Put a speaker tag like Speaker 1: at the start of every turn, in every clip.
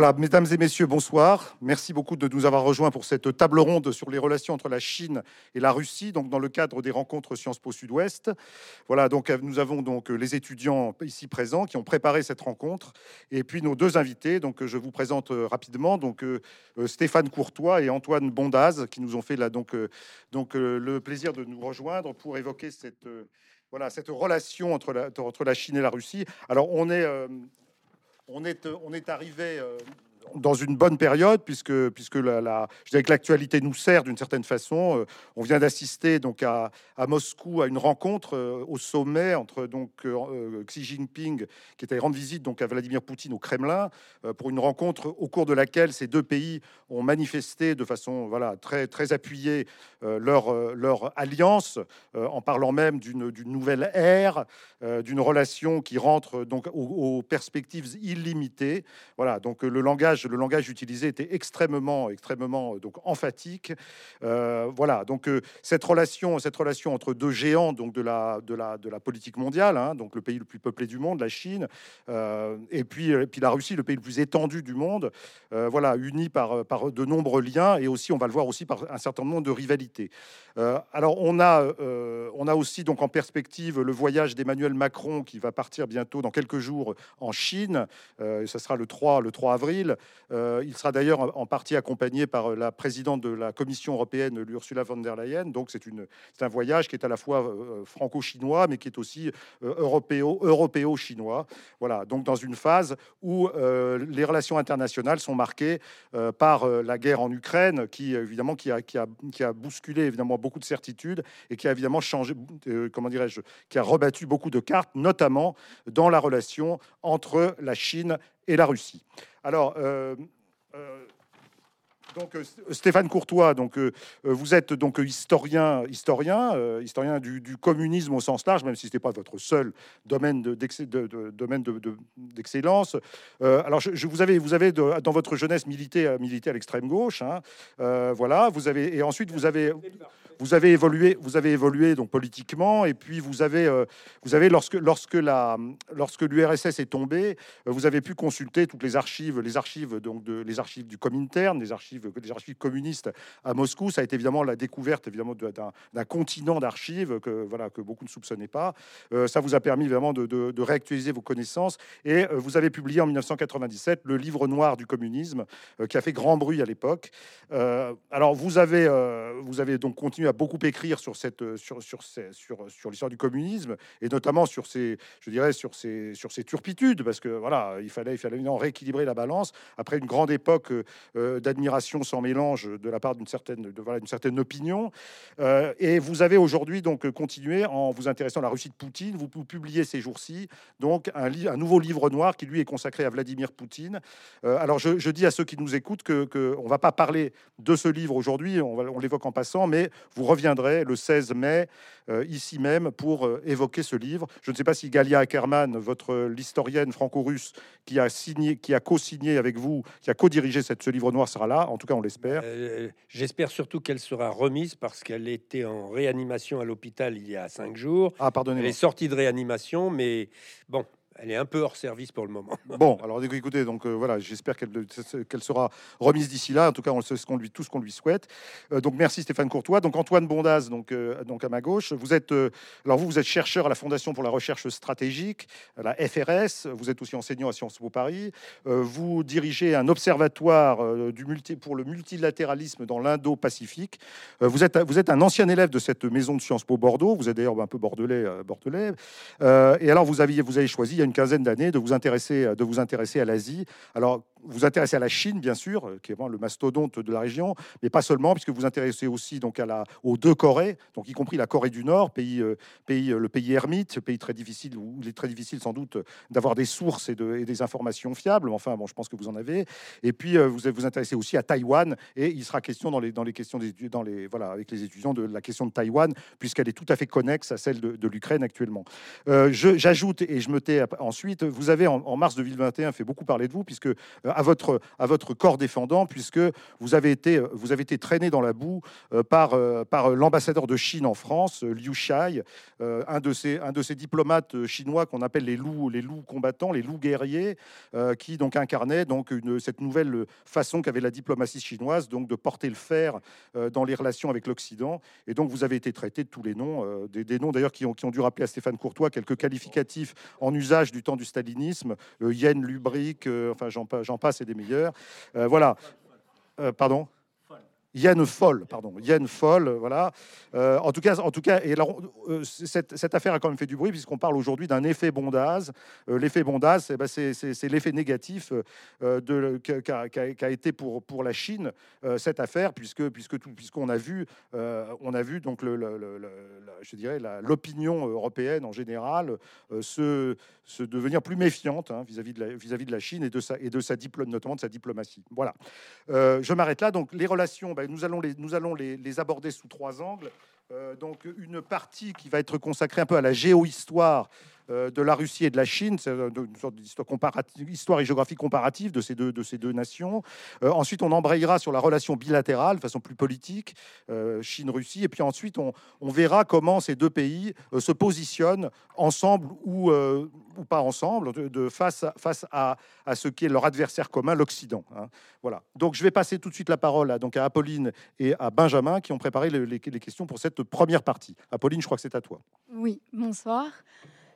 Speaker 1: Voilà, mesdames et messieurs, bonsoir. Merci beaucoup de nous avoir rejoints pour cette table ronde sur les relations entre la Chine et la Russie, donc dans le cadre des rencontres Sciences Po Sud-Ouest. Voilà, donc nous avons donc les étudiants ici présents qui ont préparé cette rencontre, et puis nos deux invités. Donc je vous présente rapidement donc euh, Stéphane Courtois et Antoine Bondaz qui nous ont fait là donc euh, donc euh, le plaisir de nous rejoindre pour évoquer cette voilà cette relation entre la, entre la Chine et la Russie. Alors on est on est, on est arrivé euh, dans une bonne période, puisque, puisque la, je dirais que l'actualité nous sert d'une certaine façon. Euh, on vient d'assister donc à, à, Moscou à une rencontre euh, au sommet entre donc euh, Xi Jinping, qui était rendre visite donc à Vladimir Poutine au Kremlin, pour une rencontre au cours de laquelle ces deux pays ont manifesté de façon voilà très très appuyée leur leur alliance, en parlant même d'une nouvelle ère, d'une relation qui rentre donc aux, aux perspectives illimitées. Voilà donc le langage le langage utilisé était extrêmement, extrêmement euh, donc emphatique. Euh, voilà, donc euh, cette relation, cette relation entre deux géants donc de la de la de la politique mondiale, hein, donc le pays le plus peuplé du monde, la Chine, et puis et puis la Russie, le pays le plus étendu du monde, voilà, unis par par de nombreux liens et aussi, on va le voir aussi par un certain nombre de rivalités. alors on a on a aussi donc en perspective le voyage d'Emmanuel Macron qui va partir bientôt dans quelques jours en Chine. ça sera le 3 le 3 avril. Euh, il sera d'ailleurs en partie accompagné par euh, la présidente de la Commission européenne, Ursula von der Leyen. Donc c'est un voyage qui est à la fois euh, franco-chinois, mais qui est aussi européo-chinois. Voilà, donc dans une phase où les relations internationales sont marquées par la guerre en Ukraine, qui évidemment a, qui a bousculé évidemment beaucoup de certitudes et qui a évidemment changé, comment dirais-je, qui a rebattu beaucoup de cartes, notamment dans la relation entre la Chine et la Russie. Alors, euh, euh, donc euh, Stéphane Courtois, donc vous êtes donc historien, historien, historien du, communisme au sens large, même si ce pas votre seul domaine de, de, domaine d'excellence. alors je, vous avez vous avez dans votre jeunesse milité milité à l'extrême gauche, hein, voilà. Vous avez et ensuite vous avez vous avez évolué, vous avez évolué donc politiquement, et puis vous avez, euh, vous avez lorsque lorsque la lorsque l'URSS est tombée, euh, vous avez pu consulter toutes les archives, les archives donc de les archives du Comintern, les archives des archives communistes à Moscou. Ça a été évidemment la découverte évidemment d'un continent d'archives que voilà que beaucoup ne soupçonnaient pas. Euh, ça vous a permis évidemment de, de, réactualiser vos connaissances, et vous avez publié en 1997 le livre noir du communisme qui a fait grand bruit à l'époque. alors vous avez vous avez donc continué à beaucoup écrire sur cette euh, sur sur sur sur l'histoire du communisme et notamment sur ces je dirais sur ces sur ces turpitudes parce que voilà il fallait il fallait rééquilibrer la balance après une grande époque euh, euh, d'admiration sans mélange de la part d'une certaine de voilà une certaine opinion. Et vous avez aujourd'hui donc continué en vous intéressant à la Russie de Poutine. Vous, publiez ces jours-ci donc un, un nouveau livre noir qui lui est consacré à Vladimir Poutine. Alors je, dis à ceux qui nous écoutent que, que on va pas parler de ce livre aujourd'hui on, on l'évoque en passant mais vous reviendrez le 16 mai euh, ici même pour euh, évoquer ce livre. Je ne sais pas si Galia Ackerman, votre l'historienne franco-russe qui a signé, qui a co-signé avec vous, qui a co-dirigé cette, ce livre noir sera là. En tout cas, on l'espère.
Speaker 2: Euh, j'espère surtout qu'elle sera remise parce qu'elle était en réanimation à l'hôpital il y a cinq jours.
Speaker 1: Ah, pardonnez-moi.
Speaker 2: Elle est sortie de réanimation, mais bon, elle est un peu hors service pour le moment.
Speaker 1: Bon, alors écoutez, donc euh, voilà, j'espère qu'elle sera remise d'ici là. En tout cas, on ce qu'on tout ce qu'on lui souhaite. Euh, donc merci Stéphane Courtois. Donc Antoine Bondaz, donc euh, donc à ma gauche. Vous êtes alors vous vous êtes chercheur à la Fondation pour la recherche stratégique, la FRS. Vous êtes aussi enseignant à Sciences Po Paris. vous dirigez un observatoire du multi pour le multilatéralisme dans l'Indo-Pacifique. vous êtes vous êtes un ancien élève de cette maison de Sciences Po Bordeaux. Vous êtes d'ailleurs un peu bordelais, bordelais. et alors vous aviez vous avez choisi il y une quinzaine d'années de vous intéresser, de vous intéresser à l'Asie. Alors, vous intéressez à la Chine, bien sûr, euh, qui est vraiment le mastodonte de la région, mais pas seulement, puisque vous intéressez aussi donc à la, aux deux Corées, donc y compris la Corée du Nord, pays, euh, pays, euh, le pays ermite, pays très difficile où il est très difficile sans doute d'avoir des sources et, de, des informations fiables. Enfin, bon, je pense que vous en avez. Et puis vous vous intéressez aussi à Taïwan, et il sera question dans les, dans les questions dans les voilà avec les étudiants de la question de Taïwan, puisqu'elle est tout à fait connexe à celle de, l'Ukraine actuellement. J'ajoute et je me tais ensuite, vous avez en, en, mars 2021 fait beaucoup parler de vous, puisque à votre, à votre corps défendant, puisque vous avez été, vous avez été traîné dans la boue par, par l'ambassadeur de Chine en France, Liu Shai, un, de ces, un de ces diplomates chinois qu'on appelle les loups, les loups combattants, les loups guerriers, qui donc incarnait donc cette nouvelle façon qu'avait la diplomatie chinoise donc de porter le fer dans les relations avec l'Occident. Et donc vous avez été traité de tous les noms, des, noms d'ailleurs qui ont, qui ont dû rappeler à Stéphane Courtois quelques qualificatifs en usage du temps du stalinisme, yen, lubrique, enfin j'en passe et des meilleurs. voilà. pardon? Yann Foll, pardon, Yann Foll, voilà. Euh, en tout cas, en tout cas, et alors, euh, cette, affaire a quand même fait du bruit puisqu'on parle aujourd'hui d'un effet Bondaz. Euh, l'effet Bondaz, eh ben, c'est l'effet négatif de qu'a été pour pour la Chine cette affaire, puisque puisque tout, puisqu'on a vu, on a vu donc le, je dirais l'opinion européenne en général se, se devenir plus méfiante hein, vis-à-vis de la vis-à-vis de la Chine et de sa et de sa notamment de sa diplomatie. Voilà. je m'arrête là. Donc les relations ben, nous allons, les, aborder sous trois angles. Euh, donc une partie qui va être consacrée un peu à la géohistoire de la Russie et de la Chine, c'est une sorte d'histoire et géographie comparative de ces deux, nations. Euh, ensuite, on embrayera sur la relation bilatérale de façon plus politique, euh, Chine-Russie, et puis ensuite, on, on, verra comment ces deux pays se positionnent ensemble ou, ou pas ensemble, de, face, à, face à, à, ce qui est leur adversaire commun, l'Occident. Hein. Voilà. Donc, je vais passer tout de suite la parole à, donc, à Apolline et à Benjamin qui ont préparé les, les questions pour cette première partie. Apolline, je crois que c'est à toi.
Speaker 3: Oui, bonsoir.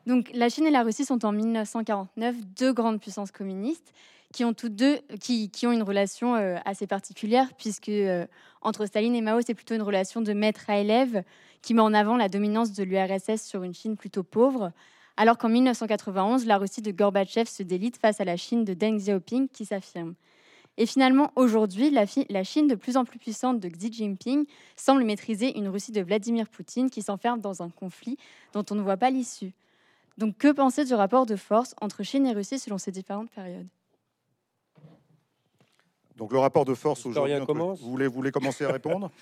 Speaker 3: Donc, la Chine et la Russie sont en 1949 deux grandes puissances communistes qui ont toutes deux qui, qui ont une relation euh, assez particulière puisque euh, entre Staline et Mao, c'est plutôt une relation de maître à élève qui met en avant la dominance de l'URSS sur une Chine plutôt pauvre, alors qu'en 1991, la Russie de Gorbatchev se délite face à la Chine de Deng Xiaoping qui s'affirme. Et finalement, aujourd'hui, la, la, Chine de plus en plus puissante de Xi Jinping semble maîtriser une Russie de Vladimir Poutine qui s'enferme dans un conflit dont on ne voit pas l'issue. Donc, que penser du rapport de force entre Chine et Russie selon ces différentes périodes?
Speaker 1: Donc, le rapport de force aujourd'hui, vous voulez, vous voulez commencer à répondre?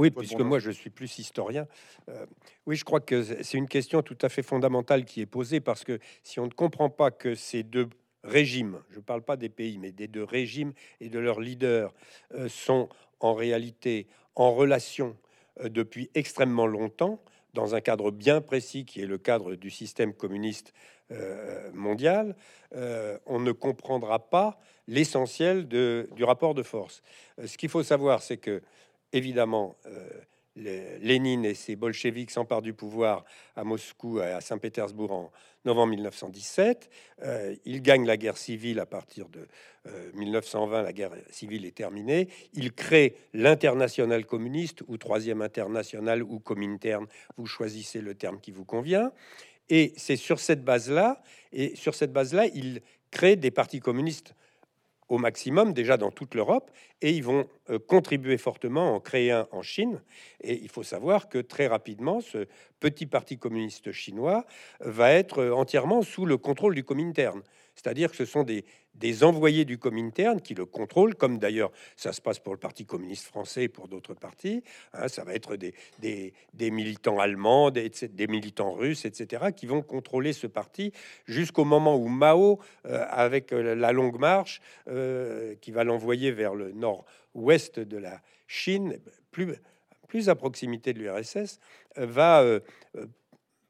Speaker 2: Oui, puisque moi je suis plus historien. Euh, oui, je crois que c'est une question tout à fait fondamentale qui est posée parce que si on ne comprend pas que ces deux régimes, je ne parle pas des pays, mais des deux régimes et de leurs leaders, euh, sont en réalité en relation euh, depuis extrêmement longtemps, dans un cadre bien précis qui est le cadre du système communiste euh, mondial, euh, on ne comprendra pas l'essentiel du rapport de force. Euh, ce qu'il faut savoir, c'est que, évidemment, Lénine et ses bolcheviks s'emparent du pouvoir à Moscou et à Saint-Pétersbourg en novembre 1917. Euh, ils gagnent la guerre civile à partir de 1920. Euh, la guerre civile est terminée. Ils créent l'international communiste ou troisième international ou cominterne. Vous choisissez le terme qui vous convient. Et c'est sur cette base-là, et sur cette base-là, ils créent des partis communistes au maximum déjà dans toute l'Europe et ils vont euh, contribuer fortement en créer un en Chine. Et il faut savoir que très rapidement, ce petit parti communiste chinois va être euh, entièrement sous le contrôle du Comintern. C'est-à-dire que ce sont des, des envoyés du Comintern qui le contrôlent, comme d'ailleurs ça se passe pour le Parti communiste français et pour d'autres partis. Hein, ça va être des, des, militants allemands, des, des, militants russes, etc., qui vont contrôler ce parti jusqu'au moment où Mao, euh, avec euh, la longue marche, euh, qui va l'envoyer vers le nord-ouest de la Chine, plus, plus à proximité de l'URSS, va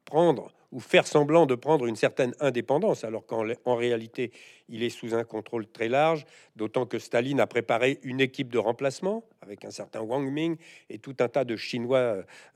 Speaker 2: prendre ou faire semblant de prendre une certaine indépendance, alors qu'en en réalité, il est sous un contrôle très large, d'autant que Staline a préparé une équipe de remplacement avec un certain Wang Ming et tout un tas de Chinois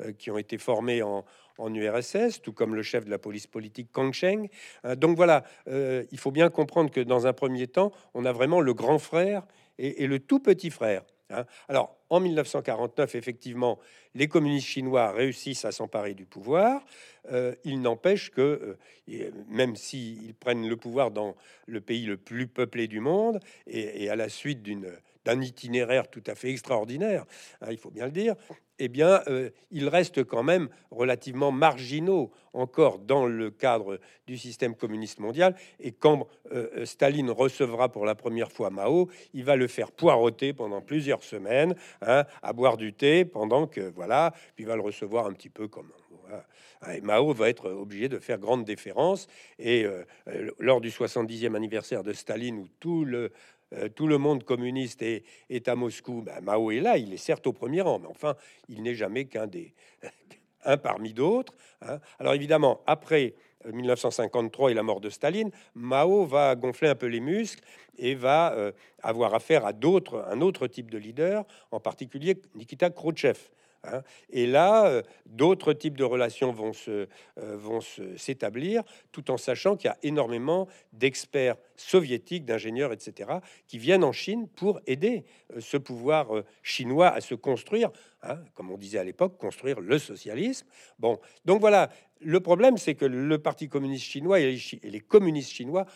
Speaker 2: euh, qui ont été formés en, URSS, tout comme le chef de la police politique Kang Sheng. Euh, donc voilà, euh, il faut bien comprendre que dans un premier temps, on a vraiment le grand frère et le tout petit frère. Hein. Alors, en 1949, effectivement, les communistes chinois réussissent à s'emparer du pouvoir. Euh, il n'empêche que, euh, même s'ils prennent le pouvoir dans le pays le plus peuplé du monde, et à la suite d'une d'un itinéraire tout à fait extraordinaire, hein, il faut bien le dire, eh bien, euh, ils restent quand même relativement marginaux encore dans le cadre du système communiste mondial. Et quand euh, Staline recevra pour la première fois Mao, il va le faire poireauter pendant plusieurs semaines, hein, à boire du thé, pendant que, voilà, puis il va le recevoir un petit peu comme... Et Mao va être obligé de faire grande déférence. Et euh, lors du 70e anniversaire de Staline, où tout le tout le monde communiste est, à Moscou, ben, Mao est là, il est certes au premier rang, mais enfin, il n'est jamais qu'un des un parmi d'autres. Hein. Alors évidemment, après 1953 et la mort de Staline, Mao va gonfler un peu les muscles et va avoir affaire à d'autres, un autre type de leader, en particulier Nikita Khrouchtchev. Hein. Et là, euh, d'autres types de relations vont se euh, vont s'établir, tout en sachant qu'il y a énormément d'experts soviétiques, d'ingénieurs, etc., qui viennent en Chine pour aider euh, ce pouvoir chinois à se construire, hein, comme on disait à l'époque, construire le socialisme. Bon, donc voilà, le problème, c'est que le Parti communiste chinois et les communistes chinois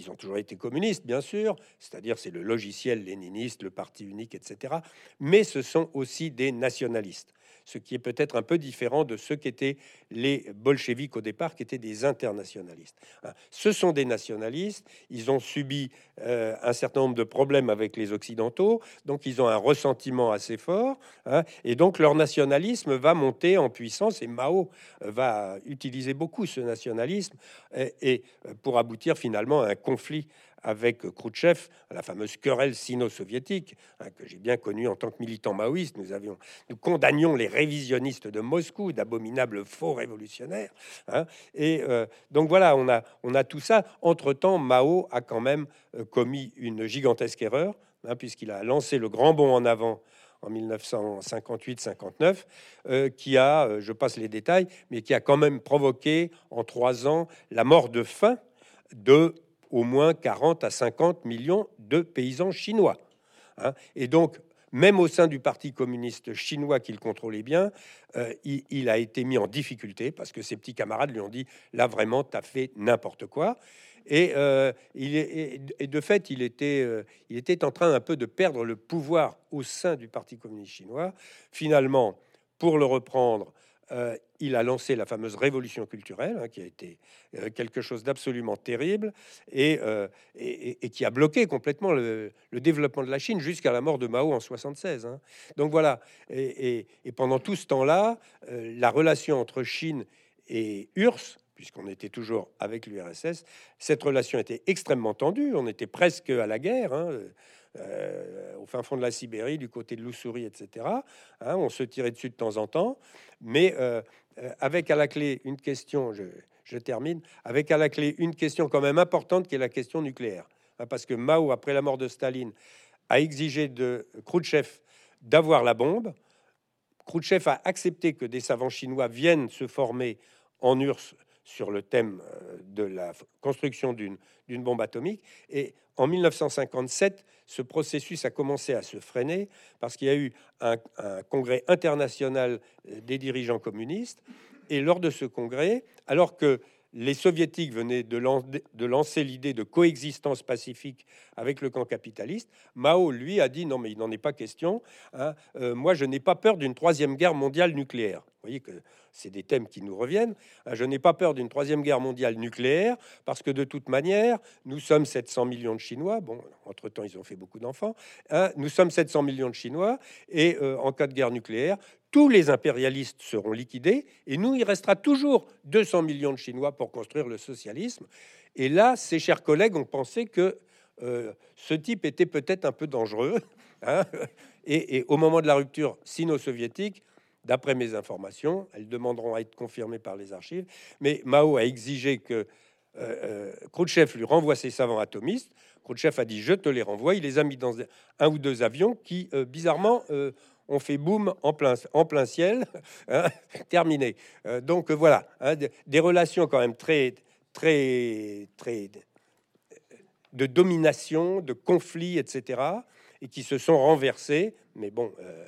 Speaker 2: ils ont toujours été communistes, bien sûr, c'est-à-dire c'est le logiciel léniniste, le parti unique, etc. Mais ce sont aussi des nationalistes ce qui est peut-être un peu différent de ce qu'étaient les bolcheviks au départ, qui étaient des internationalistes. Hein. Ce sont des nationalistes, ils ont subi euh, un certain nombre de problèmes avec les Occidentaux, donc ils ont un ressentiment assez fort, hein. et donc leur nationalisme va monter en puissance, et Mao va utiliser beaucoup ce nationalisme, et pour aboutir finalement à un conflit avec Khrouchtchev, la fameuse querelle sino-soviétique, hein, que j'ai bien connue en tant que militant maoïste. Nous, avions, nous condamnions les révisionnistes de Moscou, d'abominables faux révolutionnaires. Hein. et euh, donc voilà, on a, on a tout ça. Entre-temps, Mao a quand même euh, commis une gigantesque erreur, hein, puisqu'il a lancé le grand bond en avant en 1958-59, euh, qui a, je passe les détails, mais qui a quand même provoqué en trois ans la mort de faim de au moins 40 à 50 millions de paysans chinois. Hein. Et donc, même au sein du Parti communiste chinois qu'il contrôlait bien, euh, il, a été mis en difficulté parce que ses petits camarades lui ont dit là vraiment, tu as fait n'importe quoi. Et, euh, il est, de fait, euh, il était en train un peu de perdre le pouvoir au sein du Parti communiste chinois. Finalement, pour le reprendre, euh, il a lancé la fameuse révolution culturelle, hein, qui a été euh, quelque chose d'absolument terrible euh, et, qui a bloqué complètement le, développement de la Chine jusqu'à la mort de Mao en 76. Hein. Donc voilà, et, pendant tout ce temps-là, la relation entre Chine et URSS, puisqu'on était toujours avec l'URSS, cette relation était extrêmement tendue, on était presque à la guerre. Hein. Euh, au fin fond de la Sibérie, du côté de l'Ussuri, etc. Hein, on se tirait dessus de temps en temps, mais euh, euh, avec à la clé une question, je, termine, avec à la clé une question quand même importante qui est la question nucléaire. Hein, parce que Mao, après la mort de Staline, a exigé de Khrouchtchev d'avoir la bombe. Khrouchtchev a accepté que des savants chinois viennent se former en URSS sur le thème de la construction d'une bombe atomique. Et en 1957, ce processus a commencé à se freiner parce qu'il y a eu un, congrès international des dirigeants communistes. Et lors de ce congrès, alors que les soviétiques venaient de, lancer l'idée de coexistence pacifique avec le camp capitaliste. Mao, lui, a dit non, mais il n'en est pas question. Hein. Euh, moi, je n'ai pas peur d'une troisième guerre mondiale nucléaire. Vous voyez que c'est des thèmes qui nous reviennent. Hein. Je n'ai pas peur d'une troisième guerre mondiale nucléaire parce que de toute manière, nous sommes 700 millions de Chinois. Bon, entre-temps, ils ont fait beaucoup d'enfants. Hein. Nous sommes 700 millions de Chinois et euh, en cas de guerre nucléaire, tous les impérialistes seront liquidés et nous, il restera toujours 200 millions de Chinois pour construire le socialisme. Et là, ces chers collègues ont pensé que euh, ce type était peut-être un peu dangereux. Hein. et, au moment de la rupture sino-soviétique, d'après mes informations, elles demanderont à être confirmées par les archives, mais Mao a exigé que euh, euh, Khrouchtchev lui renvoie ses savants atomistes. Khrouchtchev a dit je te les renvoie. Il les a mis dans un ou deux avions qui, bizarrement, on fait boum en plein, ciel, hein, terminé. Euh, donc voilà, hein, des relations quand même très, très, très de domination, de conflits, etc., et qui se sont renversés. Mais bon. Euh,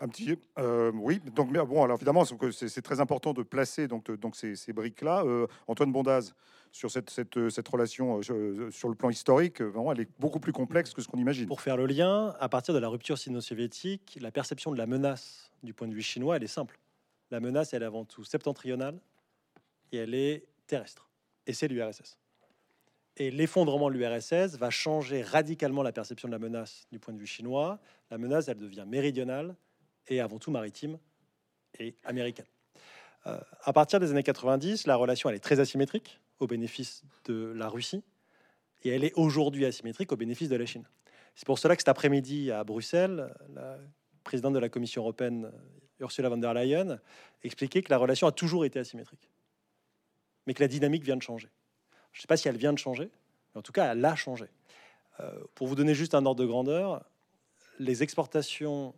Speaker 1: un petit, euh, oui. Donc, mais bon, alors évidemment, c'est très important de placer donc, ces, briques-là. Antoine Bondaz, sur cette relation euh, sur le plan historique, vraiment, elle est beaucoup plus complexe que ce qu'on imagine.
Speaker 4: Pour faire le lien, à partir de la rupture sino-soviétique, la perception de la menace du point de vue chinois, elle est simple. La menace, elle est avant tout septentrionale et elle est terrestre. Et c'est l'URSS. Et l'effondrement de l'URSS va changer radicalement la perception de la menace du point de vue chinois. La menace, elle devient méridionale et avant tout maritime et américaine. Euh, à partir des années 90, la relation elle est très asymétrique au bénéfice de la Russie et elle est aujourd'hui asymétrique au bénéfice de la Chine. C'est pour cela que cet après-midi à Bruxelles, la présidente de la Commission européenne, Ursula von der Leyen, expliquait que la relation a toujours été asymétrique, mais que la dynamique vient de changer. Je ne sais pas si elle vient de changer, mais en tout cas, elle a changé. Euh, pour vous donner juste un ordre de grandeur, les exportations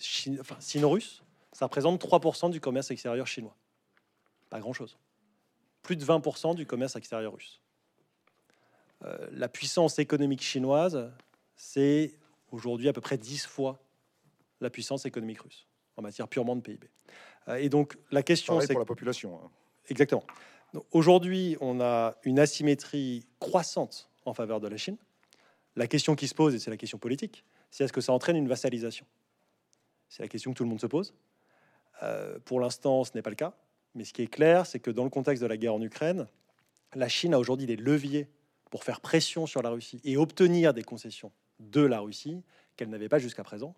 Speaker 4: sino-russes, ça représente 3% du commerce extérieur chinois. Pas grand-chose. Plus de 20% du commerce extérieur russe. Euh, la puissance économique chinoise, c'est aujourd'hui à peu près 10 fois la puissance économique russe en matière purement de PIB. Euh, et donc la question,
Speaker 1: c'est pour la population. Hein.
Speaker 4: Exactement. Aujourd'hui, on a une asymétrie croissante en faveur de la Chine. La question qui se pose, et c'est la question politique, c'est est-ce que ça entraîne une vassalisation? C'est la question que tout le monde se pose. Euh, pour l'instant, ce n'est pas le cas. Mais ce qui est clair, c'est que dans le contexte de la guerre en Ukraine, la Chine a aujourd'hui des leviers pour faire pression sur la Russie et obtenir des concessions de la Russie qu'elle n'avait pas jusqu'à présent.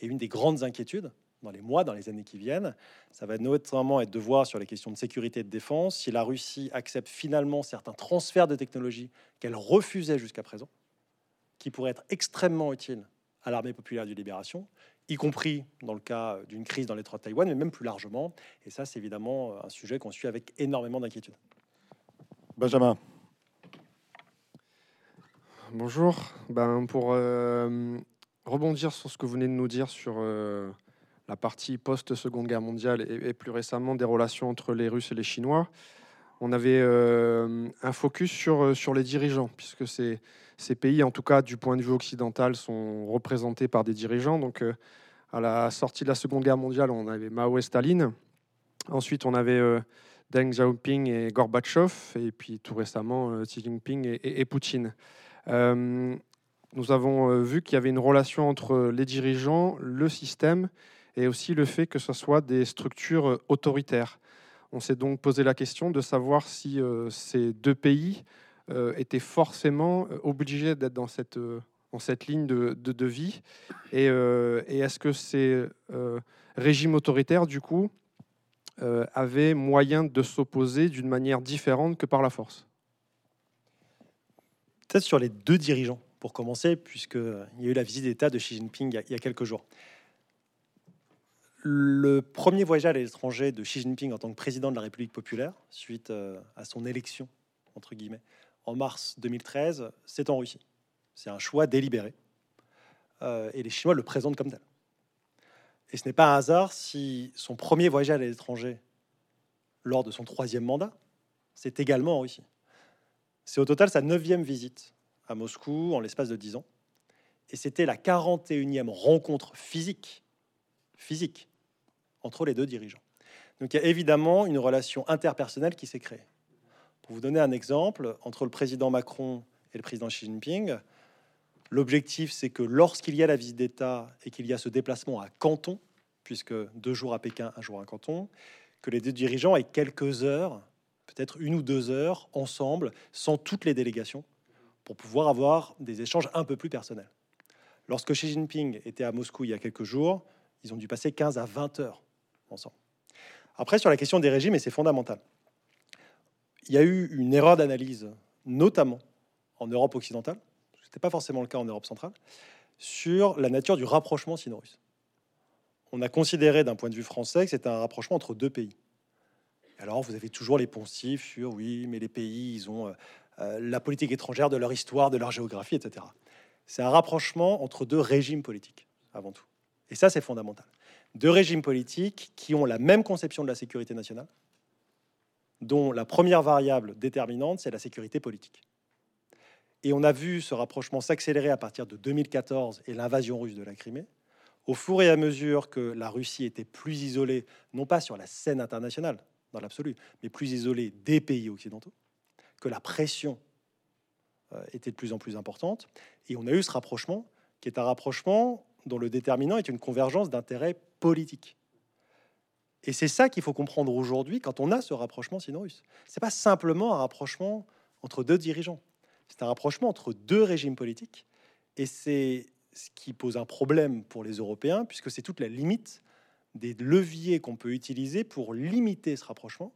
Speaker 4: Et une des grandes inquiétudes dans les mois, dans les années qui viennent, ça va notamment être de voir sur les questions de sécurité et de défense si la Russie accepte finalement certains transferts de technologies qu'elle refusait jusqu'à présent qui pourrait être extrêmement utile à l'armée populaire de libération, y compris dans le cas d'une crise dans l'étroit de Taïwan, mais même plus largement. Et ça, c'est évidemment un sujet qu'on suit avec énormément d'inquiétude.
Speaker 1: Benjamin.
Speaker 5: Bonjour. Ben, pour euh, rebondir sur ce que vous venez de nous dire sur euh, la partie post-Seconde Guerre mondiale et, plus récemment des relations entre les Russes et les Chinois, on avait euh, un focus sur, sur les dirigeants, puisque c'est ces pays, en tout cas du point de vue occidental, sont représentés par des dirigeants. Donc, euh, à la sortie de la Seconde Guerre mondiale, on avait Mao et Staline. Ensuite, on avait euh, Deng Xiaoping et Gorbatchev, et puis tout récemment euh, Xi Jinping et, Poutine. nous avons vu qu'il y avait une relation entre les dirigeants, le système, et aussi le fait que ce soit des structures autoritaires. On s'est donc posé la question de savoir si ces deux pays euh, étaient forcément euh, obligés d'être dans cette, euh, dans cette ligne de, de, vie et est-ce que ces régimes autoritaires, du coup, avaient moyen de s'opposer d'une manière différente que par la force?
Speaker 4: Peut-être sur les deux dirigeants, pour commencer, puisqu'il y a eu la visite d'État de Xi Jinping il y a quelques jours. Le premier voyage à l'étranger de Xi Jinping en tant que président de la République populaire, suite à son élection, entre guillemets, en mars 2013, c'est en Russie. C'est un choix délibéré. Euh, et les Chinois le présentent comme tel. Et ce n'est pas un hasard si son premier voyage à l'étranger, lors de son troisième mandat, c'est également en Russie. C'est au total sa neuvième visite à Moscou en l'espace de dix ans. Et c'était la 41e rencontre physique, physique entre les deux dirigeants. Donc il y a évidemment une relation interpersonnelle qui s'est créée. Pour vous donner un exemple, entre le président Macron et le président Xi Jinping, l'objectif c'est que lorsqu'il y a la visite d'État et qu'il y a ce déplacement à Canton, puisque deux jours à Pékin, un jour à Canton, que les deux dirigeants aient quelques heures, peut-être une ou deux heures ensemble, sans toutes les délégations, pour pouvoir avoir des échanges un peu plus personnels. Lorsque Xi Jinping était à Moscou il y a quelques jours, ils ont dû passer 15 à 20 heures Après, sur la question des régimes, et c'est fondamental, il y a eu une erreur d'analyse, notamment en Europe occidentale, ce n'était pas forcément le cas en Europe centrale, sur la nature du rapprochement sino-russe. On a considéré d'un point de vue français que c'était un rapprochement entre deux pays. Alors vous avez toujours les poncifs sur oui, mais les pays, ils ont euh, euh, la politique étrangère de leur histoire, de leur géographie, etc. C'est un rapprochement entre deux régimes politiques, avant tout. Et ça, c'est fondamental. Deux régimes politiques qui ont la même conception de la sécurité nationale, dont la première variable déterminante, c'est la sécurité politique. Et on a vu ce rapprochement s'accélérer à partir de 2014 et l'invasion russe de la Crimée, au fur et à mesure que la Russie était plus isolée, non pas sur la scène internationale dans l'absolu, mais plus isolée des pays occidentaux, que la pression euh, était de plus en plus importante. Et on a eu ce rapprochement, qui est un rapprochement dont le déterminant est une convergence d'intérêts Et c'est ça qu'il faut comprendre aujourd'hui quand on a ce rapprochement sino-russe. Ce n'est pas simplement un rapprochement entre deux dirigeants, c'est un rapprochement entre deux régimes politiques. Et c'est ce qui pose un problème pour les Européens, puisque c'est toute la limite des leviers qu'on peut utiliser pour limiter ce rapprochement.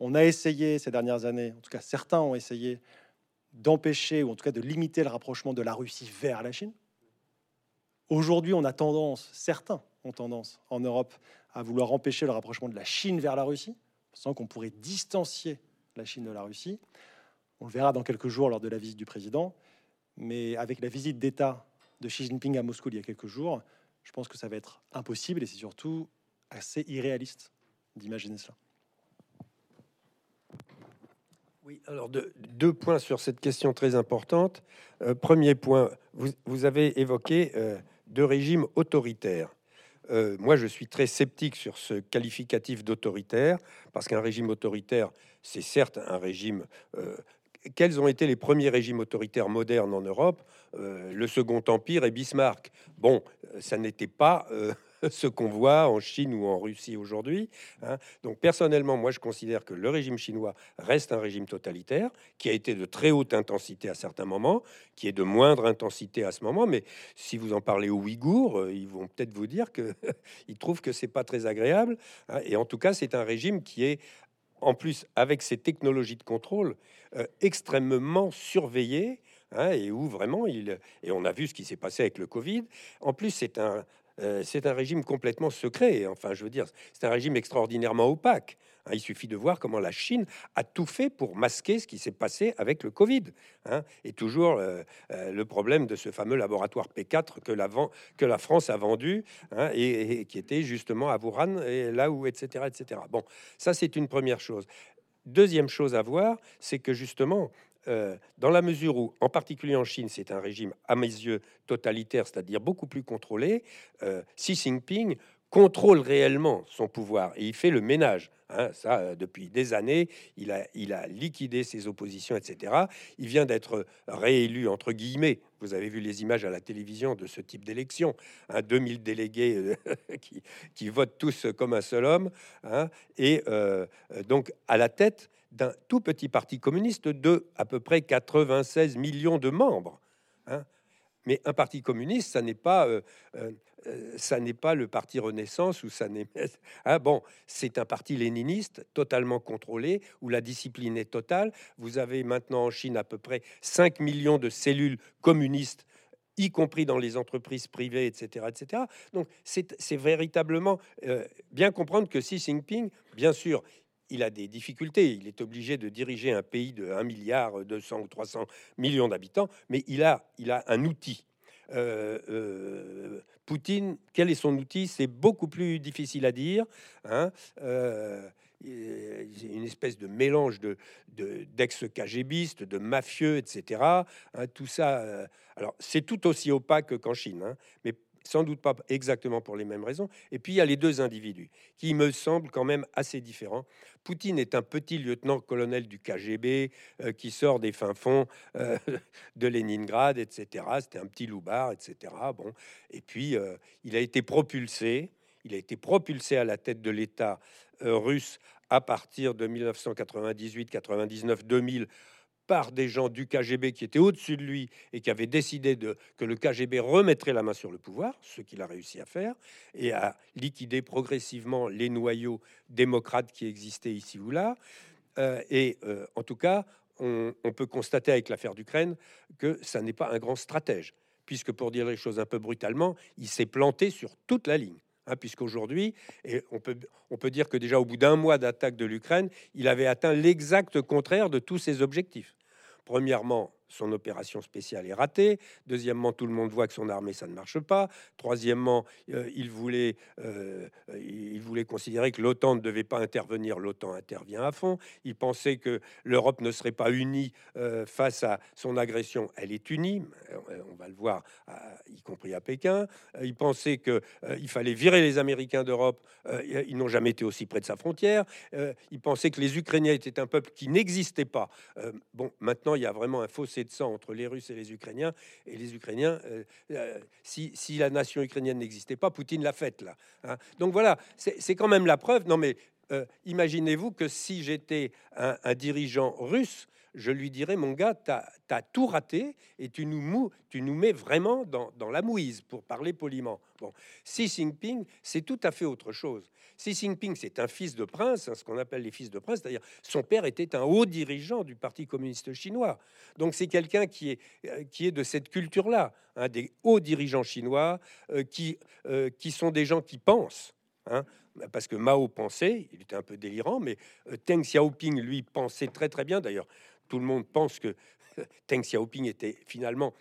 Speaker 4: On a essayé ces dernières années, en tout cas certains ont essayé, d'empêcher, ou en tout cas de limiter le rapprochement de la Russie vers la Chine. Aujourd'hui, on a tendance, certains ont tendance en Europe à vouloir empêcher le rapprochement de la Chine vers la Russie, pensant qu'on pourrait distancier la Chine de la Russie. On le verra dans quelques jours lors de la visite du président, mais avec la visite d'État de Xi Jinping à Moscou il y a quelques jours, je pense que ça va être impossible et c'est surtout assez irréaliste d'imaginer cela.
Speaker 2: Oui, alors deux, points sur cette question très importante. Euh, premier point, vous, avez évoqué euh, deux régimes autoritaires. Euh, moi, je suis très sceptique sur ce qualificatif d'autoritaire, parce qu'un régime autoritaire, c'est certes un régime... Euh, quels ont été les premiers régimes autoritaires modernes en Europe? Euh, Le Second Empire et Bismarck. Bon, ça n'était pas ce qu'on voit en Chine ou en Russie aujourd'hui. Hein. Donc personnellement, moi je considère que le régime chinois reste un régime totalitaire, qui a été de très haute intensité à certains moments, qui est de moindre intensité à ce moment. Mais si vous en parlez aux Ouïghours, euh, ils vont peut-être vous dire que ils trouvent que c'est pas très agréable. Hein. Et en tout cas, c'est un régime qui est en plus avec ces technologies de contrôle euh, extrêmement surveillé. Hein, et où vraiment il et on a vu ce qui s'est passé avec le Covid. En plus, c'est un euh, c'est un régime complètement secret. Enfin, je veux dire, c'est un régime extraordinairement opaque. Hein. il suffit de voir comment la Chine a tout fait pour masquer ce qui s'est passé avec le Covid. Hein. et toujours euh, euh, le problème de ce fameux laboratoire P4 que la, France a vendu hein, et, qui était justement à Wuhan, et là où, etc., etc. Bon, ça c'est une première chose. Deuxième chose à voir, c'est que justement, euh, dans la mesure où, en particulier en Chine, c'est un régime à mes yeux totalitaire, c'est-à-dire beaucoup plus contrôlé, euh, Xi Jinping contrôle réellement son pouvoir et il fait le ménage. Hein, ça, euh, depuis des années, il a, il a liquidé ses oppositions, etc. Il vient d'être réélu, entre guillemets. Vous avez vu les images à la télévision de ce type d'élection. Hein, 2000 délégués qui, qui, votent tous comme un seul homme. Hein, et donc, à la tête d'un tout petit parti communiste de à peu près 96 millions de membres. Hein. Mais un parti communiste, ça n'est pas, euh, euh, euh, pas le parti Renaissance ou ça n'est. Hein, bon, c'est un parti léniniste totalement contrôlé où la discipline est totale. Vous avez maintenant en Chine à peu près 5 millions de cellules communistes y compris dans les entreprises privées, etc. etc. Donc c'est véritablement bien comprendre que Xi Jinping, bien sûr, il a des difficultés. Il est obligé de diriger un pays de 1 milliard 200 ou 300 millions d'habitants, mais il a, il a un outil. Euh, euh, Poutine, quel est son outil? C'est beaucoup plus difficile à dire. Hein euh, une espèce de mélange de d'ex-KGBistes, de, mafieux, etc. Hein, tout ça. alors, c'est tout aussi opaque qu'en Chine, hein, mais sans doute pas exactement pour les mêmes raisons. Et puis il y a les deux individus qui me semblent quand même assez différents. Poutine est un petit lieutenant-colonel du KGB euh, qui sort des fins fonds euh, de Leningrad, etc. C'était un petit loupard, etc. Bon, et puis euh, il a été propulsé. Il a été propulsé à la tête de l'État russe à partir de 1998, 99, 2000 par des gens du KGB qui étaient au-dessus de lui et qui avaient décidé que le KGB remettrait la main sur le pouvoir, ce qu'il a réussi à faire, et à liquider progressivement les noyaux démocrates qui existaient ici ou là. Euh, et euh, en tout cas, on, peut constater avec l'affaire d'Ukraine que ça n'est pas un grand stratège, puisque pour dire les choses un peu brutalement, il s'est planté sur toute la ligne. Hein, puisqu'aujourd'hui, on peut dire que déjà au bout d'un mois d'attaque de l'Ukraine, il avait atteint l'exact contraire de tous ses objectifs. Premièrement, son opération spéciale est ratée. Deuxièmement, tout le monde voit que son armée, ça ne marche pas. Troisièmement, euh, il, voulait, euh, il voulait considérer que l'OTAN ne devait pas intervenir. L'OTAN intervient à fond. Il pensait que l'Europe ne serait pas unie euh, face à son agression. Elle est unie. On va le voir, y compris à Pékin. Il pensait que il fallait virer les Américains d'Europe. ils n'ont jamais été aussi près de sa frontière. il pensait que les Ukrainiens étaient un peuple qui n'existait pas. bon, maintenant, il y a vraiment un fossé de sang entre les Russes et les Ukrainiens. Et les Ukrainiens, euh, euh, si, la nation ukrainienne n'existait pas, Poutine l'a faite là. Hein. Donc voilà, c'est quand même la preuve. Non mais euh, imaginez-vous que si j'étais un, dirigeant russe, je lui dirais, mon gars, tu as, tout raté et tu nous, mets vraiment dans, dans, la mouise, pour parler poliment. Bon, Xi Jinping, c'est tout à fait autre chose. Xi Jinping, c'est un fils de prince, hein, ce qu'on appelle les fils de prince, c'est-à-dire son père était un haut dirigeant du Parti communiste chinois. Donc c'est quelqu'un qui est, euh, qui est de cette culture-là, hein, des hauts dirigeants chinois euh, qui, euh, qui sont des gens qui pensent. Hein, parce que Mao pensait, il était un peu délirant, mais Deng Xiaoping, lui, pensait très très bien. D'ailleurs, tout le monde pense que Deng Xiaoping était finalement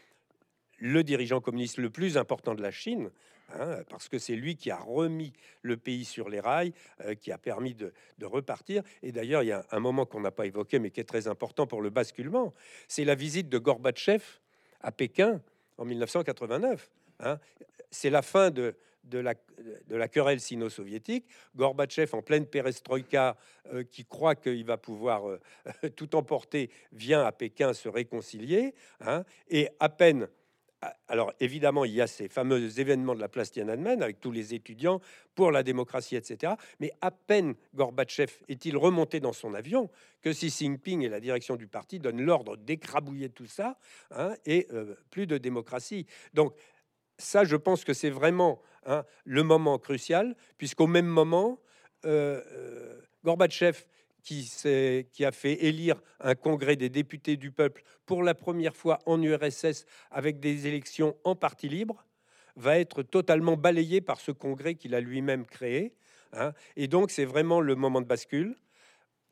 Speaker 2: le dirigeant communiste le plus important de la Chine, hein, parce que c'est lui qui a remis le pays sur les rails, euh, qui a permis de, repartir. Et d'ailleurs, il y a un moment qu'on n'a pas évoqué, mais qui est très important pour le basculement, c'est la visite de Gorbatchev à Pékin en 1989. Hein. C'est la fin de, de la, de la querelle sino-soviétique. Gorbatchev, en pleine perestroïka, euh, qui croit qu'il va pouvoir euh, tout emporter, vient à Pékin se réconcilier. Hein, et à peine alors évidemment, il y a ces fameux événements de la place Tiananmen avec tous les étudiants pour la démocratie, etc. Mais à peine Gorbatchev est-il remonté dans son avion que Xi Jinping et la direction du parti donnent l'ordre d'écrabouiller tout ça hein, et euh, plus de démocratie. Donc ça, je pense que c'est vraiment hein, le moment crucial, puisqu'au même moment, euh, euh, Gorbatchev, qui, a fait élire un congrès des députés du peuple pour la première fois en URSS avec des élections en parti libre, va être totalement balayé par ce congrès qu'il a lui-même créé. Hein. Et donc, c'est vraiment le moment de bascule.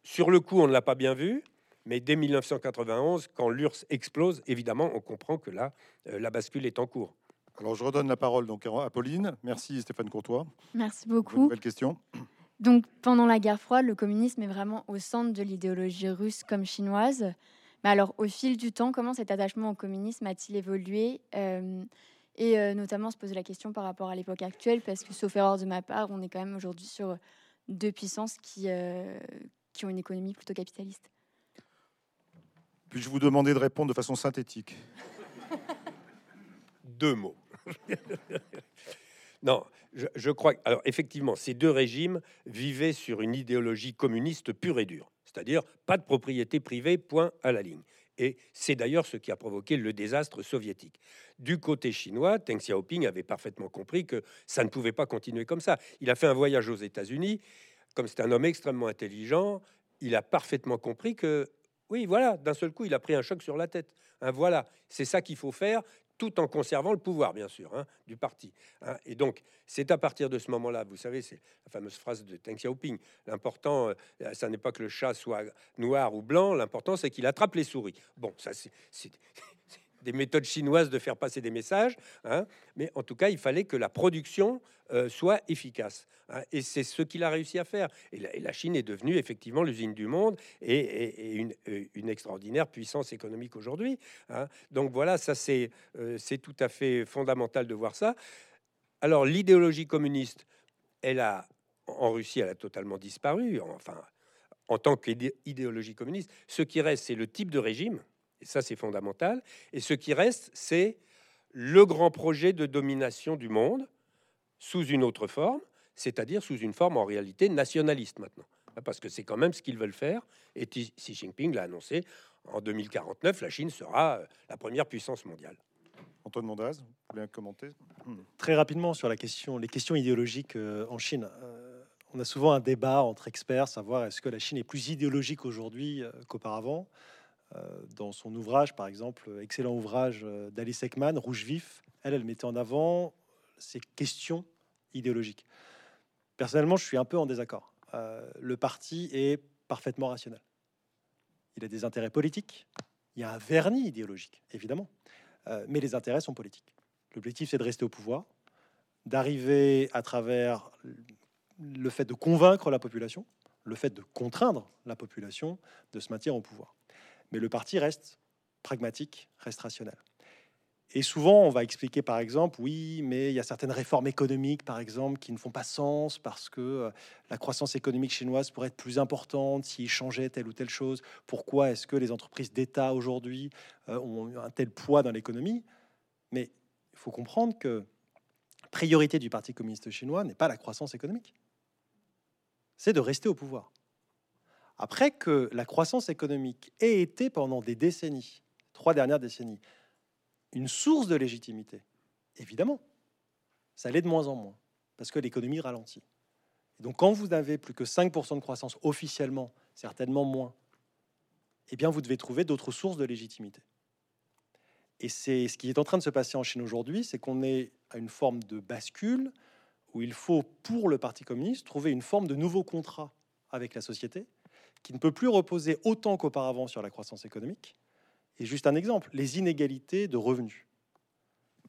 Speaker 2: Sur le coup, on ne l'a pas bien vu, mais dès 1991, quand l'URSS explose, évidemment, on comprend que là, euh, la bascule est en cours.
Speaker 1: Alors, je redonne la parole donc à Pauline. Merci Stéphane Courtois.
Speaker 3: Merci beaucoup.
Speaker 1: Nouvelle question.
Speaker 3: Donc, pendant la guerre froide, le communisme est vraiment au centre de l'idéologie russe comme chinoise. Mais alors, au fil du temps, comment cet attachement au communisme a-t-il évolué euh, Et euh, notamment se poser la question par rapport à l'époque actuelle, parce que, sauf erreur de ma part, on est quand même aujourd'hui sur deux puissances qui, euh, qui ont une économie plutôt capitaliste.
Speaker 1: Puis-je vous demander de répondre de façon synthétique?
Speaker 2: Deux mots. non, je, crois. Alors, effectivement, ces deux régimes vivaient sur une idéologie communiste pure et dure, c'est-à-dire pas de propriété privée, point à la ligne. Et c'est d'ailleurs ce qui a provoqué le désastre soviétique. Du côté chinois, Deng Xiaoping avait parfaitement compris que ça ne pouvait pas continuer comme ça. Il a fait un voyage aux États-Unis. Comme c'est un homme extrêmement intelligent, il a parfaitement compris que, oui, voilà, d'un seul coup, il a pris un choc sur la tête. Voilà, c'est ça qu'il faut faire tout en conservant le pouvoir, bien sûr, hein, du parti. Hein. Et donc, c'est à partir de ce moment-là, vous savez, c'est la fameuse phrase de Deng Xiaoping, l'important, euh, ça n'est pas que le chat soit noir ou blanc, l'important, c'est qu'il attrape les souris. Bon, ça, c'est des méthodes chinoises de faire passer des messages, hein, mais en tout cas, il fallait que la production euh, soit efficace. Hein, et c'est ce qu'il a réussi à faire. Et la, Chine est devenue effectivement l'usine du monde et, euh, une, extraordinaire puissance économique aujourd'hui. Hein. Donc voilà, ça c'est euh, c'est tout à fait fondamental de voir ça. Alors l'idéologie communiste, elle a en Russie, elle a totalement disparu. Enfin, en tant qu'idéologie communiste, ce qui reste, c'est le type de régime et ça, c'est fondamental. Et ce qui reste, c'est le grand projet de domination du monde sous une autre forme, c'est-à-dire sous une forme en réalité nationaliste maintenant. Parce que c'est quand même ce qu'ils veulent faire. Et Xi Jinping l'a annoncé, en 2049, la Chine sera euh, la première puissance mondiale.
Speaker 1: Antoine Mondaz, vous voulez commenter
Speaker 4: hmm. Très rapidement sur la question, les questions idéologiques euh, en Chine. Euh, on a souvent un débat entre experts, savoir est-ce que la Chine est plus idéologique aujourd'hui qu'auparavant. Euh, dans son ouvrage, par exemple, excellent ouvrage euh, d'Alice Ekman, Rouge vif, elle, elle mettait en avant ces questions idéologiques. Personnellement, je suis un peu en désaccord. Euh, le parti est parfaitement rationnel. Il a des intérêts politiques, il y a un vernis idéologique, évidemment, mais les intérêts sont politiques. L'objectif, c'est de rester au pouvoir, d'arriver à travers le fait de convaincre la population, le fait de contraindre la population de se maintenir au pouvoir. Mais le parti reste pragmatique, reste rationnel. Et souvent, on va expliquer, par exemple, oui, mais il y a certaines réformes économiques, par exemple, qui ne font pas sens parce que euh, la croissance économique chinoise pourrait être plus importante s'il changeait telle ou telle chose. Pourquoi est-ce que les entreprises d'État aujourd'hui euh, ont un tel poids dans l'économie? Mais il faut comprendre que priorité du Parti communiste chinois n'est pas la croissance économique, c'est de rester au pouvoir. Après que la croissance économique ait été pendant des décennies, trois dernières décennies, une source de légitimité, évidemment, ça l'est de moins en moins, parce que l'économie ralentit. donc quand vous n'avez plus que 5% de croissance officiellement, certainement moins, eh bien vous devez trouver d'autres sources de légitimité. Et c'est ce qui est en train de se passer en Chine aujourd'hui, c'est qu'on est à une forme de bascule où il faut, pour le Parti communiste, trouver une forme de nouveau contrat avec la société qui ne peut plus reposer autant qu'auparavant sur la croissance économique. Et juste un exemple, les inégalités de revenus.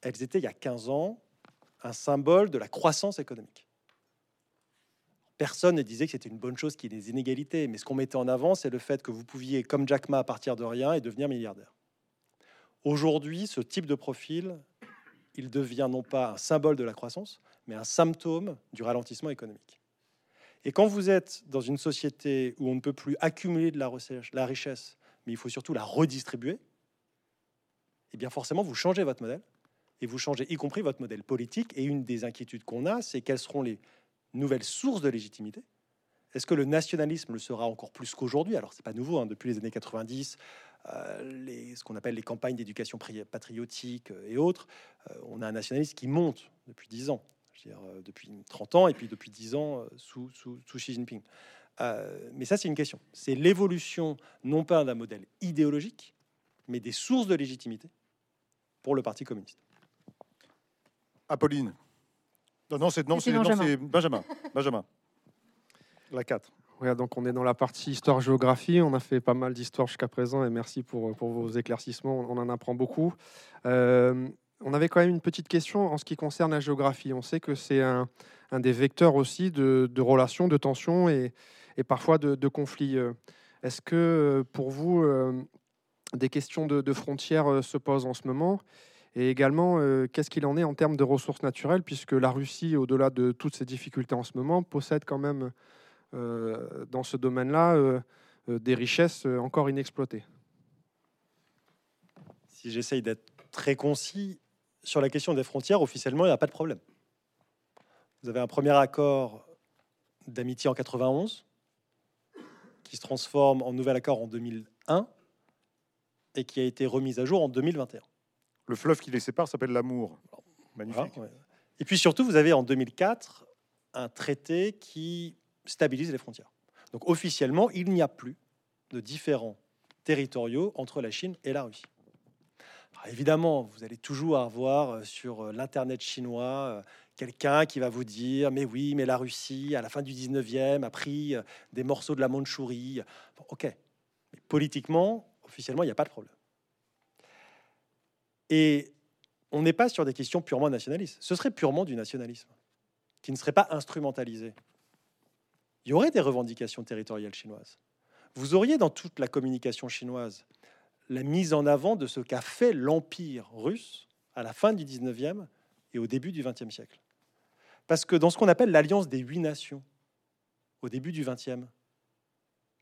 Speaker 4: Elles étaient il y a 15 ans un symbole de la croissance économique. Personne ne disait que c'était une bonne chose qu'il y ait des inégalités, mais ce qu'on mettait en avant, c'est le fait que vous pouviez, comme Jack Ma, partir de rien et devenir milliardaire. Aujourd'hui, ce type de profil, il devient non pas un symbole de la croissance, mais un symptôme du ralentissement économique. Et quand vous êtes dans une société où on ne peut plus accumuler de la, richesse, mais il faut surtout la redistribuer, eh bien forcément, vous changez votre modèle, et vous changez y compris votre modèle politique. Et une des inquiétudes qu'on a, c'est quelles seront les nouvelles sources de légitimité. Est-ce que le nationalisme le sera encore plus qu'aujourd'hui? Alors, c'est pas nouveau, hein, depuis les années 90, euh, ce qu'on appelle les campagnes d'éducation patriotique euh, et autres, euh, on a un nationalisme qui monte depuis 10 ans, dire, depuis 30 ans et puis depuis 10 ans sous, sous, sous Xi Jinping. mais ça, c'est une question. C'est l'évolution non pas d'un modèle idéologique, mais des sources de légitimité pour le Parti communiste.
Speaker 1: Apolline. Non, non, c'est Benjamin. Benjamin. Benjamin. La 4.
Speaker 5: Ouais, donc on est dans la partie histoire-géographie. On a fait pas mal d'histoires jusqu'à présent et merci pour, pour, vos éclaircissements. On en apprend beaucoup. Euh, on avait quand même une petite question en ce qui concerne la géographie. On sait que c'est un, des vecteurs aussi de, relations, de tensions et, parfois de, conflits. Euh, est-ce que pour vous, euh, des questions de, frontières se posent en ce moment? Et également, qu'est-ce qu'il en est en termes de ressources naturelles, puisque la Russie, au-delà de toutes ces difficultés en ce moment, possède quand même euh, dans ce domaine-là euh, euh, des richesses encore inexploitées?
Speaker 4: Si j'essaye d'être très concis, sur la question des frontières, officiellement, il n'y a pas de problème. Vous avez un premier accord d'amitié en 91 qui se transforme en nouvel accord en 2001 et qui a été remis à jour en 2021.
Speaker 1: Le fleuve qui les sépare s'appelle l'amour.
Speaker 4: Magnifique. Et puis surtout, vous avez en 2004 un traité qui stabilise les frontières. Donc officiellement, il n'y a plus de différents territoriaux entre la Chine et la Russie. Évidemment, vous allez toujours avoir euh, sur euh, l'internet chinois euh, quelqu'un qui va vous dire mais oui, mais la Russie à la fin du 19e a pris des morceaux de la Mandchourie. OK. Mais politiquement, officiellement, il n'y a pas de problème. Et on n'est pas sur des questions purement nationalistes. Ce serait purement du nationalisme qui ne serait pas instrumentalisé il y aurait des revendications territoriales chinoises. Vous auriez dans toute la communication chinoise la mise en avant de ce qu'a fait l'Empire russe à la fin du 19e et au début du 20e siècle. Parce que dans ce qu'on appelle l'alliance des huit nations, au début du 20e,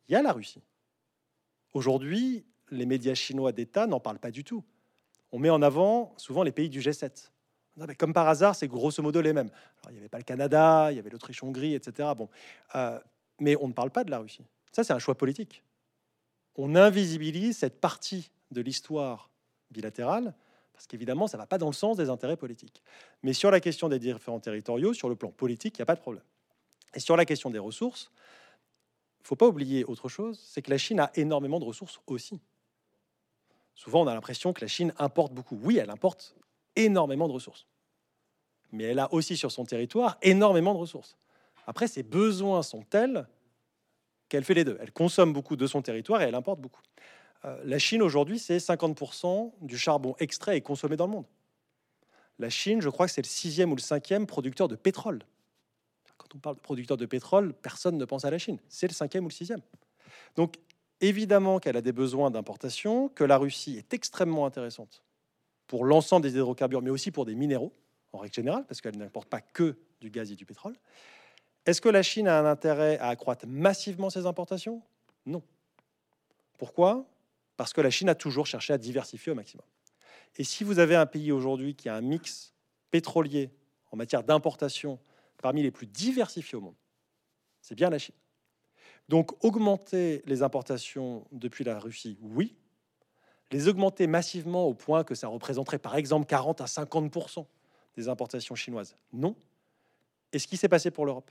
Speaker 4: il y a la Russie. Aujourd'hui, les médias chinois d'État n'en parlent pas du tout. On met en avant souvent les pays du G7. Comme par hasard, c'est grosso modo les mêmes. il n'y avait pas le Canada, il y avait l'Autriche-Hongrie, etc. Bon, euh, mais on ne parle pas de la Russie. Ça, c'est un choix politique. On invisibilise cette partie de l'histoire bilatérale parce qu'évidemment, ça ne va pas dans le sens des intérêts politiques. Mais sur la question des différents territoriaux, sur le plan politique, il n'y a pas de problème. Et sur la question des ressources, il ne faut pas oublier autre chose, c'est que la Chine a énormément de ressources aussi. Souvent, on a l'impression que la Chine importe beaucoup. Oui, elle importe énormément de ressources. Mais elle a aussi sur son territoire énormément de ressources. Après, ses besoins sont tels qu'elle fait les deux. Elle consomme beaucoup de son territoire et elle importe beaucoup. Euh, la Chine aujourd'hui, c'est 50% du charbon extrait et consommé dans le monde. La Chine, je crois que c'est le sixième ou le cinquième producteur de pétrole. Quand on parle de producteur de pétrole, personne ne pense à la Chine. C'est le cinquième ou le sixième. Donc, évidemment qu'elle a des besoins d'importation, que la Russie est extrêmement intéressante pour l'ensemble des hydrocarbures, mais aussi pour des minéraux, en règle générale, parce qu'elle n'importe pas que du gaz et du pétrole. Est-ce que la Chine a un intérêt à accroître massivement ses importations? Non. Pourquoi? Parce que la Chine a toujours cherché à diversifier au maximum. Et si vous avez un pays aujourd'hui qui a un mix pétrolier en matière d'importation parmi les plus diversifiés au monde, c'est bien la Chine. Donc augmenter les importations depuis la Russie, oui. Les augmenter massivement au point que ça représenterait par exemple 40 à 50% des importations chinoises, non. Et ce qui s'est passé pour l'Europe,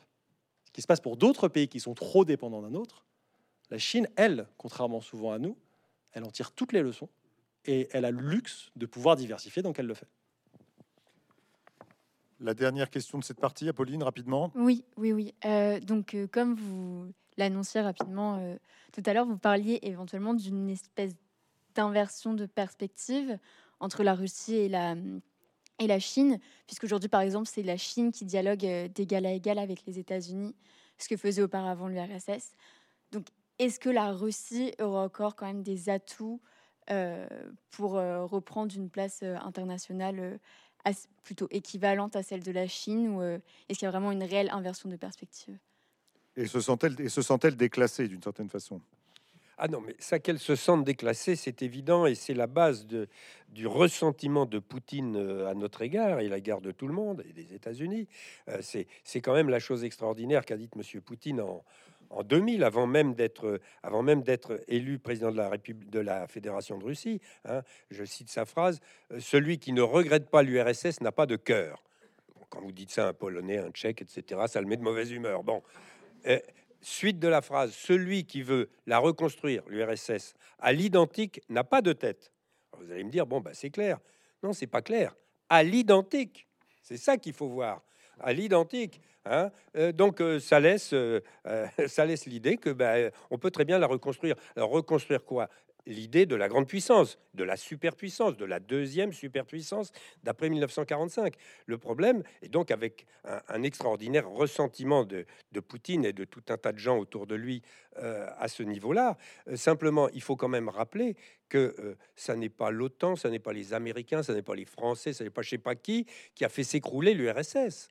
Speaker 4: qui se passe pour d'autres pays qui sont trop dépendants d'un autre, la Chine, elle, contrairement souvent à nous, elle en tire toutes les leçons et elle a le luxe de pouvoir diversifier, donc elle le fait.
Speaker 1: La dernière question de cette partie, Apolline, rapidement.
Speaker 3: Oui, oui, oui. Euh, donc, euh, comme vous l'annonciez rapidement euh, tout à l'heure, vous parliez éventuellement d'une espèce d'inversion de perspective entre la Russie et la, et la Chine, puisqu'aujourd'hui, par exemple, c'est la Chine qui dialogue d'égal à égal avec les États-Unis, ce que faisait auparavant l'URSS. Donc, est-ce que la Russie aura encore quand même des atouts pour reprendre une place internationale plutôt équivalente à celle de la Chine ou est-ce qu'il y a vraiment une réelle inversion de perspective?
Speaker 1: Et se sent-elle se sent déclassée d'une certaine façon?
Speaker 2: Ah non, mais ça qu'elle se sente déclassée, c'est évident, et c'est la base de, du ressentiment de Poutine à notre égard et la guerre de tout le monde et des États-Unis. c'est quand même la chose extraordinaire qu'a dit Monsieur Poutine en, en 2000, avant même d'être avant même d'être élu président de la République de la Fédération de Russie. Hein, je cite sa phrase euh, celui qui ne regrette pas l'URSS n'a pas de cœur. Quand vous dites ça un Polonais, un Tchèque, etc., ça le met de mauvaise humeur. Bon. Euh, suite de la phrase, celui qui veut la reconstruire, l'URSS, à l'identique, n'a pas de tête. vous allez me dire, bon, bah, c'est clair. Non, c'est pas clair. À l'identique, c'est ça qu'il faut voir. À l'identique. Hein. Euh, donc euh, ça laisse, euh, ça laisse l'idée que ben, on peut très bien la reconstruire. Alors reconstruire quoi? L'idée de la grande puissance, de la superpuissance, de la deuxième superpuissance d'après 1945. Le problème est donc avec un, extraordinaire ressentiment de, de, Poutine et de tout un tas de gens autour de lui à ce niveau-là. simplement, il faut quand même rappeler que ça n'est pas l'OTAN, ça n'est pas les Américains, ça n'est pas les Français, ça n'est pas je sais pas qui qui a fait s'écrouler l'URSS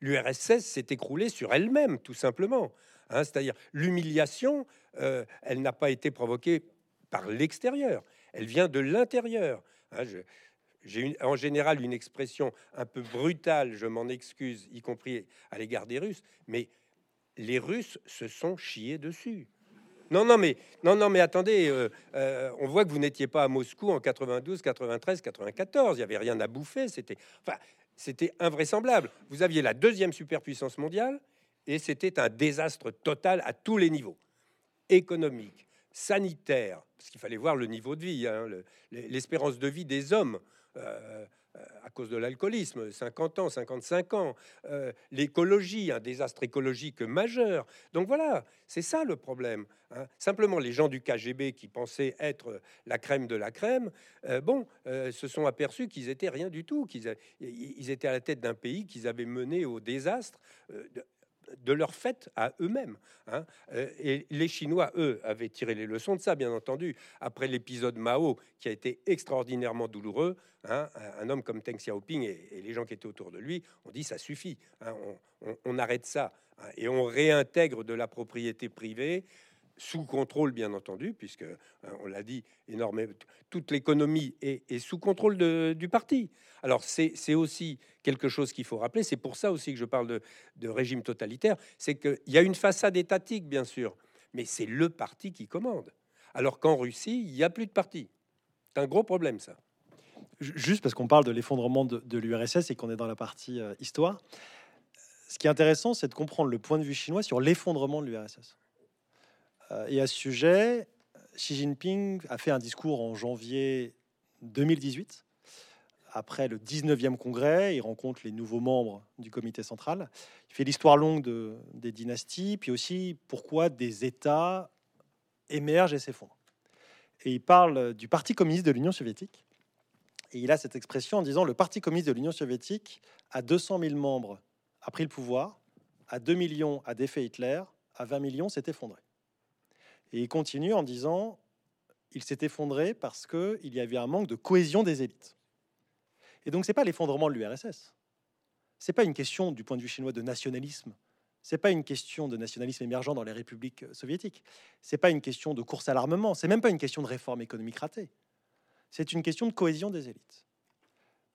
Speaker 2: l'URSS s'est écroulée sur elle-même, tout simplement. Hein. C'est-à-dire l'humiliation, euh, elle n'a pas été provoquée par l'extérieur, elle vient de l'intérieur. Hein. j'ai en général une expression un peu brutale, je m'en excuse, y compris à l'égard des Russes, mais les Russes se sont chiés dessus. Non, non, mais non, non, mais attendez, euh, euh, on voit que vous n'étiez pas à Moscou en 92, 93, 94. Il y avait rien à bouffer. C'était, enfin, c'était invraisemblable. Vous aviez la deuxième superpuissance mondiale et c'était un désastre total à tous les niveaux, économique, sanitaire, parce qu'il fallait voir le niveau de vie, hein, l'espérance de vie des hommes. Euh, euh, à cause de l'alcoolisme, 50 ans, 55 ans, euh, l'écologie, un désastre écologique majeur. Donc voilà, c'est ça le problème. Hein. Simplement, les gens du KGB qui pensaient être la crème de la crème, bon, se sont aperçus qu'ils étaient rien du tout, qu'ils ils étaient à la tête d'un pays qu'ils avaient mené au désastre de leur fait à eux-mêmes. Hein. Euh, et les Chinois, eux, avaient tiré les leçons de ça, bien entendu, après l'épisode Mao, qui a été extraordinairement douloureux. Hein. Un homme comme Deng Xiaoping et, les gens qui étaient autour de lui ont dit ça suffit, hein, on, arrête ça et on réintègre de la propriété privée sous contrôle, bien entendu, puisque euh, on l'a dit énormément, toute l'économie est, sous contrôle du parti. Alors c'est aussi quelque chose qu'il faut rappeler. C'est pour ça aussi que je parle de, régime totalitaire, c'est qu'il y a une façade étatique, bien sûr, mais c'est le parti qui commande. Alors qu'en Russie, il n'y a plus de parti. C'est un gros problème, ça.
Speaker 4: Juste parce qu'on parle de l'effondrement de, l'URSS et qu'on est dans la partie euh, histoire, ce qui est intéressant, c'est de comprendre le point de vue chinois sur l'effondrement de l'URSS. Euh, et à ce sujet, Xi Jinping a fait un discours en janvier 2018. Après le 19e congrès, il rencontre les nouveaux membres du comité central. Il fait l'histoire longue de, des dynasties, puis aussi pourquoi des États émergent et s'effondrent. Et il parle du Parti communiste de l'Union soviétique. Et il a cette expression en disant le Parti communiste de l'Union soviétique, à 200 000 membres, a pris le pouvoir, à 2 millions a défait Hitler, à 20 millions s'est effondré. Et il continue en disant il s'est effondré parce qu'il y avait un manque de cohésion des élites. Et donc, ce n'est pas l'effondrement de l'URSS. Ce n'est pas une question, du point de vue chinois, de nationalisme. Ce n'est pas une question de nationalisme émergent dans les républiques soviétiques. Ce n'est pas une question de course à l'armement. C'est même pas une question de réforme économique ratée. C'est une question de cohésion des élites.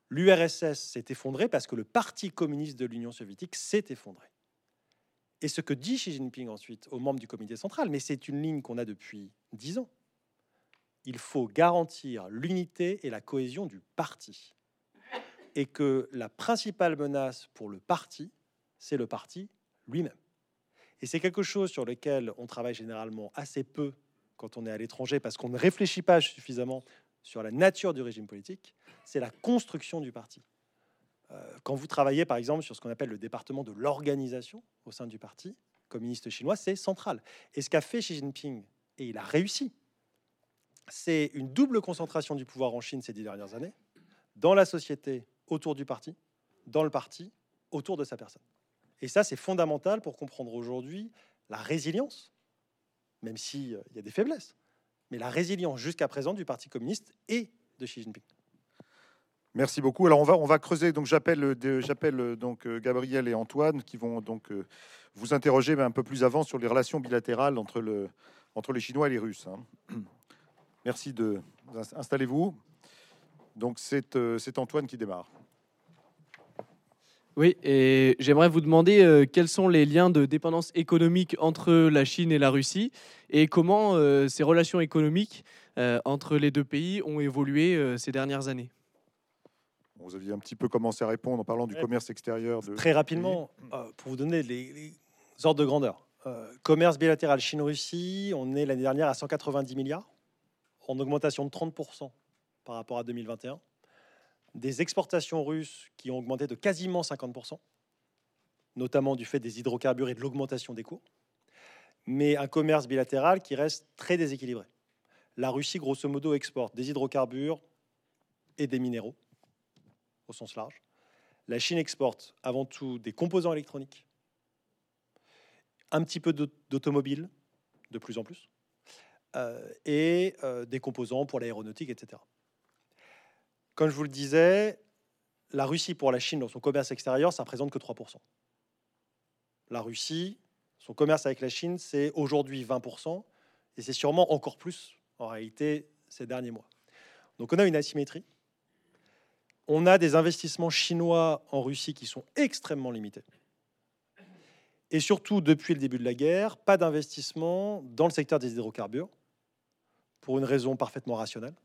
Speaker 4: L'URSS s'est effondré parce que le Parti communiste de l'Union soviétique s'est effondré. Et ce que dit Xi Jinping ensuite aux membres du comité central, mais c'est une ligne qu'on a depuis dix ans, il faut garantir l'unité et la cohésion du parti. Et que la principale menace pour le parti, c'est le parti lui-même. Et c'est quelque chose sur lequel on travaille généralement assez peu quand on est à l'étranger, parce qu'on ne réfléchit pas suffisamment sur la nature du régime politique, c'est la construction du parti. Euh, quand vous travaillez par exemple sur ce qu'on appelle le département de l'organisation au sein du parti communiste chinois, c'est central. Et ce qu'a fait Xi Jinping, et il a réussi, c'est une double concentration du pouvoir en Chine ces dix dernières années, dans la société autour du parti, dans le parti autour de sa personne. Et ça, c'est fondamental pour comprendre aujourd'hui la résilience, même s'il euh, y a des faiblesses, mais la résilience jusqu'à présent du Parti communiste et de Xi Jinping.
Speaker 1: Merci beaucoup. Alors on va on va creuser. Donc j'appelle euh, j'appelle euh, donc Gabriel et Antoine qui vont donc vous interroger un peu plus avant sur les relations bilatérales entre le entre les Chinois et les Russes. Hein. Merci de installez-vous. Donc c'est Antoine qui démarre.
Speaker 6: Oui, et j'aimerais vous demander euh, quels sont les liens de dépendance économique entre la Chine et la Russie et comment euh, ces relations économiques euh, entre les deux pays ont évolué ces dernières années?
Speaker 1: Vous aviez un petit peu commencé à répondre en parlant du commerce extérieur. De...
Speaker 4: Très rapidement, pour vous donner les, les, ordres de grandeur. commerce bilatéral Chine-Russie, on est l'année dernière à 190 milliards, en augmentation de 30% par rapport à 2021 des exportations russes qui ont augmenté de quasiment 50%, notamment du fait des hydrocarbures et de l'augmentation des cours, mais un commerce bilatéral qui reste très déséquilibré. La Russie, grosso modo, exporte des hydrocarbures et des minéraux, au sens large. La Chine exporte avant tout des composants électroniques, un petit peu d'automobiles, de plus en plus, euh, et euh, des composants pour l'aéronautique, etc. Comme je vous le disais, la Russie pour la Chine dans son commerce extérieur, ça représente que 3%. La Russie, son commerce avec la Chine, c'est aujourd'hui 20%, et c'est sûrement encore plus en réalité ces derniers mois. Donc on a une asymétrie. On a des investissements chinois en Russie qui sont extrêmement limités. Et surtout, depuis le début de la guerre, pas d'investissement dans le secteur des hydrocarbures, pour une raison parfaitement rationnelle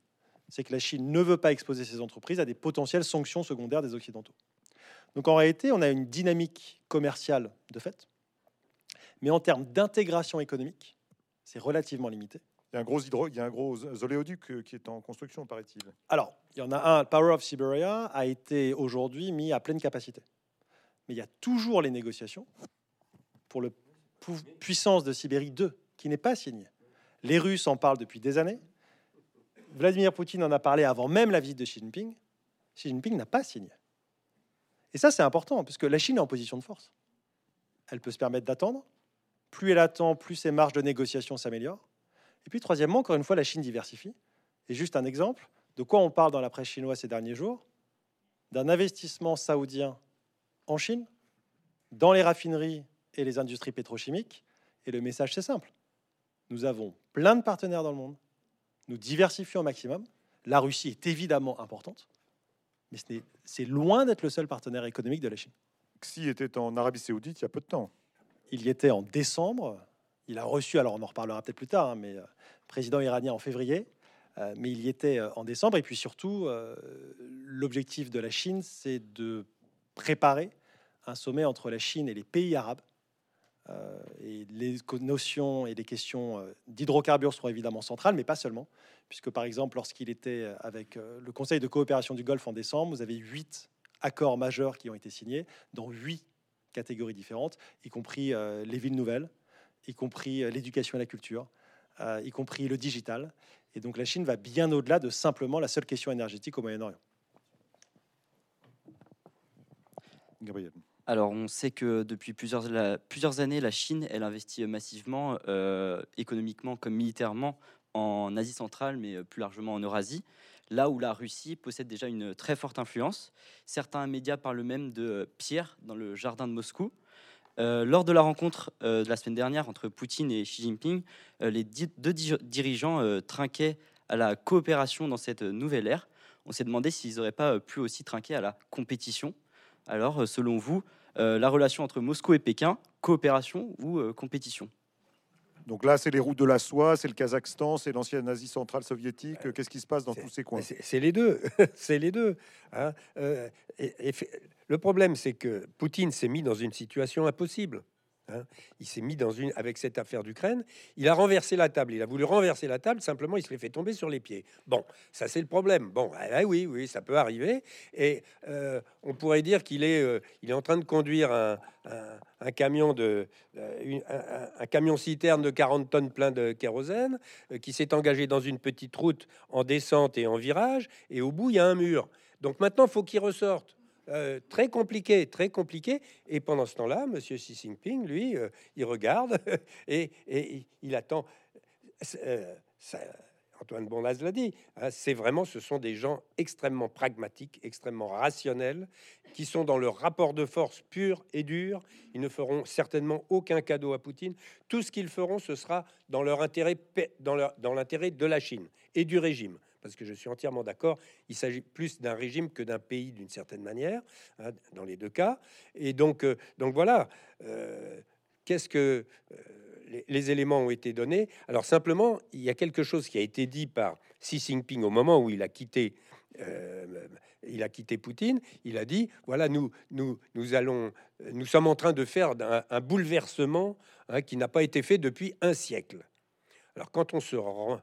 Speaker 4: c'est que la Chine ne veut pas exposer ses entreprises à des potentielles sanctions secondaires des Occidentaux. Donc en réalité, on a une dynamique commerciale de fait, mais en termes d'intégration économique, c'est relativement limité.
Speaker 1: Y a un gros, hydro, il y a un gros oléoduc euh, qui est en construction, paraît-il.
Speaker 4: Alors, il y en a un, Power of Siberia a été aujourd'hui mis à pleine capacité. Mais il y a toujours les négociations pour le puissance de Sibérie 2, qui n'est pas signé. Les Russes en parlent depuis des années. Vladimir Poutine en a parlé avant même la visite de Xi Jinping. Xi Jinping n'a pas signé. Et ça, c'est important, puisque la Chine est en position de force. Elle peut se permettre d'attendre. Plus elle attend, plus ses marges de négociation s'améliorent. Et puis, troisièmement, encore une fois, la Chine diversifie. Et juste un exemple, de quoi on parle dans la presse chinoise ces derniers jours? D'un investissement saoudien en Chine, dans les raffineries et les industries pétrochimiques. Et le message, c'est simple. Nous avons plein de partenaires dans le monde nous diversifions au maximum. La Russie est évidemment importante, mais c'est loin d'être le seul partenaire économique de la Chine.
Speaker 1: Xi était en Arabie Saoudite il y a peu de temps.
Speaker 4: Il y était en décembre. Il a reçu, alors on en reparlera peut-être plus tard, hein, mais euh, président iranien en février. Euh, mais il y était euh, en décembre. Et puis surtout, l'objectif de la Chine, c'est de préparer un sommet entre la Chine et les pays arabes et les notions et les questions d'hydrocarbures sont évidemment centrales, mais pas seulement, puisque par exemple, lorsqu'il était avec le Conseil de coopération du Golfe en décembre, vous avez huit accords majeurs qui ont été signés dans huit catégories différentes, y compris les villes nouvelles, y compris l'éducation et la culture, y compris le digital. Et donc la Chine va bien au-delà de simplement la seule question énergétique au Moyen-Orient.
Speaker 1: Gabriel.
Speaker 7: Alors, on sait que depuis plusieurs, plusieurs années, la Chine, elle investit massivement, euh, économiquement comme militairement, en Asie centrale, mais plus largement en Eurasie, là où la Russie possède déjà une très forte influence. Certains médias parlent même de pierre dans le jardin de Moscou. Euh, lors de la rencontre euh, de la semaine dernière entre Poutine et Xi Jinping, les deux dirigeants trinquaient à la coopération dans cette nouvelle ère. On s'est demandé s'ils n'auraient pas pu aussi trinquer à la compétition. Alors, selon vous, euh, la relation entre Moscou et Pékin coopération ou compétition?
Speaker 1: Donc là, c'est les routes de la soie, c'est le Kazakhstan, c'est l'ancienne Asie centrale soviétique. Qu'est-ce qui se passe dans tous ces coins?
Speaker 2: C'est les deux. c'est les deux. Hein. et, le problème, c'est que Poutine s'est mis dans une situation impossible. Hein. il s'est mis dans une avec cette affaire d'Ukraine. Il a renversé la table. Il a voulu renverser la table. Simplement, il se l'est fait tomber sur les pieds. Bon, ça c'est le problème. Bon, ah, oui, oui, ça peut arriver. Et euh, on pourrait dire qu'il est, euh, il est en train de conduire un, camion de, euh, un, camion citerne de 40 tonnes plein de kérosène, qui s'est engagé dans une petite route en descente et en virage. Et au bout, il y a un mur. Donc maintenant, faut qu'il ressorte. Euh, très compliqué, très compliqué. Et pendant ce temps-là, Monsieur Xi Jinping, lui, euh, il regarde et, il attend. Euh, Antoine Bonaz l'a dit, hein, c'est vraiment, ce sont des gens extrêmement pragmatiques, extrêmement rationnels, qui sont dans leur rapport de force pur et dur. Ils ne feront certainement aucun cadeau à Poutine. Tout ce qu'ils feront, ce sera dans leur intérêt, dans l'intérêt de la Chine et du régime parce que je suis entièrement d'accord, il s'agit plus d'un régime que d'un pays d'une certaine manière, hein, dans les deux cas. Et donc, euh, donc voilà, euh, qu'est-ce que euh, les, éléments ont été donnés? Alors simplement, il y a quelque chose qui a été dit par Xi Jinping au moment où il a quitté. il a quitté Poutine. Il a dit voilà, nous, nous, nous allons, nous sommes en train de faire un, bouleversement hein, qui n'a pas été fait depuis un siècle. Alors quand on se rend,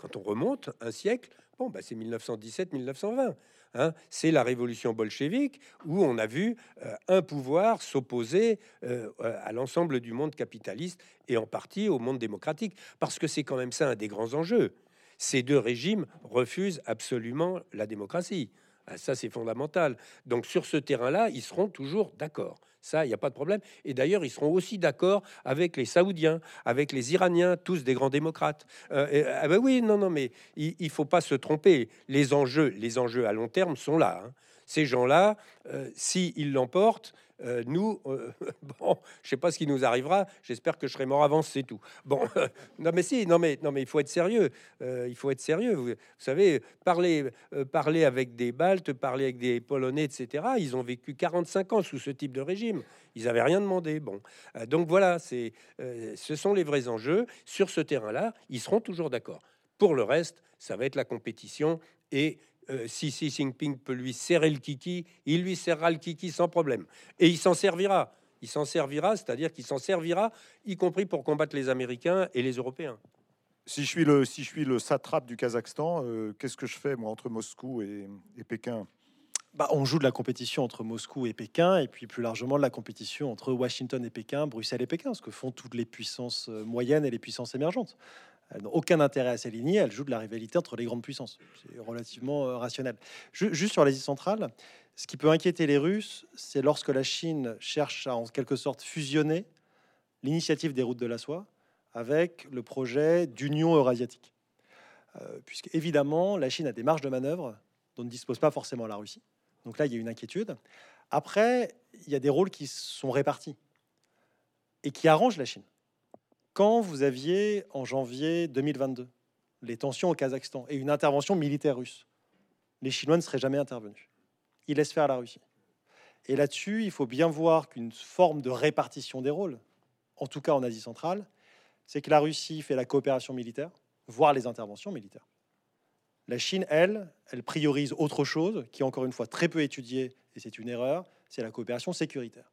Speaker 2: quand on remonte un siècle, bon, bah, c'est 1917-1920. Hein, c'est la révolution bolchevique où on a vu euh, un pouvoir s'opposer euh, à l'ensemble du monde capitaliste et en partie au monde démocratique, parce que c'est quand même ça un des grands enjeux. Ces deux régimes refusent absolument la démocratie. Ah, ça, c'est fondamental. Donc sur ce terrain-là, ils seront toujours d'accord. Ça, il n'y a pas de problème. Et d'ailleurs, ils seront aussi d'accord avec les Saoudiens, avec les Iraniens, tous des grands démocrates. Euh, ah ben oui, non, non, mais il ne faut pas se tromper. Les enjeux, les enjeux à long terme sont là. Hein. Ces gens-là, euh, s'ils l'emportent, euh, nous, euh, bon, je sais pas ce qui nous arrivera. J'espère que je serai mort avant, c'est tout. Bon, non mais si, non mais non mais il faut être sérieux. Euh, il faut être sérieux. Vous, savez, parler, parler avec des Baltes, parler avec des Polonais, etc. Ils ont vécu 45 ans sous ce type de régime. Ils avaient rien demandé. Bon, donc voilà, c'est, ce sont les vrais enjeux sur ce terrain-là. Ils seront toujours d'accord. Pour le reste, ça va être la compétition et euh, si Xi Jinping peut lui serrer le kiki, il lui serrera le kiki sans problème. Et il s'en servira. Il s'en servira, c'est-à-dire qu'il s'en servira, y compris pour combattre les Américains et les Européens.
Speaker 1: Si je suis le, si je suis le satrape du Kazakhstan, euh, qu'est-ce que je fais moi entre Moscou et, Pékin?
Speaker 4: Bah, on joue de la compétition entre Moscou et Pékin, et puis plus largement de la compétition entre Washington et Pékin, Bruxelles et Pékin, ce que font toutes les puissances euh, moyennes et les puissances émergentes. Elles n'ont aucun intérêt à s'aligner. Elles jouent de la rivalité entre les grandes puissances. C'est relativement euh, rationnel. Juste sur l'Asie centrale, ce qui peut inquiéter les Russes, c'est lorsque la Chine cherche à en quelque sorte fusionner l'initiative des routes de la soie avec le projet d'union eurasiatique. Euh, puisque évidemment, la Chine a des marges de manœuvre dont ne dispose pas forcément la Russie. Donc là, il y a une inquiétude. Après, il y a des rôles qui sont répartis et qui arrangent la Chine. Quand vous aviez en janvier 2022 les tensions au Kazakhstan et une intervention militaire russe, les Chinois ne seraient jamais intervenus. Ils laissent faire la Russie. Et là-dessus, il faut bien voir qu'une forme de répartition des rôles, en tout cas en Asie centrale, c'est que la Russie fait la coopération militaire, voire les interventions militaires. La Chine, elle, elle priorise autre chose, qui est encore une fois très peu étudiée, et c'est une erreur, c'est la coopération sécuritaire.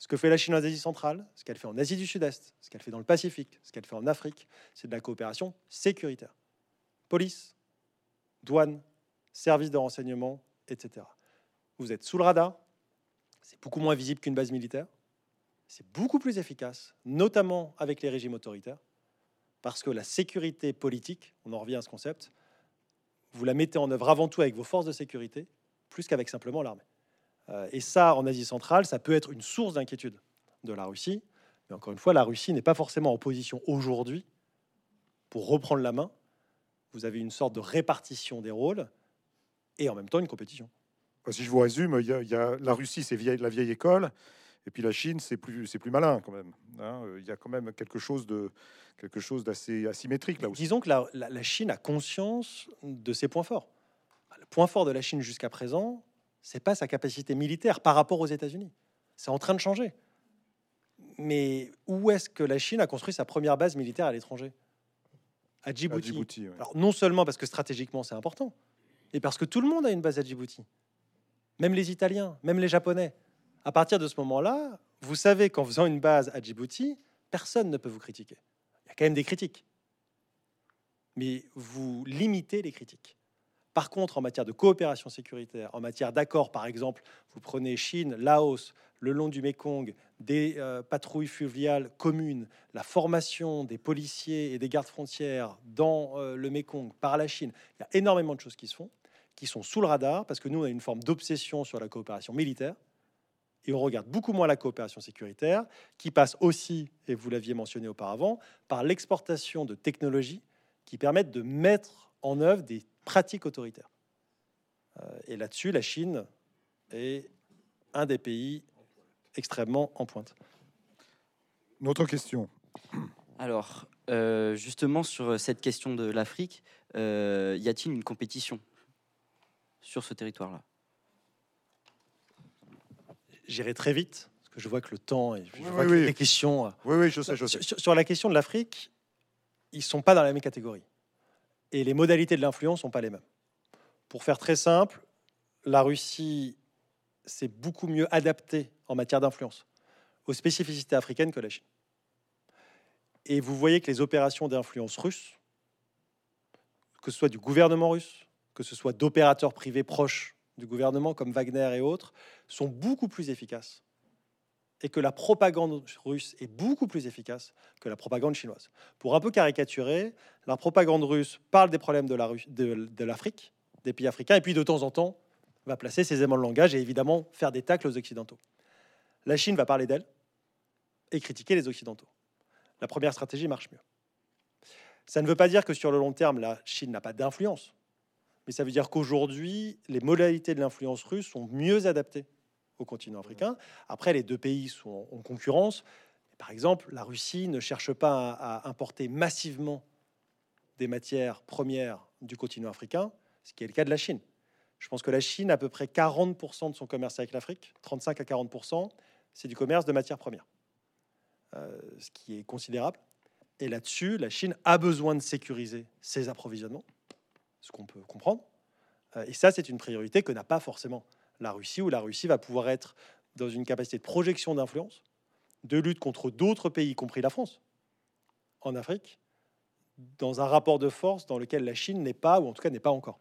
Speaker 4: Ce que fait la Chine en Asie centrale, ce qu'elle fait en Asie du Sud-Est, ce qu'elle fait dans le Pacifique, ce qu'elle fait en Afrique, c'est de la coopération sécuritaire. Police, douane, services de renseignement, etc. Vous êtes sous le radar, c'est beaucoup moins visible qu'une base militaire, c'est beaucoup plus efficace, notamment avec les régimes autoritaires, parce que la sécurité politique, on en revient à ce concept, vous la mettez en œuvre avant tout avec vos forces de sécurité, plus qu'avec simplement l'armée. Euh, et ça, en Asie centrale, ça peut être une source d'inquiétude de la Russie. Mais encore une fois, la Russie n'est pas forcément en position aujourd'hui pour reprendre la main. Vous avez une sorte de répartition des rôles et en même temps une compétition.
Speaker 1: Si je vous résume, il y a, la Russie, c'est la vieille école, et puis la Chine, c'est plus, c'est plus malin quand même. Hein. il y a quand même quelque chose de quelque chose d'assez asymétrique là aussi.
Speaker 4: Disons que la, la, Chine a conscience de ses points forts. Le point fort de la Chine jusqu'à présent, c'est pas sa capacité militaire par rapport aux États-Unis. C'est en train de changer. Mais où est-ce que la Chine a construit sa première base militaire à l'étranger? À Djibouti. Alors, non seulement parce que stratégiquement c'est important, et parce que tout le monde a une base à Djibouti. Même les Italiens, même les Japonais. À partir de ce moment-là, vous savez qu'en faisant une base à Djibouti, personne ne peut vous critiquer. Il y a quand même des critiques. Mais vous limitez les critiques. Par contre, en matière de coopération sécuritaire, en matière d'accord, par exemple, vous prenez Chine, Laos, le long du Mékong, des euh, patrouilles fluviales communes, la formation des policiers et des gardes frontières dans euh, le Mékong par la Chine. Il y a énormément de choses qui se font, qui sont sous le radar, parce que nous, on a une forme d'obsession sur la coopération militaire, et on regarde beaucoup moins la coopération sécuritaire, qui passe aussi, et vous l'aviez mentionné auparavant, par l'exportation de technologies qui permettent de mettre en œuvre des pratiques autoritaires. Euh, et là-dessus, la Chine est un des pays extrêmement en pointe.
Speaker 1: Notre question.
Speaker 7: Alors, euh, justement, sur cette question de l'Afrique, euh, y a-t-il une compétition sur ce territoire-là?
Speaker 4: J'irai très vite, parce que je vois que le temps et les questions.
Speaker 1: Oui, oui, je sais, je sais.
Speaker 4: Sur, la question de l'Afrique, ils sont pas dans la même catégorie. Et les modalités de l'influence sont pas les mêmes. Pour faire très simple, la Russie s'est beaucoup mieux adaptée en matière d'influence aux spécificités africaines que la Chine. Et vous voyez que les opérations d'influence russes, que ce soit du gouvernement russe, que ce soit d'opérateurs privés proches du gouvernement comme Wagner et autres, sont beaucoup plus efficaces. Et que la propagande russe est beaucoup plus efficace que la propagande chinoise. Pour un peu caricaturer, la propagande russe parle des problèmes de l'Afrique, des pays africains, et puis de temps en temps va placer ses aimants de langage et évidemment faire des tacles aux Occidentaux. La Chine va parler d'elle et critiquer les Occidentaux. La première stratégie marche mieux. Ça ne veut pas dire que sur le long terme, la Chine n'a pas d'influence, mais ça veut dire qu'aujourd'hui, les modalités de l'influence russe sont mieux adaptées au continent africain. Après, les deux pays sont en concurrence. Par exemple, la Russie ne cherche pas à importer massivement des matières premières du continent africain, ce qui est le cas de la Chine. Je pense que la Chine, à peu près 40% de son commerce avec l'Afrique, 35 à 40%, c'est du commerce de matières premières, euh, ce qui est considérable. Et là-dessus, la Chine a besoin de sécuriser ses approvisionnements, ce qu'on peut comprendre. Euh, et ça, c'est une priorité que n'a pas forcément la Russie, où la Russie va pouvoir être dans une capacité de projection d'influence, de lutte contre d'autres pays, y compris la France, en Afrique, dans un rapport de force dans lequel la Chine n'est pas, ou en tout cas n'est pas encore.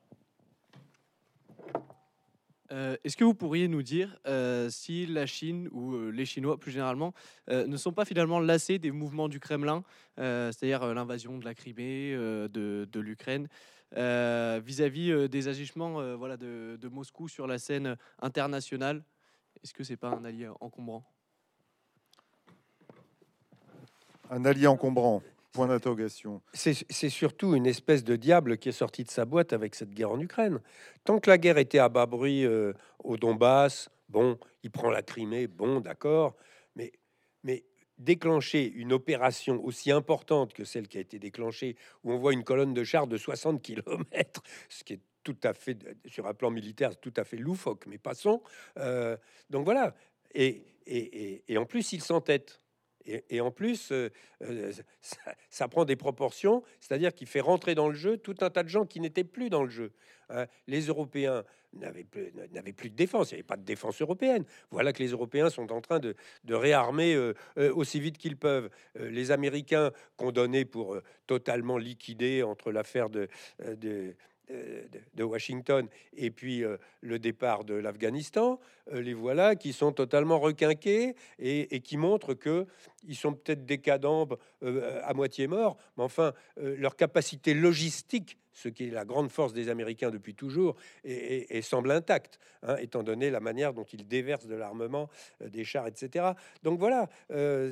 Speaker 6: Euh, est-ce que vous pourriez nous dire euh, si la Chine ou euh, les Chinois plus généralement ne sont pas finalement lassés des mouvements du Kremlin, c'est-à-dire l'invasion de la Crimée, de, l'Ukraine, vis-à-vis des agissements voilà, de, de, Moscou sur la scène internationale? Est-ce que c'est pas un allié encombrant?
Speaker 1: Un allié encombrant. Point d'interrogation.
Speaker 2: C'est surtout une espèce de diable qui est sorti de sa boîte avec cette guerre en Ukraine. Tant que la guerre était à bas bruit euh, au Donbass, bon, il prend la Crimée, bon, d'accord, mais, déclencher une opération aussi importante que celle qui a été déclenchée, où on voit une colonne de chars de 60 km, ce qui est tout à fait, sur un plan militaire, tout à fait loufoque, mais passons. Euh, donc voilà. Et, et en plus, il s'entête. Et, en plus, euh, euh, ça, prend des proportions, c'est-à-dire qu'il fait rentrer dans le jeu tout un tas de gens qui n'étaient plus dans le jeu. Hein. les Européens n'avaient plus, de défense, il n'y avait pas de défense européenne. Voilà que les Européens sont en train de, réarmer euh, aussi vite qu'ils peuvent. les Américains condamnés pour totalement liquider entre l'affaire de de, Washington et puis euh, le départ de l'Afghanistan, euh, les voilà qui sont totalement requinqués et, qui montrent que ils sont peut-être décadents, euh, à moitié morts, mais enfin leur capacité logistique, ce qui est la grande force des Américains depuis toujours, et, semble intacte, hein, étant donné la manière dont ils déversent de l'armement, des chars, etc. Donc voilà,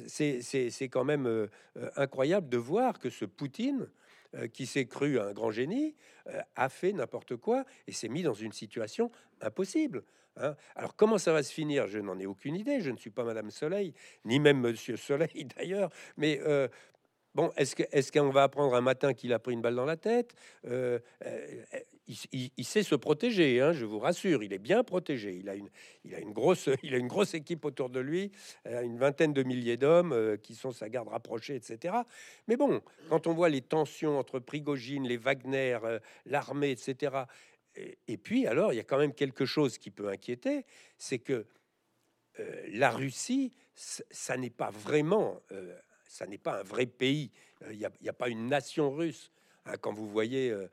Speaker 2: c'est quand même incroyable de voir que ce Poutine euh, qui s'est cru un grand génie, euh, a fait n'importe quoi et s'est mis dans une situation impossible. Hein. Alors comment ça va se finir? Je n'en ai aucune idée. Je ne suis pas Madame Soleil, ni même Monsieur Soleil d'ailleurs. Mais euh, bon, est-ce qu'on va apprendre un matin qu'il a pris une balle dans la tête? Il, sait se protéger, hein, je vous rassure, il est bien protégé. Il a une, grosse, équipe autour de lui, euh, une vingtaine de milliers d'hommes euh, qui sont sa garde rapprochée, etc. Mais bon, quand on voit les tensions entre Prigogine, les Wagner, euh, l'armée, etc. Et, puis, alors, il y a quand même quelque chose qui peut inquiéter, c'est que la Russie, ça n'est pas vraiment, ça n'est pas un vrai pays. Il n'y a, pas une nation russe. Hein, quand vous voyez euh,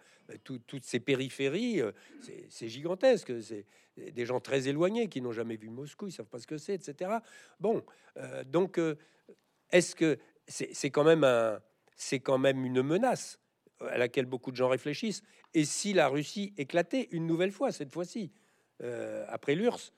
Speaker 2: toutes ces périphéries, euh, c'est gigantesque. C'est des gens très éloignés qui n'ont jamais vu Moscou, ils savent pas ce que c'est, etc. Bon, euh, donc est-ce que c'est quand même c'est quand même une menace à laquelle beaucoup de gens réfléchissent? Et si la Russie éclatait une nouvelle fois, cette fois-ci, après l'URSS,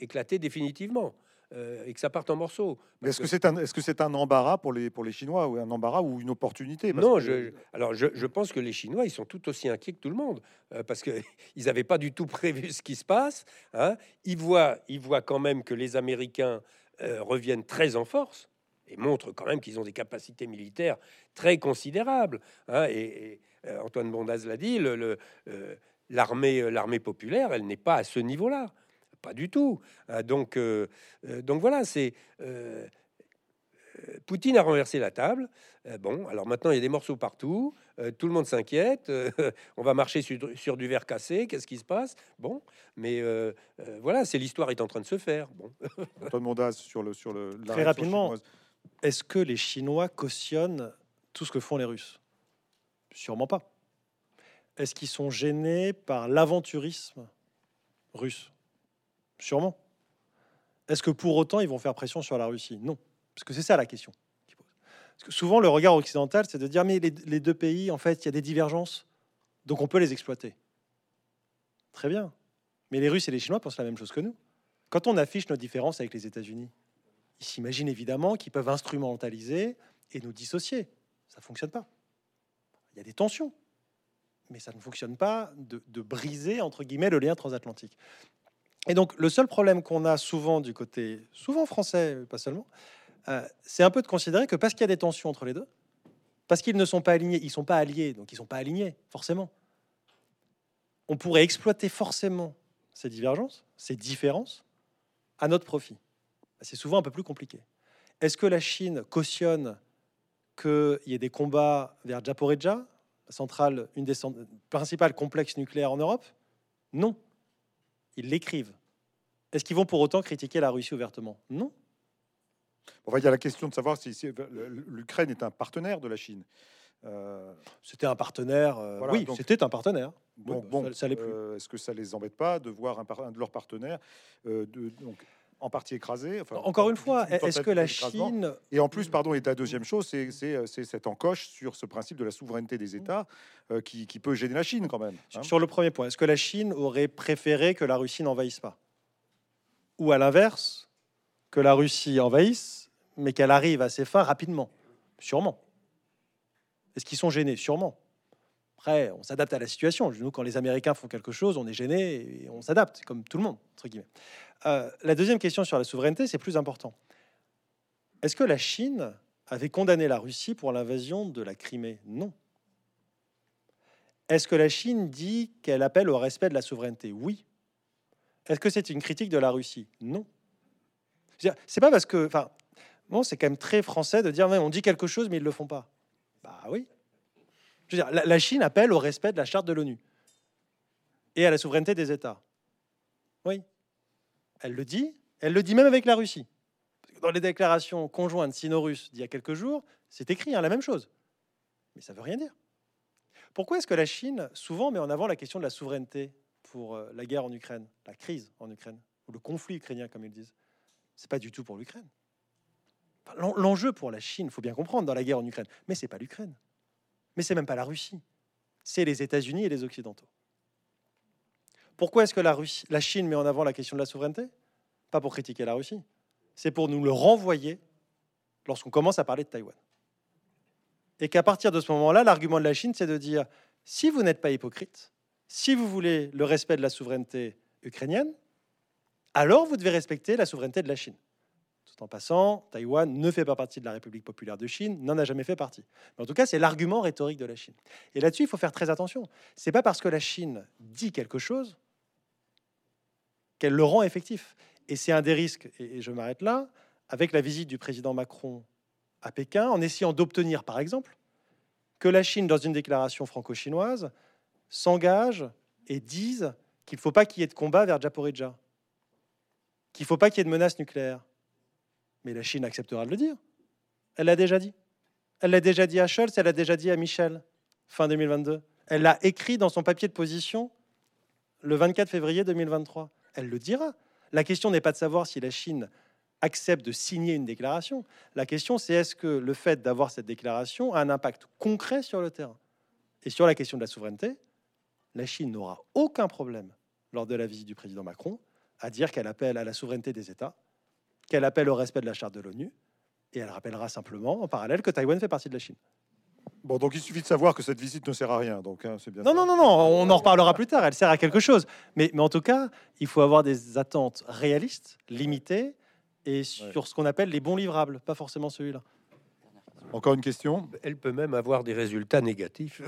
Speaker 2: éclatait définitivement euh, et que ça parte en morceaux.
Speaker 1: Est-ce que c'est un, est-ce que c'est un embarras pour les pour les Chinois ou un embarras ou une opportunité?
Speaker 2: Non, je, alors je, je, pense que les Chinois ils sont tout aussi inquiets que tout le monde euh, parce que ils n'avaient pas du tout prévu ce qui se passe. Hein. Ils voient ils voient quand même que les Américains euh, reviennent très en force et montrent quand même qu'ils ont des capacités militaires très considérables. Hein. et, Antoine Bondaz l'a dit, le, l'armée l'armée populaire, elle n'est pas à ce niveau-là. Pas du tout. Euh, donc, euh, euh, donc voilà, c'est Poutine a renversé la table. bon, alors maintenant il y a des morceaux partout. tout le monde s'inquiète. on va marcher sur, du verre cassé. Qu'est-ce qui se passe? Bon, mais voilà, c'est l'histoire est en train de se faire. Bon.
Speaker 1: Antoine sur le sur le.
Speaker 4: Très rapidement, est-ce que les Chinois cautionnent tout ce que font les Russes? Sûrement pas. Est-ce qu'ils sont gênés par l'aventurisme russe? Sûrement. Est-ce que pour autant ils vont faire pression sur la Russie? Non. Parce que c'est ça la question. Parce que souvent le regard occidental, c'est de dire mais les, deux pays, en fait, il y a des divergences, donc on peut les exploiter. Très bien. Mais les Russes et les Chinois pensent la même chose que nous. Quand on affiche nos différences avec les États-Unis, ils s'imaginent évidemment qu'ils peuvent instrumentaliser et nous dissocier. Ça ne fonctionne pas. Il y a des tensions, mais ça ne fonctionne pas de briser, entre guillemets, le lien transatlantique. Et donc, le seul problème qu'on a souvent du côté, souvent français, pas seulement, euh, c'est un peu de considérer que parce qu'il y a des tensions entre les deux, parce qu'ils ne sont pas alignés, ils sont pas alliés, donc ils sont pas alignés, forcément. On pourrait exploiter forcément ces divergences, ces différences, à notre profit. C'est souvent un peu plus compliqué. Est-ce que la Chine cautionne qu'il y ait des combats vers Japoreja, la centrale, une des principales complexes nucléaires en Europe? Non ils l'écrivent. Est-ce qu'ils vont pour autant critiquer la Russie ouvertement? Non.
Speaker 1: il y a la question de savoir si, l'Ukraine est un partenaire de la Chine.
Speaker 4: Euh, c'était un partenaire. Euh, oui, c'était un partenaire.
Speaker 1: bon, euh, Est-ce que ça les embête pas de voir un, de leurs partenaires de, donc, en partie écrasé.
Speaker 4: Encore une fois, est-ce que la Chine...
Speaker 1: Et en plus, pardon, et la deuxième chose, c'est cette encoche sur ce principe de la souveraineté des États euh, qui, peut gêner la Chine quand même.
Speaker 4: Hein. Sur le premier point, est-ce que la Chine aurait préféré que la Russie n'envahisse pas? Ou à l'inverse, que la Russie envahisse, mais qu'elle arrive à ses fins rapidement? Sûrement. Est-ce qu'ils sont gênés? Sûrement. Après, on s'adapte à la situation. Nous, quand les Américains font quelque chose, on est gêné et on s'adapte, comme tout le monde, entre guillemets. Euh, la deuxième question sur la souveraineté, c'est plus important. Est-ce que la Chine avait condamné la Russie pour l'invasion de la Crimée? Non. Est-ce que la Chine dit qu'elle appelle au respect de la souveraineté? Oui. Est-ce que c'est une critique de la Russie? Non. C'est pas parce que, enfin, bon, c'est quand même très français de dire, on dit quelque chose, mais ils le font pas. Bah oui. La Chine appelle au respect de la charte de l'ONU et à la souveraineté des États. Oui. Elle le dit, elle le dit même avec la Russie. Dans les déclarations conjointes sino-russes d'il y a quelques jours, c'est écrit hein, la même chose. Mais ça ne veut rien dire. Pourquoi est-ce que la Chine souvent met en avant la question de la souveraineté pour euh, la guerre en Ukraine, la crise en Ukraine, ou le conflit ukrainien, comme ils disent? C'est pas du tout pour l'Ukraine. L'enjeu pour la Chine, il faut bien comprendre, dans la guerre en Ukraine, mais c'est pas l'Ukraine. Mais c'est même pas la Russie. C'est les États-Unis et les Occidentaux. Pourquoi est-ce que la, Russie, la Chine met en avant la question de la souveraineté? Pas pour critiquer la Russie, c'est pour nous le renvoyer lorsqu'on commence à parler de Taïwan. Et qu'à partir de ce moment-là, l'argument de la Chine, c'est de dire, si vous n'êtes pas hypocrite, si vous voulez le respect de la souveraineté ukrainienne, alors vous devez respecter la souveraineté de la Chine. Tout en passant, Taïwan ne fait pas partie de la République populaire de Chine, n'en a jamais fait partie. Mais en tout cas, c'est l'argument rhétorique de la Chine. Et là-dessus, il faut faire très attention. C'est pas parce que la Chine dit quelque chose qu'elle le rend effectif. Et c'est un des risques, et je m'arrête là, avec la visite du président Macron à Pékin, en essayant d'obtenir, par exemple, que la Chine, dans une déclaration franco-chinoise, s'engage et dise qu'il ne faut pas qu'il y ait de combat vers Japorizhzhia, qu'il ne faut pas qu'il y ait de menace nucléaire. Mais la Chine acceptera de le dire. Elle l'a déjà dit. Elle l'a déjà dit à Scholz, elle l'a déjà dit à Michel, fin 2022. Elle l'a écrit dans son papier de position le 24 février 2023. Elle le dira. La question n'est pas de savoir si la Chine accepte de signer une déclaration. La question, c'est est-ce que le fait d'avoir cette déclaration a un impact concret sur le terrain? Et sur la question de la souveraineté, la Chine n'aura aucun problème, lors de la visite du président Macron, à dire qu'elle appelle à la souveraineté des États, qu'elle appelle au respect de la charte de l'ONU, et elle rappellera simplement en parallèle que Taïwan fait partie de la Chine.
Speaker 1: Bon, donc il suffit de savoir que cette visite ne sert à rien. Donc, hein, c'est bien.
Speaker 4: Non, non, non, non, on en reparlera plus tard. Elle sert à quelque chose. Mais, mais en tout cas, il faut avoir des attentes réalistes, limitées, et sur ce qu'on appelle les bons livrables, pas forcément celui-là.
Speaker 1: Encore une question?
Speaker 2: Elle peut même avoir des résultats négatifs.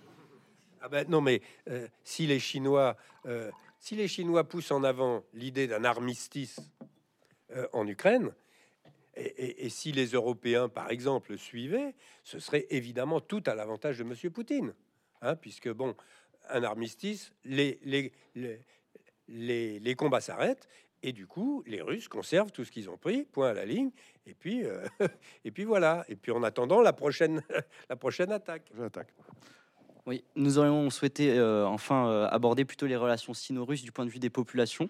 Speaker 2: ah ben non, mais euh, si les Chinois, euh, si les Chinois poussent en avant l'idée d'un armistice en Ukraine, et, si les Européens, par exemple, suivaient, ce serait évidemment tout à l'avantage de Monsieur Poutine, hein, puisque bon, un armistice, les, les, les, les combats s'arrêtent et du coup, les Russes conservent tout ce qu'ils ont pris, point à la ligne. Et puis, euh, et puis voilà. Et puis en attendant la prochaine, la prochaine attaque.
Speaker 7: Oui, nous aurions souhaité euh, enfin euh, aborder plutôt les relations sino-russes du point de vue des populations.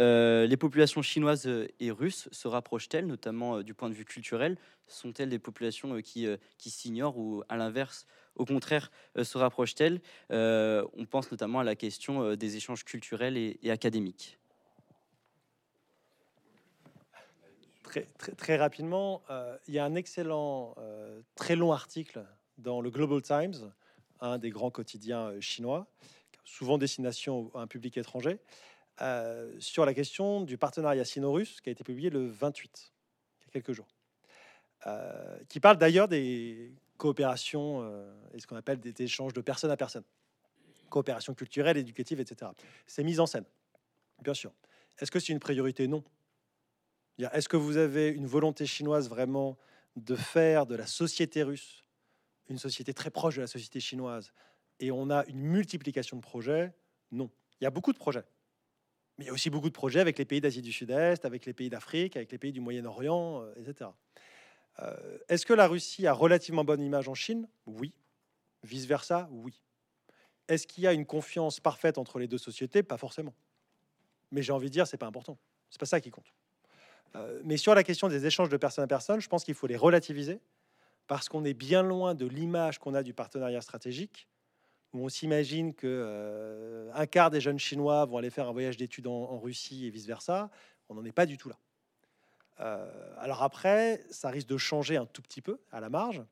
Speaker 7: les populations chinoises et russes se rapprochent-elles, notamment du point de vue culturel? Sont-elles des populations qui, qui s'ignorent ou à l'inverse, au contraire, se rapprochent-elles? On pense notamment à la question des échanges culturels et académiques.
Speaker 4: Très, rapidement, euh, il y a un excellent, euh, très long article dans le Global Times, un des grands quotidiens euh, chinois, souvent destination à un public étranger, sur la question du partenariat sino-russe qui a été publié le 28, il y a quelques jours, qui parle d'ailleurs des coopérations et ce qu'on appelle des échanges de personne à personne, coopération culturelle, éducative, etc. C'est mis en scène, bien sûr. Est-ce que c'est une priorité? Non. Est-ce que vous avez une volonté chinoise vraiment de faire de la société russe une société très proche de la société chinoise et on a une multiplication de projets Non. Il y a beaucoup de projets. Mais il y a aussi beaucoup de projets avec les pays d'Asie du Sud-Est, avec les pays d'Afrique, avec les pays du Moyen-Orient, euh, etc. Euh, est-ce que la Russie a relativement bonne image en Chine? Oui. Vice-versa? Oui. Est-ce qu'il y a une confiance parfaite entre les deux sociétés? Pas forcément. Mais j'ai envie de dire, c'est pas important. C'est pas ça qui compte. Euh, mais sur la question des échanges de personne à personne, je pense qu'il faut les relativiser parce qu'on est bien loin de l'image qu'on a du partenariat stratégique, où on s'imagine que euh, un quart des jeunes Chinois vont aller faire un voyage d'études en, Russie et vice versa. On n'en est pas du tout là. Euh, alors après, ça risque de changer un tout petit peu à la marge.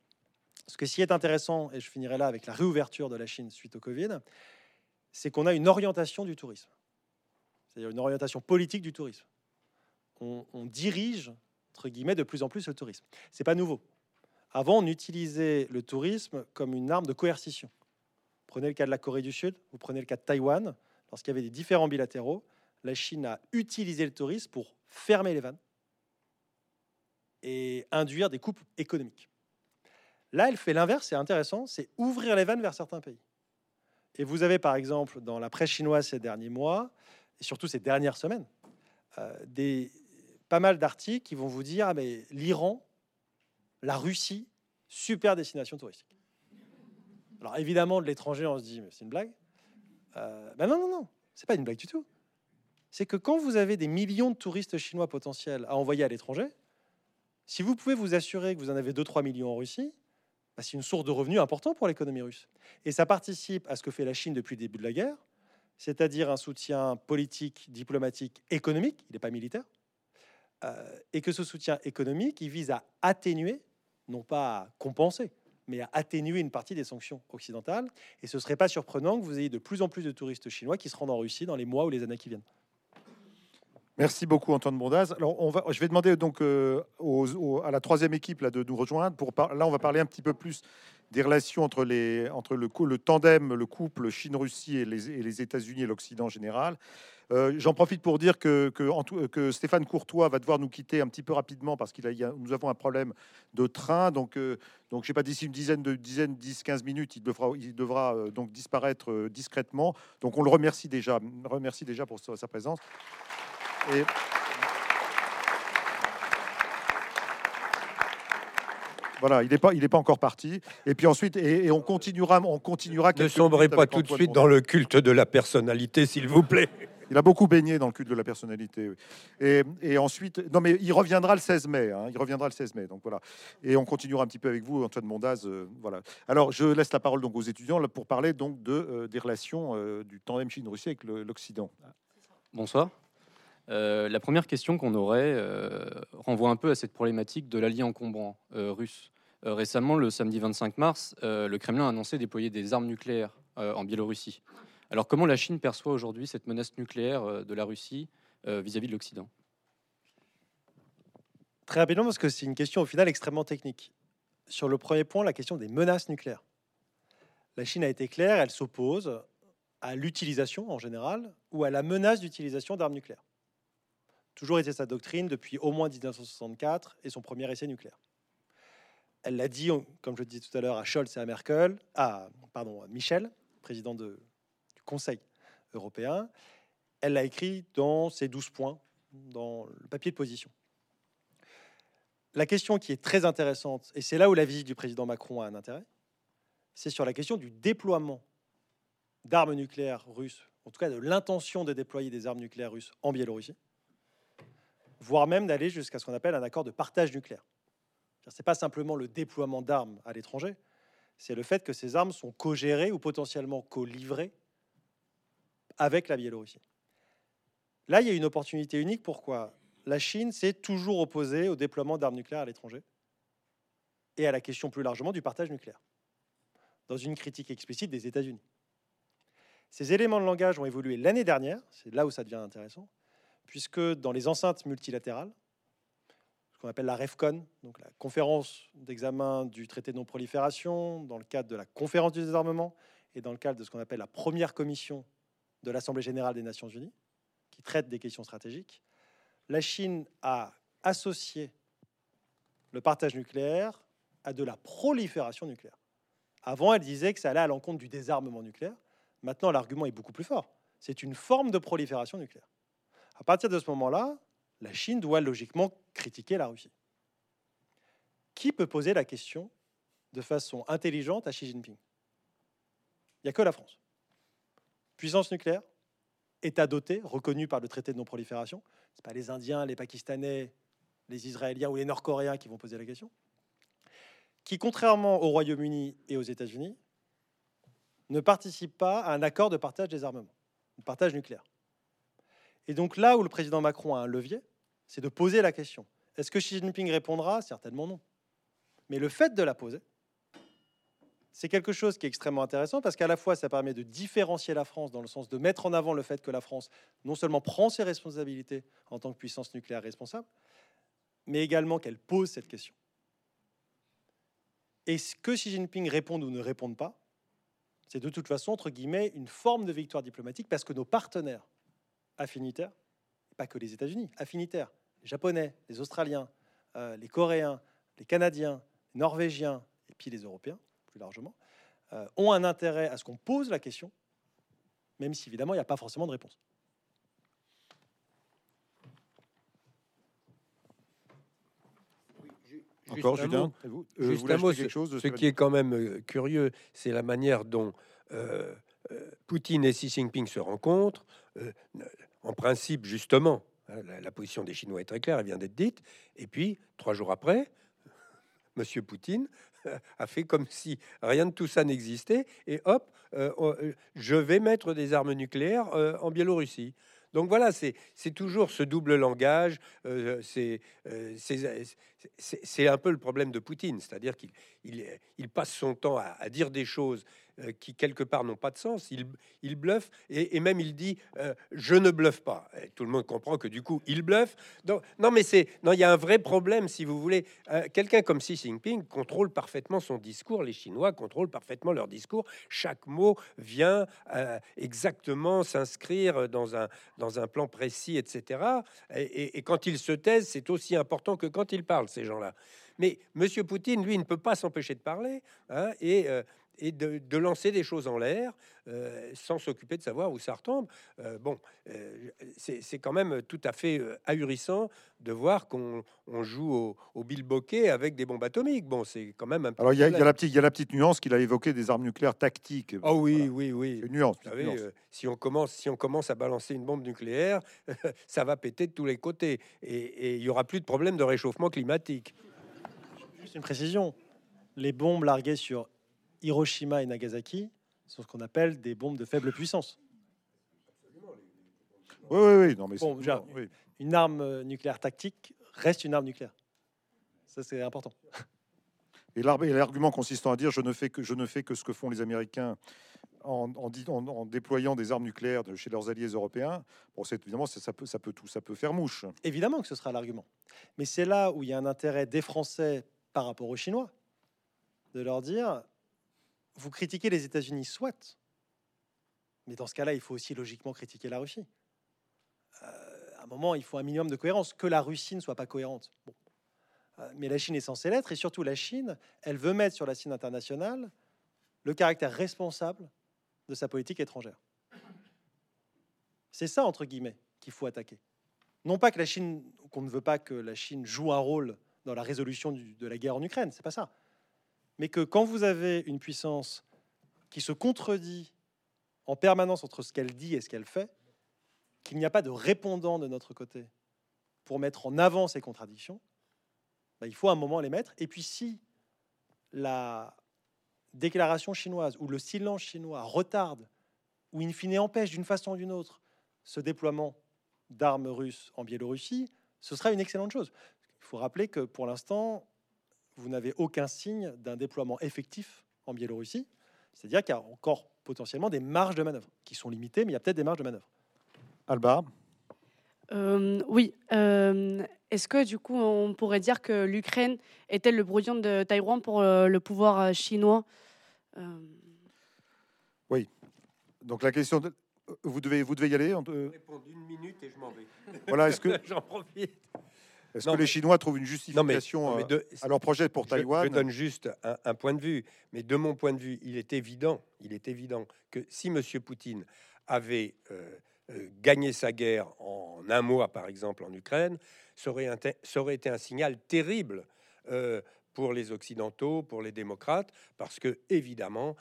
Speaker 4: Ce qui est intéressant, et je finirai là avec la réouverture de la Chine suite au Covid, c'est qu'on a une orientation du tourisme, c'est-à-dire une orientation politique du tourisme on, dirige, entre guillemets, de plus en plus le tourisme. C'est pas nouveau. Avant, on utilisait le tourisme comme une arme de coercition. Prenez le cas de la Corée du Sud, vous prenez le cas de Taïwan, lorsqu'il y avait des différents bilatéraux, la Chine a utilisé le tourisme pour fermer les vannes et induire des coupes économiques. Là, elle fait l'inverse, c'est intéressant, c'est ouvrir les vannes vers certains pays. Et vous avez par exemple dans la presse chinoise ces derniers mois, et surtout ces dernières semaines, euh, des, pas mal d'articles qui vont vous dire ah, mais l'Iran, la Russie, super destination touristique. Alors évidemment, de l'étranger, on se dit mais c'est une blague. Euh, ben non, non, non, c'est pas une blague du tout. C'est que quand vous avez des millions de touristes chinois potentiels à envoyer à l'étranger, si vous pouvez vous assurer que vous en avez 2-3 millions en Russie, ben, c'est une source de revenus important pour l'économie russe. Et ça participe à ce que fait la Chine depuis le début de la guerre, c'est-à-dire un soutien politique, diplomatique, économique, il n'est pas militaire, et que ce soutien économique, vise à atténuer, non pas à compenser, mais à atténuer une partie des sanctions occidentales. Et ce ne serait pas surprenant que vous ayez de plus en plus de touristes chinois qui se rendent en Russie dans les mois ou les années qui viennent.
Speaker 1: Merci beaucoup Antoine Bondaz. Alors on va, je vais demander donc euh, à la troisième équipe là, de nous rejoindre. Pour là, on va parler un petit peu plus des relations entre, le, tandem, le couple Chine-Russie et les, et États-Unis et l'Occident en général. Euh, j'en profite pour dire que, Stéphane Courtois va devoir nous quitter un petit peu rapidement parce qu'il nous avons un problème de train. Donc, euh, donc je sais pas, d'ici une dizaine de dizaine, 10-15 minutes, il devra, devra donc disparaître discrètement. Donc on le remercie déjà, remercie déjà pour sa présence. Voilà, il n'est pas, il est pas encore parti. Et puis ensuite, et, on continuera, on continuera.
Speaker 2: Ne sombrez pas tout de suite dans le culte de la personnalité, s'il vous plaît.
Speaker 1: Il a beaucoup baigné dans le culte de la personnalité. Et, ensuite, non, mais il reviendra le 16 mai. Hein, il reviendra le 16 mai. Donc voilà. Et on continuera un petit peu avec vous, Antoine Mondaz. Euh, voilà. Alors, je laisse la parole donc aux étudiants là, pour parler donc de euh, des relations euh, du tandem Chine-Russie avec l'Occident.
Speaker 8: Bonsoir. Euh, la première question qu'on aurait euh, renvoie un peu à cette problématique de l'allié encombrant euh, russe. récemment, le samedi 25 mars, le Kremlin a annoncé déployer des armes nucléaires en Biélorussie. Alors comment la Chine perçoit aujourd'hui cette menace nucléaire de la Russie vis-à-vis de l'Occident?
Speaker 4: Très rapidement, parce que c'est une question au final extrêmement technique. Sur le premier point, la question des menaces nucléaires. La Chine a été claire, elle s'oppose à l'utilisation en général ou à la menace d'utilisation d'armes nucléaires toujours été sa doctrine depuis au moins 1964 et son premier essai nucléaire. Elle l'a dit, comme je le disais tout à l'heure, à Scholz et à Merkel, à, pardon, à Michel, président de, du Conseil européen. Elle l'a écrit dans ses 12 points, dans le papier de position. La question qui est très intéressante, et c'est là où la visite du président Macron a un intérêt, c'est sur la question du déploiement d'armes nucléaires russes, en tout cas de l'intention de déployer des armes nucléaires russes en Biélorussie voire même d'aller jusqu'à ce qu'on appelle un accord de partage nucléaire. Ce n'est pas simplement le déploiement d'armes à l'étranger, c'est le fait que ces armes sont co-gérées ou potentiellement co-livrées avec la Biélorussie. Là, il y a une opportunité unique. Pourquoi? La Chine s'est toujours opposée au déploiement d'armes nucléaires à l'étranger et à la question plus largement du partage nucléaire, dans une critique explicite des États-Unis. Ces éléments de langage ont évolué l'année dernière, c'est là où ça devient intéressant, puisque dans les enceintes multilatérales, ce qu'on appelle la REFCON, donc la conférence d'examen du traité de non-prolifération, dans le cadre de la conférence du désarmement, et dans le cadre de ce qu'on appelle la première commission de l'Assemblée générale des Nations unies, qui traite des questions stratégiques, la Chine a associé le partage nucléaire à de la prolifération nucléaire. Avant, elle disait que ça allait à l'encontre du désarmement nucléaire. Maintenant, l'argument est beaucoup plus fort. C'est une forme de prolifération nucléaire. À partir de ce moment-là, la Chine doit logiquement critiquer la Russie. Qui peut poser la question de façon intelligente à Xi Jinping? Il n'y a que la France. Puissance nucléaire, État doté, reconnu par le traité de non-prolifération. Ce pas les Indiens, les Pakistanais, les Israéliens ou les Nord-Coréens qui vont poser la question. Qui, contrairement au Royaume-Uni et aux États-Unis, ne participe pas à un accord de partage des armements, de partage nucléaire. Et donc là où le président Macron a un levier, c'est de poser la question. Est-ce que Xi Jinping répondra? Certainement non. Mais le fait de la poser, c'est quelque chose qui est extrêmement intéressant parce qu'à la fois, ça permet de différencier la France dans le sens de mettre en avant le fait que la France non seulement prend ses responsabilités en tant que puissance nucléaire responsable, mais également qu'elle pose cette question. Et ce que Xi Jinping réponde ou ne réponde pas, c'est de toute façon, entre guillemets, une forme de victoire diplomatique parce que nos partenaires affinitaires, pas que les États-Unis, affinitaires, les Japonais, les Australiens, euh, les Coréens, les Canadiens, les Norvégiens et puis les Européens, plus largement, euh, ont un intérêt à ce qu'on pose la question, même si évidemment il n'y a pas forcément de réponse.
Speaker 2: Encore, Julien, vous, euh, juste un mot, quelque chose ce qui est quand même curieux, c'est la manière dont Poutine et Xi Jinping se rencontrent en principe, justement, hein, la, position des Chinois est très claire, elle vient d'être dite. Et puis, trois jours après, Monsieur Poutine a fait comme si rien de tout ça n'existait. Et hop, euh, euh, je vais mettre des armes nucléaires euh, en Biélorussie. Donc voilà, c'est toujours ce double langage. c'est un peu le problème de Poutine, c'est-à-dire qu'il il, passe son temps à, dire des choses euh, qui quelque part n'ont pas de sens. Il, il bluffe et, même il dit euh, je ne bluffe pas. tout le monde comprend que du coup il bluffe. Donc, non, mais c'est non, il y a un vrai problème si vous voulez. Quelqu'un comme Xi Jinping contrôle parfaitement son discours. Les Chinois contrôlent parfaitement leur discours. Chaque mot vient exactement s'inscrire dans un dans un plan précis, etc. Et, quand ils se taisent, c'est aussi important que quand ils parlent ces gens-là. Mais M. Poutine, lui, ne peut pas s'empêcher de parler hein, et, euh, et de, lancer des choses en l'air euh, sans s'occuper de savoir où ça retombe. Euh, bon, c'est quand même tout à fait ahurissant de voir qu'on joue au, au bilboquet avec des bombes atomiques. Bon, c'est quand même un
Speaker 1: Alors, il y, a la petite, y a la petite nuance qu'il a évoqué des armes nucléaires tactiques.
Speaker 2: Oh oui, oui, oui.
Speaker 1: Une nuance.
Speaker 2: Vous savez, si, on commence, si on commence à balancer une bombe nucléaire, ça va péter de tous les côtés et il y aura plus de problème de réchauffement climatique
Speaker 4: une précision. Les bombes larguées sur Hiroshima et Nagasaki sont ce qu'on appelle des bombes de faible puissance.
Speaker 1: Oui, oui, oui. Non, mais
Speaker 4: Une arme nucléaire tactique reste une arme nucléaire. Ça, c'est important.
Speaker 1: Et l'argument consistant à dire je ne fais que je ne fais que ce que font les Américains en, en, déployant des armes nucléaires de chez leurs alliés européens, bon, c'est évidemment ça, peut ça peut tout ça peut faire mouche.
Speaker 4: Évidemment que ce sera l'argument, mais c'est là où il y a un intérêt des Français par rapport aux Chinois, de leur dire, vous critiquez les États-Unis, soit, mais dans ce cas-là, il faut aussi logiquement critiquer la Russie. Euh, à un moment, il faut un minimum de cohérence, que la Russie ne soit pas cohérente. Euh, mais la Chine est censée l'être, et surtout la Chine, elle veut mettre sur la scène internationale le caractère responsable de sa politique étrangère. C'est ça, entre guillemets, qu'il faut attaquer. Non pas que la Chine, qu'on ne veut pas que la Chine joue un rôle dans la résolution de la guerre en Ukraine, c'est pas ça. Mais que quand vous avez une puissance qui se contredit en permanence entre ce qu'elle dit et ce qu'elle fait, qu'il n'y a pas de répondant de notre côté pour mettre en avant ces contradictions, bah, il faut un moment les mettre. Et puis si la déclaration chinoise ou le silence chinois retarde ou in fine empêche d'une façon ou d'une autre ce déploiement d'armes russes en Biélorussie, ce sera une excellente chose. Il faut rappeler que pour l'instant, vous n'avez aucun signe d'un déploiement effectif en Biélorussie. C'est-à-dire qu'il y a encore potentiellement des marges de manœuvre qui sont limitées, mais il y a peut-être des marges de manœuvre.
Speaker 1: Alba
Speaker 9: euh, Oui. Euh, est-ce que du coup, on pourrait dire que l'Ukraine était le brouillon de Taïwan pour euh, le pouvoir chinois?
Speaker 1: Oui. Donc la question de... Vous devez, vous devez y aller.
Speaker 2: Je répondre une minute et je m'en vais.
Speaker 1: Voilà, est-ce que
Speaker 2: j'en profite
Speaker 1: est-ce que les Chinois trouvent une justification euh, à leur projet pour Taïwan
Speaker 2: je, donne juste un, point de vue, mais de mon point de vue, il est évident, il est évident que si M. Poutine avait euh, euh, gagné sa guerre en un mois, par exemple, en Ukraine, ça aurait, ça aurait été un signal terrible. pour les occidentaux, pour les démocrates, parce que évidemment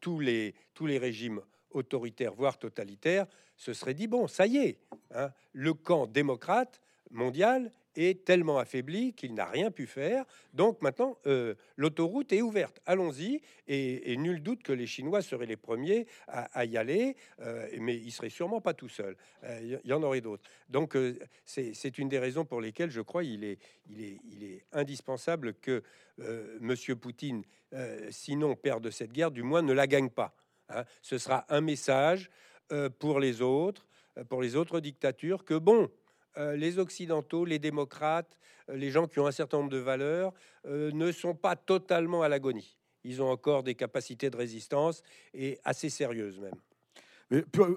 Speaker 2: tous les tous les régimes autoritaires, voire totalitaires, se seraient dit bon, ça y est, hein, le camp démocrate mondial est tellement affaibli qu'il n'a rien pu faire. Donc maintenant, euh, l'autoroute est ouverte. Allons-y. Et, nul doute que les Chinois seraient les premiers à, y aller, euh, mais ils seraient sûrement pas tout seuls. Il euh, y, en aurait d'autres. Donc c'est une des raisons pour lesquelles je crois il est, indispensable que Monsieur Poutine, sinon perde cette guerre, du moins ne la gagne pas. Hein. Ce sera un message pour les autres, pour les autres dictatures, que bon, euh, les Occidentaux, les démocrates, euh, les gens qui ont un certain nombre de valeurs, euh, ne sont pas totalement à l'agonie. Ils ont encore des capacités de résistance et assez sérieuses même.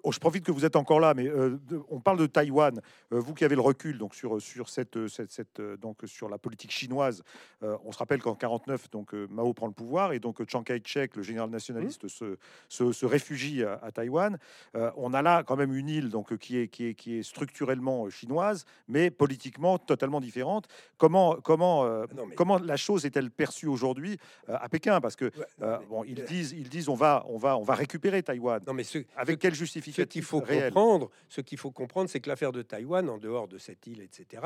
Speaker 1: Oh, je profite que vous êtes encore là, mais euh, on parle de Taïwan. Euh, vous qui avez le recul donc sur sur cette, cette, euh, donc sur la politique chinoise. on se rappelle qu'en 49 donc Mao prend le pouvoir et donc Chiang Kai-shek, le général nationaliste, mmh. se, se, réfugie à, Taïwan. on a là quand même une île donc qui est qui est qui est structurellement chinoise, mais politiquement totalement différente. Comment comment ah comment la chose est-elle perçue aujourd'hui à Pékin? Parce que bon, ils disent ils disent on va on va on va récupérer Taïwan. Non mais avec quel justificatif
Speaker 2: Ce qu'il faut comprendre, ce qu'il faut comprendre, c'est que l'affaire de Taïwan, en dehors de cette île, etc.,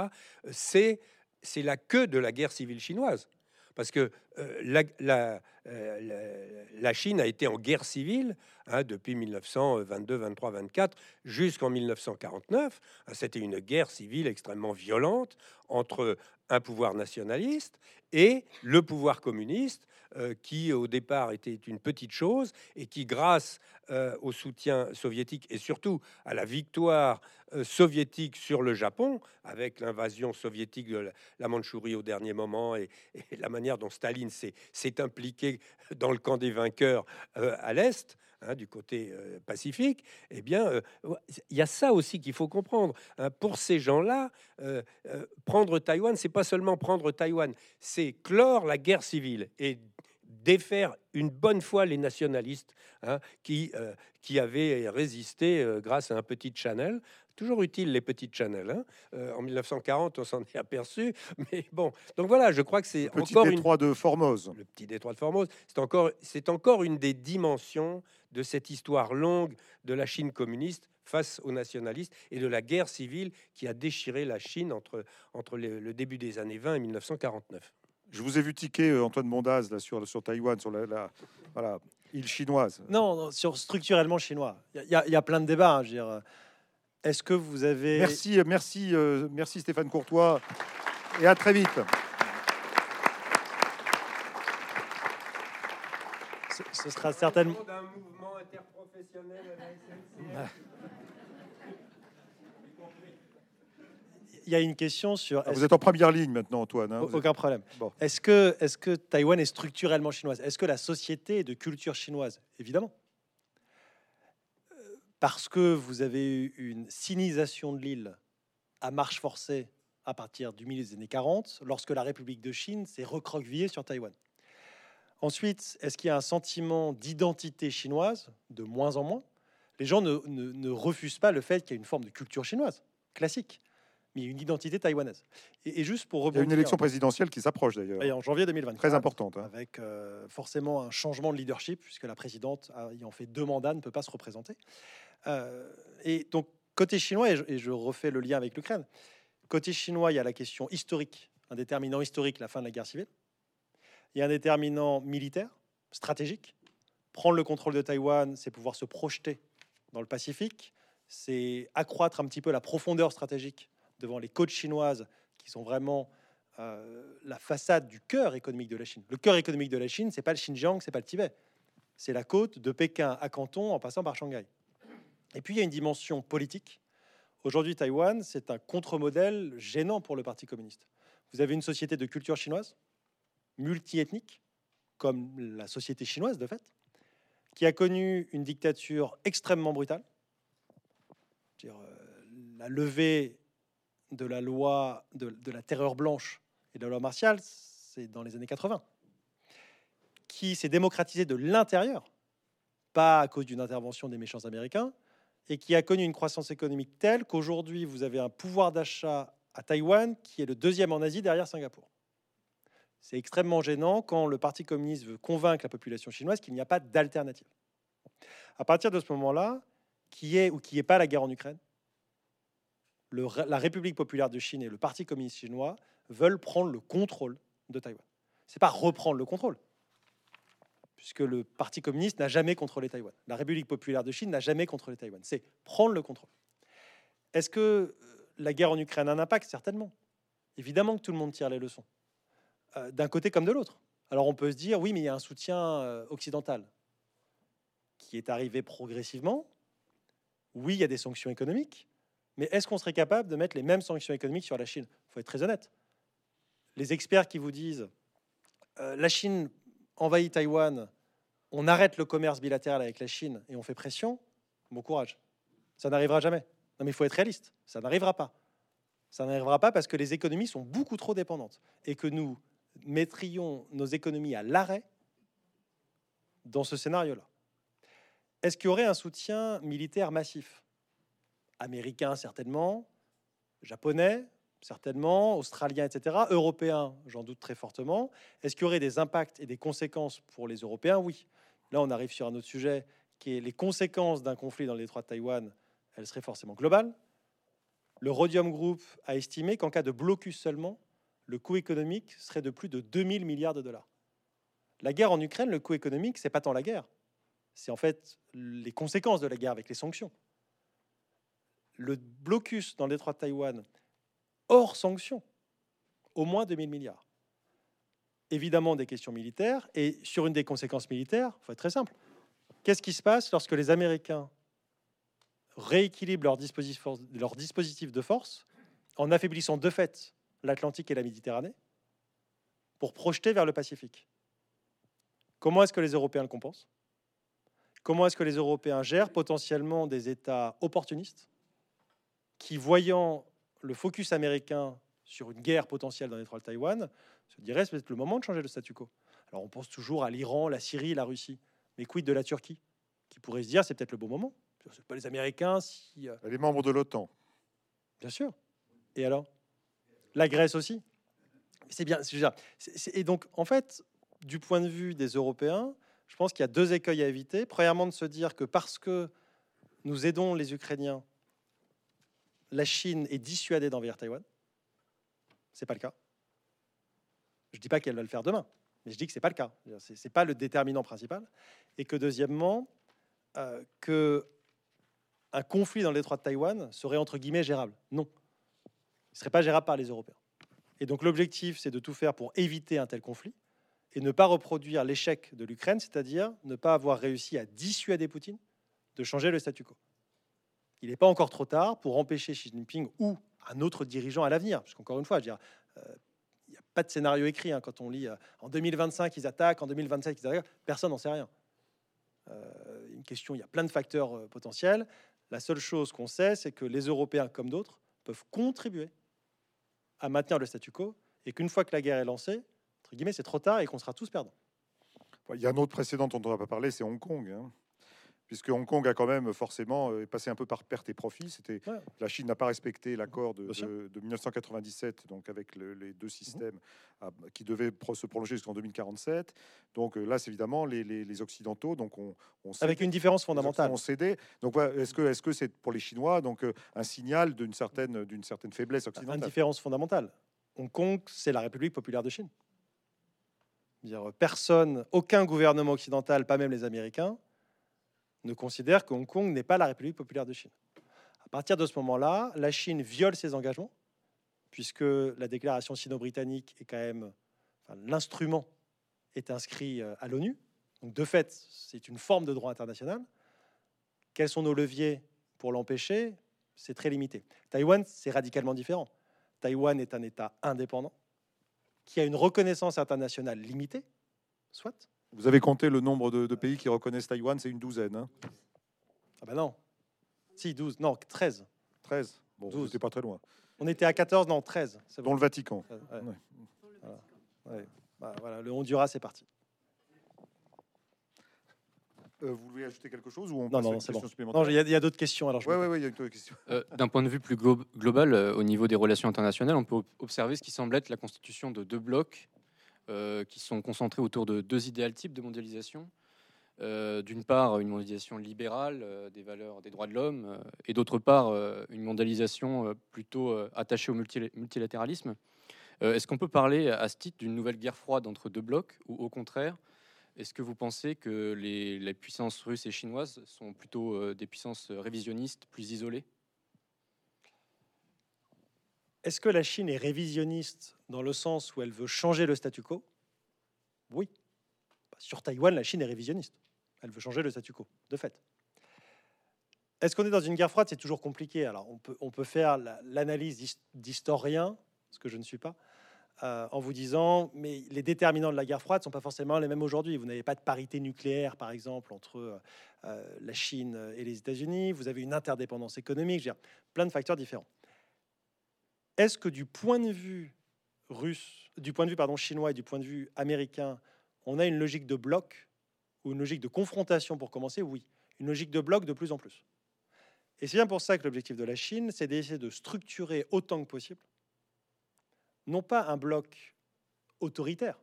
Speaker 2: c'est c'est la queue de la guerre civile chinoise. Parce que euh, la, la, euh, la, Chine a été en guerre civile hein, depuis 1922, 23, 24 jusqu'en 1949. C'était une guerre civile extrêmement violente entre un pouvoir nationaliste et le pouvoir communiste, euh, qui au départ était une petite chose et qui, grâce euh, au soutien soviétique et surtout à la victoire euh, soviétique sur le Japon, avec l'invasion soviétique de la, Mandchourie au dernier moment et, la manière dont Staline s'est impliqué dans le camp des vainqueurs à l'Est, Hein, du côté pacifique, eh bien, il y a ça aussi qu'il faut comprendre. Hein. Pour ces gens-là, prendre Taïwan, c'est pas seulement prendre Taïwan, c'est clore la guerre civile et défaire une bonne fois les nationalistes hein, qui, qui avaient résisté grâce à un petit channel. Toujours utile les petites channels. Hein. en 1940, on s'en est aperçu, mais bon. Donc voilà, je crois que c'est encore
Speaker 1: le détroit de Formose.
Speaker 2: Le petit détroit de Formose, c'est encore, c'est encore une des dimensions de cette histoire longue de la Chine communiste face aux nationalistes et de la guerre civile qui a déchiré la Chine entre, entre le, début des années 20 et 1949.
Speaker 1: Je vous ai vu tiquer, euh, Antoine Mondaz, là, sur, sur Taïwan, sur la, voilà, île chinoise.
Speaker 4: Non, sur structurellement chinois. Il y, y, a plein de débats. Hein, je veux dire. Est-ce que vous avez...
Speaker 1: Merci, merci, euh, merci Stéphane Courtois, et à très vite.
Speaker 4: ce sera certainement. Il y a une question sur.
Speaker 1: Ah, vous êtes en première ligne maintenant, Antoine. Hein,
Speaker 4: aucun problème. Est-ce que, est que Taïwan est structurellement chinoise? Est-ce que la société est de culture chinoise? Évidemment. Euh, parce que vous avez eu une sinisation de l'île à marche forcée à partir du milieu des années 40, lorsque la République de Chine s'est recroquevillée sur Taïwan. Ensuite, est-ce qu'il y a un sentiment d'identité chinoise de moins en moins? Les gens ne, refusent pas le fait qu'il y a une forme de culture chinoise classique, mais une identité taïwanaise.
Speaker 1: Et, juste pour Il y a une élection présidentielle qui s'approche d'ailleurs.
Speaker 4: En janvier 2024.
Speaker 1: Très importante.
Speaker 4: Hein. Avec euh, forcément un changement de leadership, puisque la présidente, ayant fait deux mandats, ne peut pas se représenter. Euh, et donc, côté chinois, et je refais le lien avec l'Ukraine, côté chinois, il y a la question historique, un déterminant historique, la fin de la guerre civile. Il y a un déterminant militaire, stratégique. Prendre le contrôle de Taïwan, c'est pouvoir se projeter dans le Pacifique, c'est accroître un petit peu la profondeur stratégique devant les côtes chinoises qui sont vraiment euh, la façade du cœur économique de la Chine. Le cœur économique de la Chine, c'est pas le Xinjiang, c'est pas le Tibet, c'est la côte de Pékin à Canton en passant par Shanghai. Et puis il y a une dimension politique. Aujourd'hui, Taïwan, c'est un contre-modèle gênant pour le Parti communiste. Vous avez une société de culture chinoise, multiethnique, comme la société chinoise de fait, qui a connu une dictature extrêmement brutale. Dire, euh, la levée de la loi de, la terreur blanche et de la loi martiale, c'est dans les années 80, qui s'est démocratisée de l'intérieur, pas à cause d'une intervention des méchants américains, et qui a connu une croissance économique telle qu'aujourd'hui, vous avez un pouvoir d'achat à Taïwan qui est le deuxième en Asie derrière Singapour. C'est extrêmement gênant quand le Parti communiste veut convaincre la population chinoise qu'il n'y a pas d'alternative. À partir de ce moment-là, qui est ou qui n'est pas la guerre en Ukraine, la République populaire de Chine et le Parti communiste chinois veulent prendre le contrôle de Taïwan. C'est pas reprendre le contrôle, puisque le Parti communiste n'a jamais contrôlé Taïwan. La République populaire de Chine n'a jamais contrôlé Taïwan. C'est prendre le contrôle. Est-ce que euh, la guerre en Ukraine a un impact? Certainement. Évidemment que tout le monde tire les leçons. Euh, d'un côté comme de l'autre. Alors on peut se dire, oui, mais il y a un soutien euh, occidental qui est arrivé progressivement. Oui, il y a des sanctions économiques, mais est-ce qu'on serait capable de mettre les mêmes sanctions économiques sur la Chine? Il faut être très honnête. Les experts qui vous disent, euh, la Chine envahit Taïwan, on arrête le commerce bilatéral avec la Chine et on fait pression, bon courage. Ça n'arrivera jamais. Non, mais il faut être réaliste. Ça n'arrivera pas. Ça n'arrivera pas parce que les économies sont beaucoup trop dépendantes et que nous mettrions nos économies à l'arrêt dans ce scénario-là Est-ce qu'il y aurait un soutien militaire massif? Américain, certainement, japonais, certainement, australien, etc., européen, j'en doute très fortement. Est-ce qu'il y aurait des impacts et des conséquences pour les Européens? Oui. Là, on arrive sur un autre sujet qui est les conséquences d'un conflit dans le détroit de Taïwan. Elles seraient forcément globales. Le Rhodium Group a estimé qu'en cas de blocus seulement, le coût économique serait de plus de 2000 milliards de dollars. La guerre en Ukraine, le coût économique, c'est pas tant la guerre, c'est en fait les conséquences de la guerre avec les sanctions. Le blocus dans le détroit de Taïwan, hors sanctions, au moins 2000 milliards. Évidemment des questions militaires, et sur une des conséquences militaires, il faut être très simple. Qu'est-ce qui se passe lorsque les Américains rééquilibrent leur dispositif, leur dispositif de force en affaiblissant de fait l'Atlantique et la Méditerranée pour projeter vers le Pacifique Comment est-ce que les Européens le compensent? Comment est-ce que les Européens gèrent potentiellement des États opportunistes qui, voyant le focus américain sur une guerre potentielle dans l'étroit de Taïwan, se diraient c'est peut-être le moment de changer le statu quo? Alors on pense toujours à l'Iran, la Syrie, la Russie, mais quid de la Turquie, qui pourrait se dire c'est peut-être le bon moment? C'est pas les Américains si.
Speaker 1: Euh, les membres de l'OTAN.
Speaker 4: Bien sûr. Et alors? La Grèce aussi. C'est bien. Et donc en fait, du point de vue des Européens, je pense qu'il y a deux écueils à éviter. Premièrement, de se dire que parce que nous aidons les Ukrainiens, la Chine est dissuadée d'envahir Taïwan. C'est pas le cas. Je dis pas qu'elle va le faire demain, mais je dis que c'est pas le cas. C'est pas le déterminant principal. Et que deuxièmement, euh, que un conflit dans l'étroit de Taïwan serait entre guillemets gérable. Non, il serait pas gérable par les Européens. Et donc l'objectif, c'est de tout faire pour éviter un tel conflit et ne pas reproduire l'échec de l'Ukraine, c'est-à-dire ne pas avoir réussi à dissuader Poutine de changer le statu quo. Il n'est pas encore trop tard pour empêcher Xi Jinping ou un autre dirigeant à l'avenir, parce qu'encore une fois, euh, il n'y a pas de scénario écrit. Hein, quand on lit euh, en 2025 ils attaquent, en 2027 ils attaquent, personne n'en sait rien. Euh, une question, il y a plein de facteurs potentiels. La seule chose qu'on sait, c'est que les Européens, comme d'autres, peuvent contribuer à maintenir le statu quo, et qu'une fois que la guerre est lancée, guillemets, c'est trop tard et qu'on sera tous perdants.
Speaker 1: Il y a un autre précédent dont on n'a pas parlé, c'est Hong Kong. Hein. Puisque Hong Kong a quand même forcément euh, passé un peu par perte et profit. C'était la Chine n'a pas respecté l'accord de, 1997, donc avec les deux systèmes qui devaient se prolonger jusqu'en 2047. Donc euh, là, c'est évidemment les, occidentaux. Donc on,
Speaker 4: avec une différence fondamentale.
Speaker 1: On cédé. Donc est-ce que est-ce que c'est pour les Chinois donc euh, un signal d'une certaine d'une certaine faiblesse occidentale
Speaker 4: Une différence fondamentale. Hong Kong, c'est la République populaire de Chine. Dire, personne, aucun gouvernement occidental, pas même les Américains, ne considère que Hong Kong n'est pas la République populaire de Chine. À partir de ce moment-là, la Chine viole ses engagements, puisque la déclaration sino-britannique est quand même l'instrument est inscrit euh, à l'ONU. Donc de fait, c'est une forme de droit international. Quels sont nos leviers pour l'empêcher? C'est très limité. Taïwan, c'est radicalement différent. Taïwan est un État indépendant qui a une reconnaissance internationale limitée, soit.
Speaker 1: Vous avez compté le nombre de, pays qui reconnaissent Taïwan, c'est une douzaine. Hein
Speaker 4: ah ben non. Si, 12, non, 13.
Speaker 1: 13. Bon, 12. c'était pas très loin.
Speaker 4: On était à 14, non, 13.
Speaker 1: Dont le Vatican.
Speaker 4: Bah, voilà. le Honduras, c'est parti.
Speaker 1: Euh, vous voulez ajouter quelque chose ou on
Speaker 4: Non, non, c'est bon. Non, il y a, d'autres questions. Alors,
Speaker 1: oui, oui, il y a d'autres questions.
Speaker 8: Euh, d'un point de vue plus global, euh, au niveau des relations internationales, on peut observer ce qui semble être la constitution de deux blocs qui sont concentrés autour de deux idéal types de mondialisation. D'une part, une mondialisation libérale des valeurs des droits de l'homme, et d'autre part, une mondialisation plutôt attachée au multilatéralisme. Est-ce qu'on peut parler à ce titre d'une nouvelle guerre froide entre deux blocs, ou au contraire, est-ce que vous pensez que les, puissances russes et chinoises sont plutôt euh, des puissances révisionnistes, plus isolées?
Speaker 4: Est-ce que la Chine est révisionniste dans le sens où elle veut changer le statu quo? Oui. Bah, sur Taïwan, la Chine est révisionniste. Elle veut changer le statu quo, de fait. Est-ce qu'on est dans une guerre froide? C'est toujours compliqué. Alors, on peut, faire l'analyse d'historien, ce que je ne suis pas, euh, en vous disant mais les déterminants de la guerre froide ne sont pas forcément les mêmes aujourd'hui. Vous n'avez pas de parité nucléaire, par exemple, entre euh, euh, la Chine et les États-Unis. Vous avez une interdépendance économique. Plein de facteurs différents. Est-ce que du point de vue russe, du point de vue chinois et du point de vue américain, on a une logique de bloc ou une logique de confrontation pour commencer? Oui. Une logique de bloc de plus en plus. Et c'est bien pour ça que l'objectif de la Chine, c'est d'essayer de structurer autant que possible non pas un bloc autoritaire,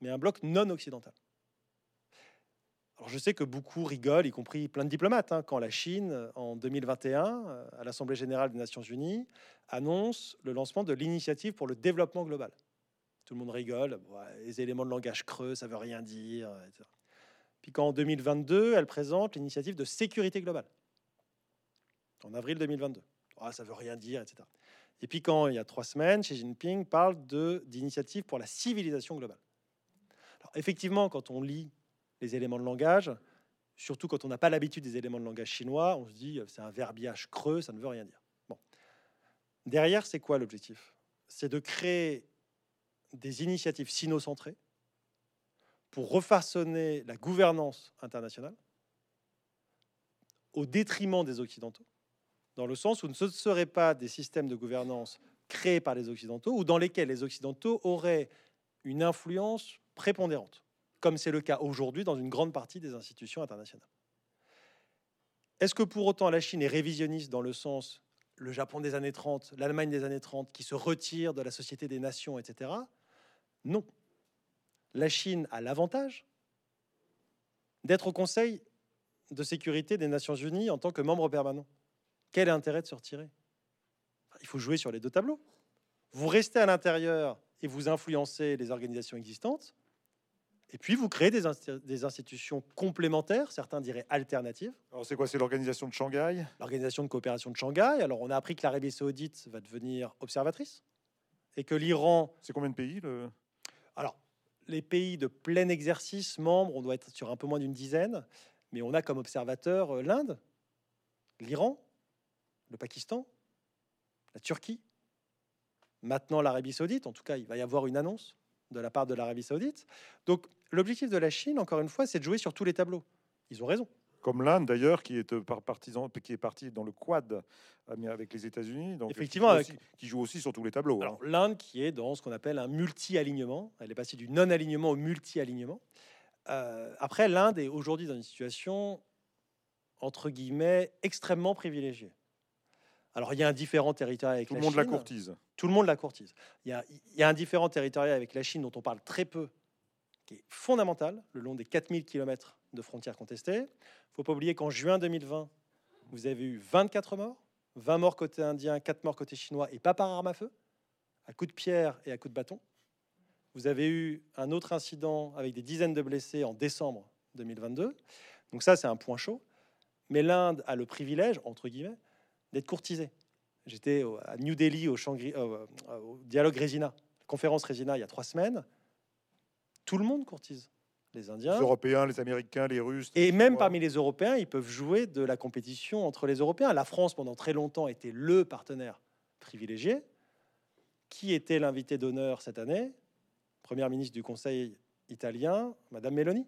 Speaker 4: mais un bloc non occidental. Alors je sais que beaucoup rigolent, y compris plein de diplomates, hein, quand la Chine, en 2021, euh, à l'Assemblée générale des Nations unies, annonce le lancement de l'initiative pour le développement global. Tout le monde rigole, les éléments de langage creux, ça veut rien dire, etc. Puis quand en 2022, elle présente l'initiative de sécurité globale, en avril 2022. Ah, ça veut rien dire, etc. Et puis quand, il y a trois semaines, Xi Jinping parle d'initiative pour la civilisation globale. Effectivement, quand on lit les éléments de langage, surtout quand on n'a pas l'habitude des éléments de langage chinois, on se dit c'est un verbiage creux, ça ne veut rien dire. Bon. Derrière, c'est quoi l'objectif? C'est de créer des initiatives sino-centrées pour refaçonner la gouvernance internationale au détriment des Occidentaux, dans le sens où ce ne seraient pas des systèmes de gouvernance créés par les Occidentaux ou dans lesquels les Occidentaux auraient une influence prépondérante, comme c'est le cas aujourd'hui dans une grande partie des institutions internationales. Est-ce que pour autant la Chine est révisionniste dans le sens le Japon des années 30, l'Allemagne des années 30, qui se retire de la Société des Nations, etc. Non. La Chine a l'avantage d'être au Conseil de sécurité des Nations Unies en tant que membre permanent. Quel est l'intérêt de se retirer? Il faut jouer sur les deux tableaux. Vous restez à l'intérieur et vous influencez les organisations existantes, et puis vous créez des, des institutions complémentaires, certains diraient alternatives.
Speaker 1: Alors c'est quoi? C'est l'organisation de Shanghai?
Speaker 4: L'organisation de coopération de Shanghai. Alors on a appris que l'Arabie saoudite va devenir observatrice, et que l'Iran...
Speaker 1: C'est combien de pays le...
Speaker 4: Alors, les pays de plein exercice membres, on doit être sur un peu moins d'une dizaine. Mais on a comme observateur euh, l'Inde, l'Iran, le Pakistan, la Turquie, maintenant l'Arabie saoudite. En tout cas, il va y avoir une annonce de la part de l'Arabie saoudite. Donc l'objectif de la Chine, encore une fois, c'est de jouer sur tous les tableaux. Ils ont raison.
Speaker 1: Comme l'Inde d'ailleurs, qui est euh, par partisan, qui est parti dans le quad avec les États-Unis, donc
Speaker 4: effectivement,
Speaker 1: qui joue, aussi, sur tous les tableaux.
Speaker 4: Hein. l'Inde qui est dans ce qu'on appelle un multi-alignement, elle est passée du non-alignement au multi-alignement. Euh, après, l'Inde est aujourd'hui dans une situation, entre guillemets, extrêmement privilégiée. Alors, il y a un différent territorial avec
Speaker 1: Tout
Speaker 4: la
Speaker 1: le monde
Speaker 4: la
Speaker 1: courtise.
Speaker 4: Tout le monde la courtise. Il y, a, il y a un différent territorial avec la Chine dont on parle très peu, qui est fondamental, le long des 4000 km de frontières contestées. Il ne faut pas oublier qu'en juin 2020, vous avez eu 24 morts, 20 morts côté indien, 4 morts côté chinois, et pas par arme à feu, à coups de pierre et à coups de bâton. Vous avez eu un autre incident avec des dizaines de blessés en décembre 2022. Donc ça, c'est un point chaud. Mais l'Inde a le privilège, entre guillemets, d'être courtisée. J'étais à New Delhi au, euh, au dialogue Résina, conférence Résina, il y a trois semaines. Tout le monde courtise. Les Indiens,
Speaker 1: les Européens, les Américains, les Russes.
Speaker 4: Et même parmi les Européens, ils peuvent jouer de la compétition entre les Européens. La France, pendant très longtemps, était le partenaire privilégié. Qui était l'invité d'honneur cette année? Première ministre du Conseil italien, Madame Meloni.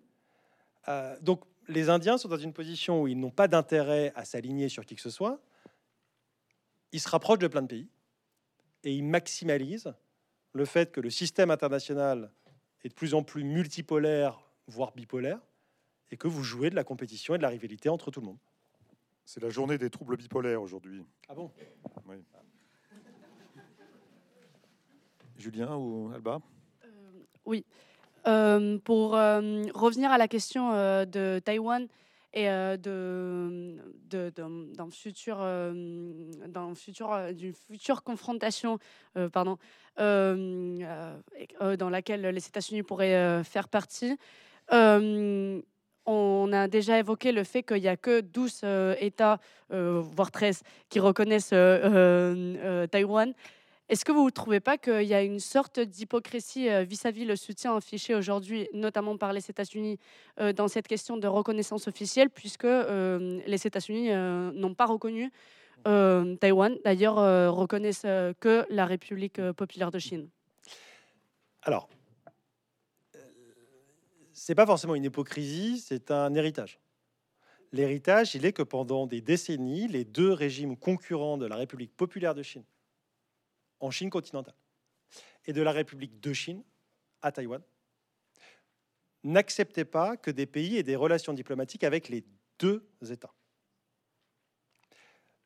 Speaker 4: Euh, donc les Indiens sont dans une position où ils n'ont pas d'intérêt à s'aligner sur qui que ce soit. Ils se rapprochent de plein de pays et ils maximalisent le fait que le système international est de plus en plus multipolaire, voire bipolaire, et que vous jouez de la compétition et de la rivalité entre tout le monde.
Speaker 1: C'est la journée des troubles bipolaires aujourd'hui.
Speaker 4: Ah bon?
Speaker 1: Oui. Julien ou Alba?
Speaker 9: Oui. Euh, pour euh, revenir à la question euh, de Taïwan et d'un futur, d'un futur, d'une future confrontation, pardon, dans laquelle les États-Unis pourraient faire partie. on a déjà évoqué le fait qu'il n'y a que 12 États, voire 13, qui reconnaissent Taïwan. Est-ce que vous ne trouvez pas qu'il y a une sorte d'hypocrisie euh, vis-à-vis le soutien affiché aujourd'hui, notamment par les États-Unis, euh, dans cette question de reconnaissance officielle, puisque euh, les États-Unis n'ont pas reconnu Taïwan, d'ailleurs reconnaissent que la République populaire de Chine?
Speaker 4: Alors, c'est pas forcément une hypocrisie, c'est un héritage. L'héritage, il est que pendant des décennies, les deux régimes concurrents de la République populaire de Chine, en Chine continentale et de la République de Chine à Taïwan n'acceptait pas que des pays aient des relations diplomatiques avec les deux États.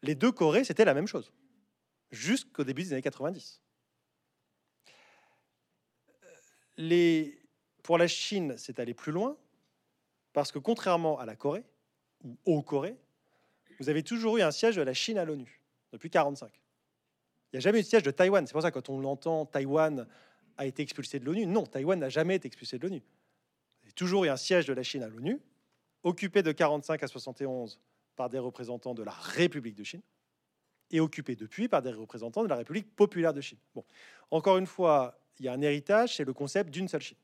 Speaker 4: Les deux Corées, c'était la même chose, jusqu'au début des années 90. Les, pour la Chine, c'est aller plus loin, parce que contrairement à la Corée, ou aux Corée, vous avez toujours eu un siège de la Chine à l'ONU, depuis 1945. Il n'y a jamais eu de siège de Taïwan. C'est pour ça que quand on entend Taïwan a été expulsé de l'ONU, non, Taïwan n'a jamais été expulsé de l'ONU. Il y a toujours eu un siège de la Chine à l'ONU, occupé de 45 à 71 par des représentants de la République de Chine. et occupée depuis par des représentants de la République populaire de Chine. Bon, encore une fois, il y a un héritage, c'est le concept d'une seule Chine.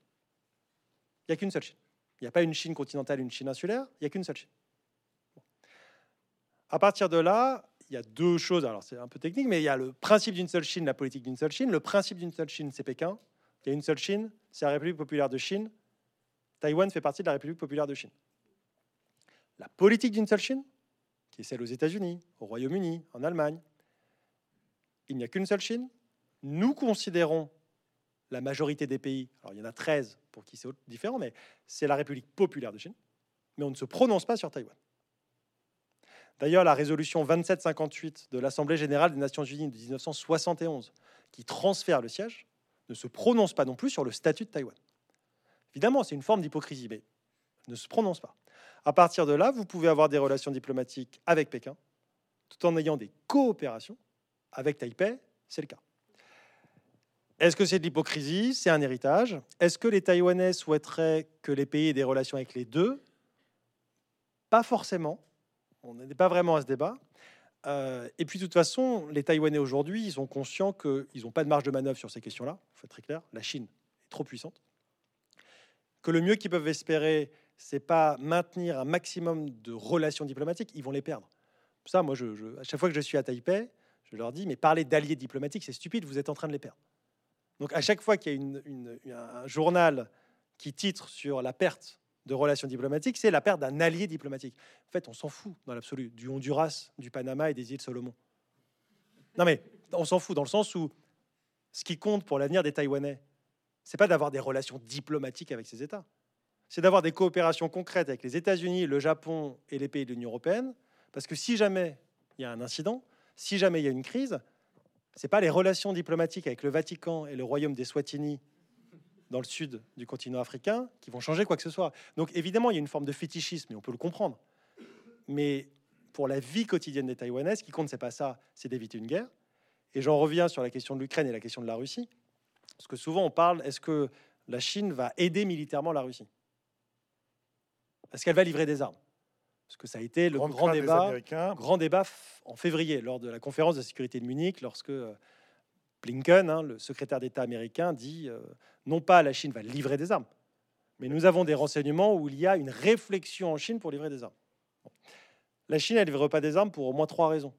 Speaker 4: Il n'y a qu'une seule Chine. Il n'y a pas une Chine continentale, une Chine insulaire, il n'y a qu'une seule Chine. À partir de là, il y a deux choses. Alors, c'est un peu technique, mais il y a le principe d'une seule Chine, la politique d'une seule Chine. Le principe d'une seule Chine, c'est Pékin. Il y a une seule Chine, c'est la République populaire de Chine. Taïwan fait partie de la République populaire de Chine. La politique d'une seule Chine, qui est celle aux États-Unis, au Royaume-Uni, en Allemagne, il n'y a qu'une seule Chine. Nous considérons la majorité des pays, alors il y en a 13 pour qui c'est différent, mais c'est la République populaire de Chine, mais on ne se prononce pas sur Taïwan. D'ailleurs, la résolution 2758 de l'Assemblée générale des Nations unies de 1971, qui transfère le siège, ne se prononce pas non plus sur le statut de Taïwan. Évidemment, c'est une forme d'hypocrisie, mais ne se prononce pas. À partir de là, vous pouvez avoir des relations diplomatiques avec Pékin, tout en ayant des coopérations avec Taipei, c'est le cas. Est-ce que c'est de l'hypocrisie? C'est un héritage. Est-ce que les Taïwanais souhaiteraient que les pays aient des relations avec les deux? Pas forcément. On n'est pas vraiment à ce débat. Euh, et puis, de toute façon, les Taïwanais aujourd'hui, ils sont conscients qu'ils n'ont pas de marge de manœuvre sur ces questions-là. Il faut être très clair. La Chine est trop puissante. Que le mieux qu'ils peuvent espérer, c'est pas maintenir un maximum de relations diplomatiques. Ils vont les perdre. Ça, moi, à chaque fois que je suis à Taipei, je leur dis, mais parler d'alliés diplomatiques, c'est stupide, vous êtes en train de les perdre. Donc, à chaque fois qu'il y a un journal qui titre sur la perte de relations diplomatiques, c'est la perte d'un allié diplomatique. En fait, on s'en fout dans l'absolu du Honduras, du Panama et des îles Solomon. Non mais on s'en fout dans le sens où ce qui compte pour l'avenir des Taïwanais, c'est pas d'avoir des relations diplomatiques avec ces États, c'est d'avoir des coopérations concrètes avec les États-Unis, le Japon et les pays de l'Union européenne, parce que si jamais il y a un incident, si jamais il y a une crise, c'est pas les relations diplomatiques avec le Vatican et le royaume des Swatini dans le sud du continent africain qui vont changer quoi que ce soit. Donc évidemment, il y a une forme de fétichisme, et on peut le comprendre. Mais pour la vie quotidienne des Taïwanais, ce qui compte, c'est pas ça, c'est d'éviter une guerre. Et j'en reviens sur la question de l'Ukraine et la question de la Russie. Parce que souvent on parle, est-ce que la Chine va aider militairement la Russie? Est-ce qu'elle va livrer des armes? Parce que ça a été le grand débat, grand débat en février, lors de la conférence de sécurité de Munich, lorsque euh, Blinken, hein, le secrétaire d'État américain, dit euh, non pas la Chine va livrer des armes, mais nous avons des renseignements où il y a une réflexion en Chine pour livrer des armes. La Chine, elle ne livre pas des armes pour au moins trois raisons.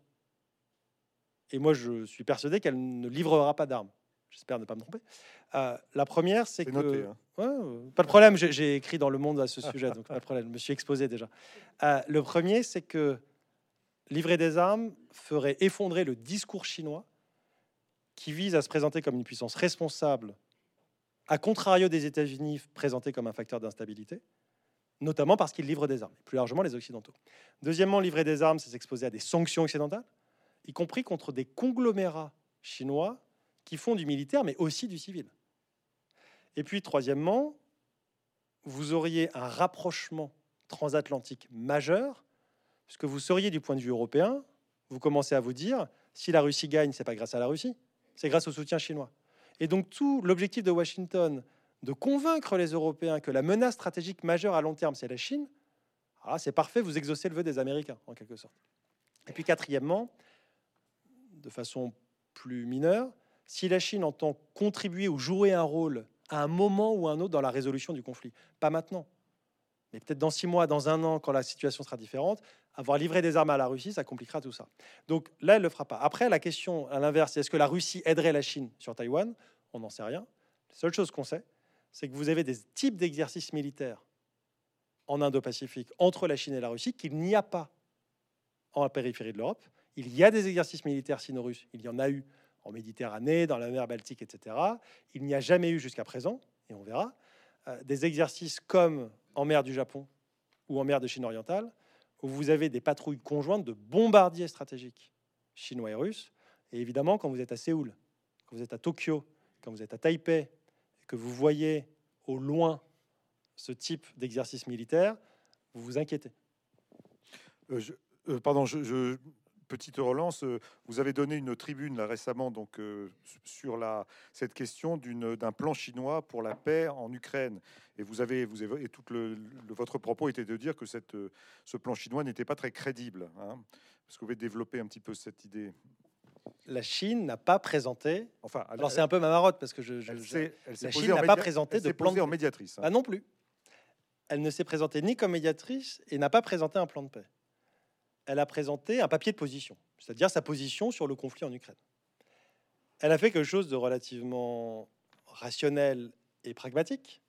Speaker 4: Et moi, je suis persuadé qu'elle ne livrera pas d'armes. J'espère ne pas me tromper. Euh, la première, c'est que...
Speaker 1: Hein.
Speaker 4: Euh, pas de problème, j'ai écrit dans Le Monde à ce sujet, donc pas de problème, je me suis exposé déjà. le premier, c'est que livrer des armes ferait effondrer le discours chinois qui vise à se présenter comme une puissance responsable, à contrario des États-Unis présentés comme un facteur d'instabilité, notamment parce qu'ils livrent des armes, plus largement les Occidentaux. Deuxièmement, livrer des armes, c'est s'exposer à des sanctions occidentales, y compris contre des conglomérats chinois qui font du militaire, mais aussi du civil. Et puis, troisièmement, vous auriez un rapprochement transatlantique majeur, puisque vous seriez du point de vue européen, vous commencez à vous dire, si la Russie gagne, c'est pas grâce à la Russie, c'est grâce au soutien chinois. Et donc tout l'objectif de Washington de convaincre les Européens que la menace stratégique majeure à long terme, c'est la Chine, ah, c'est parfait, vous exaucez le vœu des Américains, en quelque sorte. Et puis quatrièmement, de façon plus mineure, si la Chine entend contribuer ou jouer un rôle à un moment ou un autre dans la résolution du conflit, pas maintenant, mais peut-être dans six mois, dans un an, quand la situation sera différente, avoir livré des armes à la Russie, ça compliquera tout ça. Donc là, elle ne le fera pas. Après, la question à l'inverse, est-ce que la Russie aiderait la Chine sur Taïwan? On n'en sait rien. La seule chose qu'on sait, c'est que vous avez des types d'exercices militaires en Indo-Pacifique entre la Chine et la Russie qu'il n'y a pas en périphérie de l'Europe. Il y a des exercices militaires sino-russes, il y en a eu en Méditerranée, dans la mer Baltique, etc. Il n'y a jamais eu jusqu'à présent, et on verra, euh, des exercices comme en mer du Japon ou en mer de Chine orientale, où vous avez des patrouilles conjointes de bombardiers stratégiques chinois et russes. Et évidemment, quand vous êtes à Séoul, quand vous êtes à Tokyo, quand vous êtes à Taipei, que vous voyez au loin ce type d'exercice militaire, vous vous inquiétez.
Speaker 1: Euh, euh, pardon, je, petite relance, euh, vous avez donné une tribune là, récemment donc, euh, sur la, cette question d'un plan chinois pour la paix en Ukraine. Et vous avez, vous avez et tout le, votre propos était de dire que cette, ce plan chinois n'était pas très crédible. Hein. Est-ce que vous pouvez développer un petit peu cette idée?
Speaker 4: La Chine n'a pas présenté.
Speaker 1: Enfin,
Speaker 4: alors c'est un peu ma marotte parce que je, la Chine n'a pas présenté de plan
Speaker 1: de... en médiatrice.
Speaker 4: Hein. Ah non plus. Elle ne s'est présentée ni comme médiatrice et n'a pas présenté un plan de paix. Elle a présenté un papier de position, c'est-à-dire sa position sur le conflit en Ukraine. Elle a fait quelque chose de relativement rationnel et pragmatique.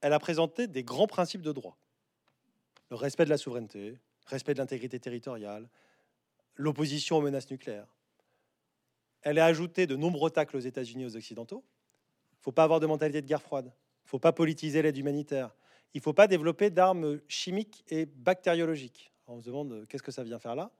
Speaker 4: Elle a présenté des grands principes de droit. Le respect de la souveraineté, respect de l'intégrité territoriale, l'opposition aux menaces nucléaires. Elle a ajouté de nombreux tacles aux États-Unis et aux Occidentaux. Il ne faut pas avoir de mentalité de guerre froide. Il ne faut pas politiser l'aide humanitaire. Il ne faut pas développer d'armes chimiques et bactériologiques. On se demande euh, qu'est-ce que ça vient faire là?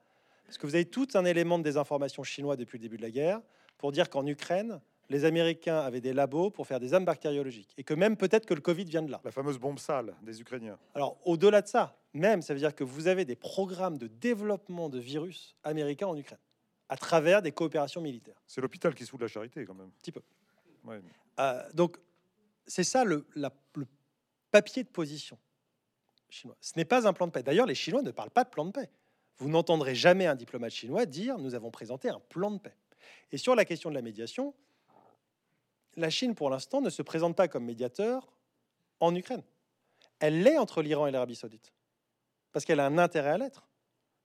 Speaker 4: Parce que vous avez tout un élément de désinformation chinois depuis le début de la guerre pour dire qu'en Ukraine, les Américains avaient des labos pour faire des armes bactériologiques et que même peut-être que le Covid vient de là.
Speaker 1: La fameuse bombe sale des Ukrainiens.
Speaker 4: Alors, au-delà de ça, même, ça veut dire que vous avez des programmes de développement de virus américains en Ukraine à travers des coopérations militaires.
Speaker 1: C'est l'hôpital qui se fout de la charité, quand même. Un
Speaker 4: petit peu. Euh, donc, c'est ça le, le papier de position Ce n'est pas un plan de paix. D'ailleurs, les Chinois ne parlent pas de plan de paix. Vous n'entendrez jamais un diplomate chinois dire nous avons présenté un plan de paix. Et sur la question de la médiation, la Chine, pour l'instant, ne se présente pas comme médiateur en Ukraine. Elle l'est entre l'Iran et l'Arabie saoudite, parce qu'elle a un intérêt à l'être,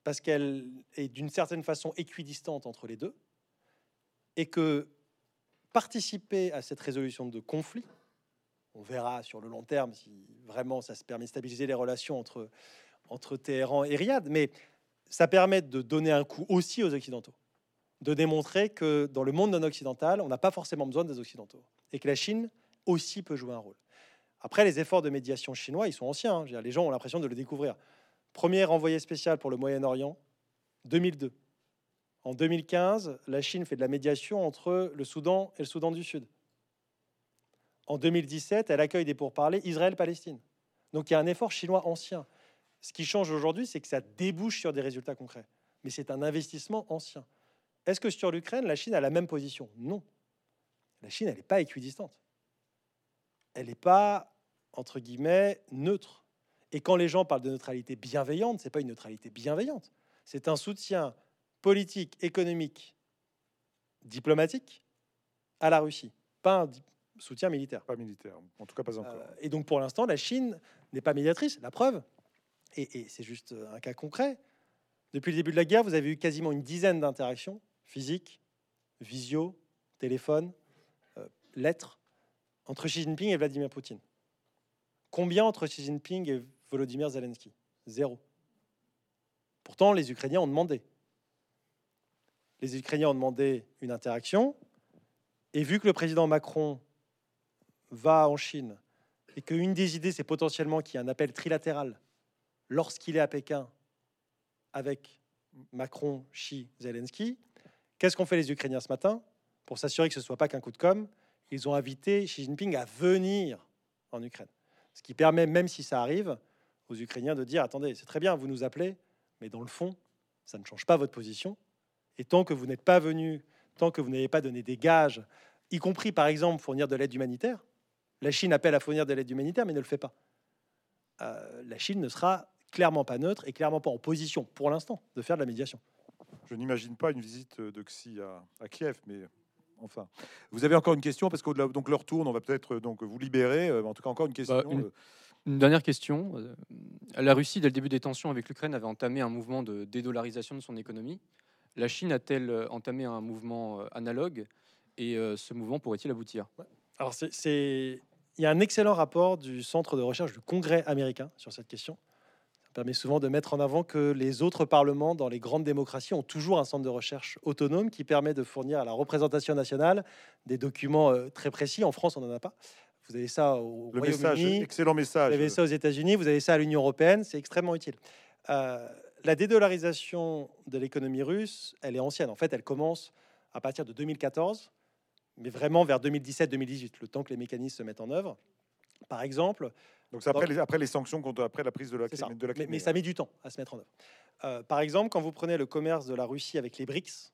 Speaker 4: parce qu'elle est d'une certaine façon équidistante entre les deux, et que participer à cette résolution de conflit, on verra sur le long terme si vraiment ça se permet de stabiliser les relations entre, entre Téhéran et Riyad, mais ça permet de donner un coup aussi aux Occidentaux de démontrer que dans le monde non occidental, on n'a pas forcément besoin des Occidentaux et que la Chine aussi peut jouer un rôle. Après, les efforts de médiation chinois, ils sont anciens. Hein. Les gens ont l'impression de le découvrir. Premier envoyé spécial pour le Moyen-Orient, 2002. En 2015, la Chine fait de la médiation entre le Soudan et le Soudan du Sud. En 2017, elle accueille des pourparlers Israël-Palestine. Donc il y a un effort chinois ancien. Ce qui change aujourd'hui, c'est que ça débouche sur des résultats concrets. Mais c'est un investissement ancien. Est-ce que sur l'Ukraine, la Chine a la même position? Non. La Chine, elle n'est pas équidistante. Elle n'est pas, entre guillemets, neutre. Et quand les gens parlent de neutralité bienveillante, ce n'est pas une neutralité bienveillante. C'est un soutien politique, économique, diplomatique à la Russie, pas un soutien militaire.
Speaker 1: Pas militaire, en tout cas pas encore. Euh,
Speaker 4: et donc pour l'instant, la Chine n'est pas médiatrice, la preuve. et c'est juste un cas concret. Depuis le début de la guerre, vous avez eu quasiment une dizaine d'interactions physique, visio, téléphone, euh, lettres, entre Xi Jinping et Vladimir Poutine. Combien entre Xi Jinping et Volodymyr Zelensky? Zéro. Pourtant, les Ukrainiens ont demandé. Les Ukrainiens ont demandé une interaction, et vu que le président Macron va en Chine, et qu'une des idées, c'est potentiellement qu'il y ait un appel trilatéral lorsqu'il est à Pékin avec Macron, Xi, Zelensky, Qu'est-ce qu'ont fait les Ukrainiens ce matin Pour s'assurer que ce ne soit pas qu'un coup de com', ils ont invité Xi Jinping à venir en Ukraine. Ce qui permet, même si ça arrive, aux Ukrainiens de dire attendez, c'est très bien, vous nous appelez, mais dans le fond, ça ne change pas votre position. Et tant que vous n'êtes pas venu, tant que vous n'avez pas donné des gages, y compris par exemple fournir de l'aide humanitaire, la Chine appelle à fournir de l'aide humanitaire mais ne le fait pas. Euh, la Chine ne sera clairement pas neutre et clairement pas en position pour l'instant de faire de la médiation.
Speaker 1: Je n'imagine pas une visite de Xi à, Kiev, mais enfin. Vous avez encore une question parce que donc leur tourne, on va peut-être donc vous libérer. Euh, en tout cas, encore une question.
Speaker 8: Bah, euh. une, dernière question. Euh, la Russie, dès le début des tensions avec l'Ukraine, avait entamé un mouvement de dédollarisation de son économie. La Chine a-t-elle entamé un mouvement analogue? Et ce mouvement pourrait-il aboutir?
Speaker 4: Alors, c'est, il y a un excellent rapport du Centre de recherche du Congrès américain sur cette question permet souvent de mettre en avant que les autres parlements dans les grandes démocraties ont toujours un centre de recherche autonome qui permet de fournir à la représentation nationale des documents euh, très précis. En France, on n'en a pas. Vous avez ça au
Speaker 1: Royaume-Uni,
Speaker 4: excellent message. Vous avez ça aux États-Unis, vous avez ça à l'Union européenne. C'est extrêmement utile. Euh, la dédollarisation de l'économie russe, elle est ancienne. En fait, elle commence à partir de 2014, mais vraiment vers 2017-2018, le temps que les mécanismes se mettent en œuvre. Par exemple,
Speaker 1: donc c'est après, les, après les sanctions, après la prise de la,
Speaker 4: de la mais, ça met du temps à se mettre en œuvre. Euh, par exemple, quand vous prenez le commerce de la Russie avec les BRICS,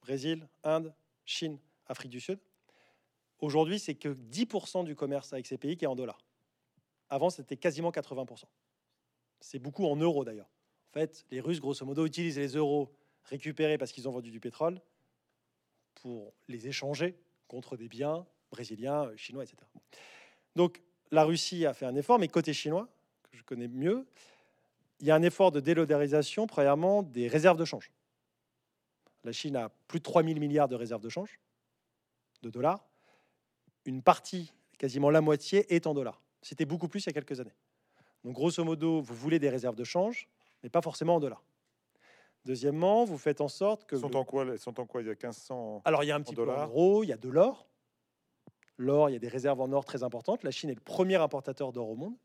Speaker 4: Brésil, Inde, Chine, Afrique du Sud, aujourd'hui, c'est que 10% du commerce avec ces pays qui est en dollars. Avant, c'était quasiment 80%. C'est beaucoup en euros d'ailleurs. En fait, les Russes, grosso modo, utilisent les euros récupérer parce qu'ils ont vendu du pétrole pour les échanger contre des biens brésiliens, chinois, etc. Donc la Russie a fait un effort, mais côté chinois, que je connais mieux, il y a un effort de délodarisation, premièrement, des réserves de change. La Chine a plus de 3 000 milliards de réserves de change, de dollars. Une partie, quasiment la moitié, est en dollars. C'était beaucoup plus il y a quelques années. Donc, grosso modo, vous voulez des réserves de change, mais pas forcément en dollars. Deuxièmement, vous faites en sorte que...
Speaker 1: Ils sont, en, quoi, sont en quoi? Il y a 1500
Speaker 4: Alors, il y a un petit peu en euros, il y a de l'or. L'or, il y a des réserves en or très importantes. La Chine est le premier importateur d'or au monde.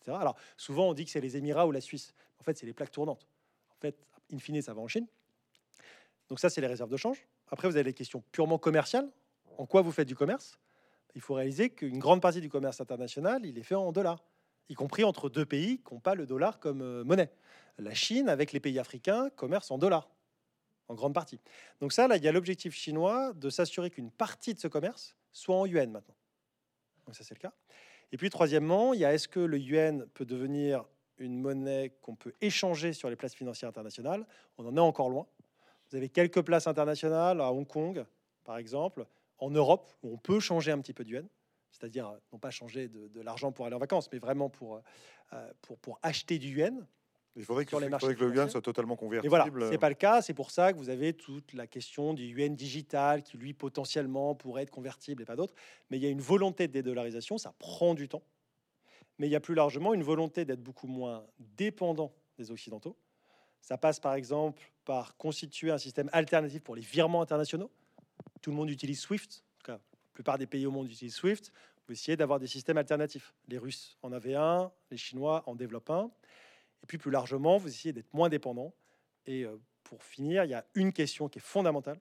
Speaker 4: Etc. Alors, souvent, on dit que c'est les Émirats ou la Suisse. En fait, c'est les plaques tournantes. En fait, in fine, ça va en Chine. Donc ça, c'est les réserves de change. Après, vous avez les questions purement commerciales. En quoi vous faites du commerce? Il faut réaliser qu'une grande partie du commerce international, il est fait en dollars, y compris entre deux pays qui n'ont pas le dollar comme euh, monnaie. La Chine, avec les pays africains, commerce en dollars, en grande partie. Donc ça, là, il y a l'objectif chinois de s'assurer qu'une partie de ce commerce soit en yuan maintenant. Donc ça, c'est le cas. Et puis, troisièmement, il y a est-ce que le yuan peut devenir une monnaie qu'on peut échanger sur les places financières internationales? On en est encore loin. Vous avez quelques places internationales à Hong Kong, par exemple, en Europe, où on peut changer un petit peu de yuan, c'est-à-dire non pas changer de, l'argent pour aller en vacances, mais vraiment pour, euh, pour, pour acheter du yuan.
Speaker 1: Il faudrait que, le yuan soit totalement convertible.
Speaker 4: Et voilà, c'est pas le cas. C'est pour ça que vous avez toute la question du yuan digital qui, lui, potentiellement pourrait être convertible et pas d'autres. Mais il y a une volonté de dédollarisation, ça prend du temps. Mais il y a plus largement une volonté d'être beaucoup moins dépendant des Occidentaux. Ça passe par exemple par constituer un système alternatif pour les virements internationaux. Tout le monde utilise SWIFT, en tout cas, la plupart des pays au monde utilisent SWIFT. Vous essayez d'avoir des systèmes alternatifs. Les Russes en avaient un, les Chinois en développent un. Et puis plus largement, vous essayez d'être moins dépendant. Et euh, pour finir, il y a une question qui est fondamentale,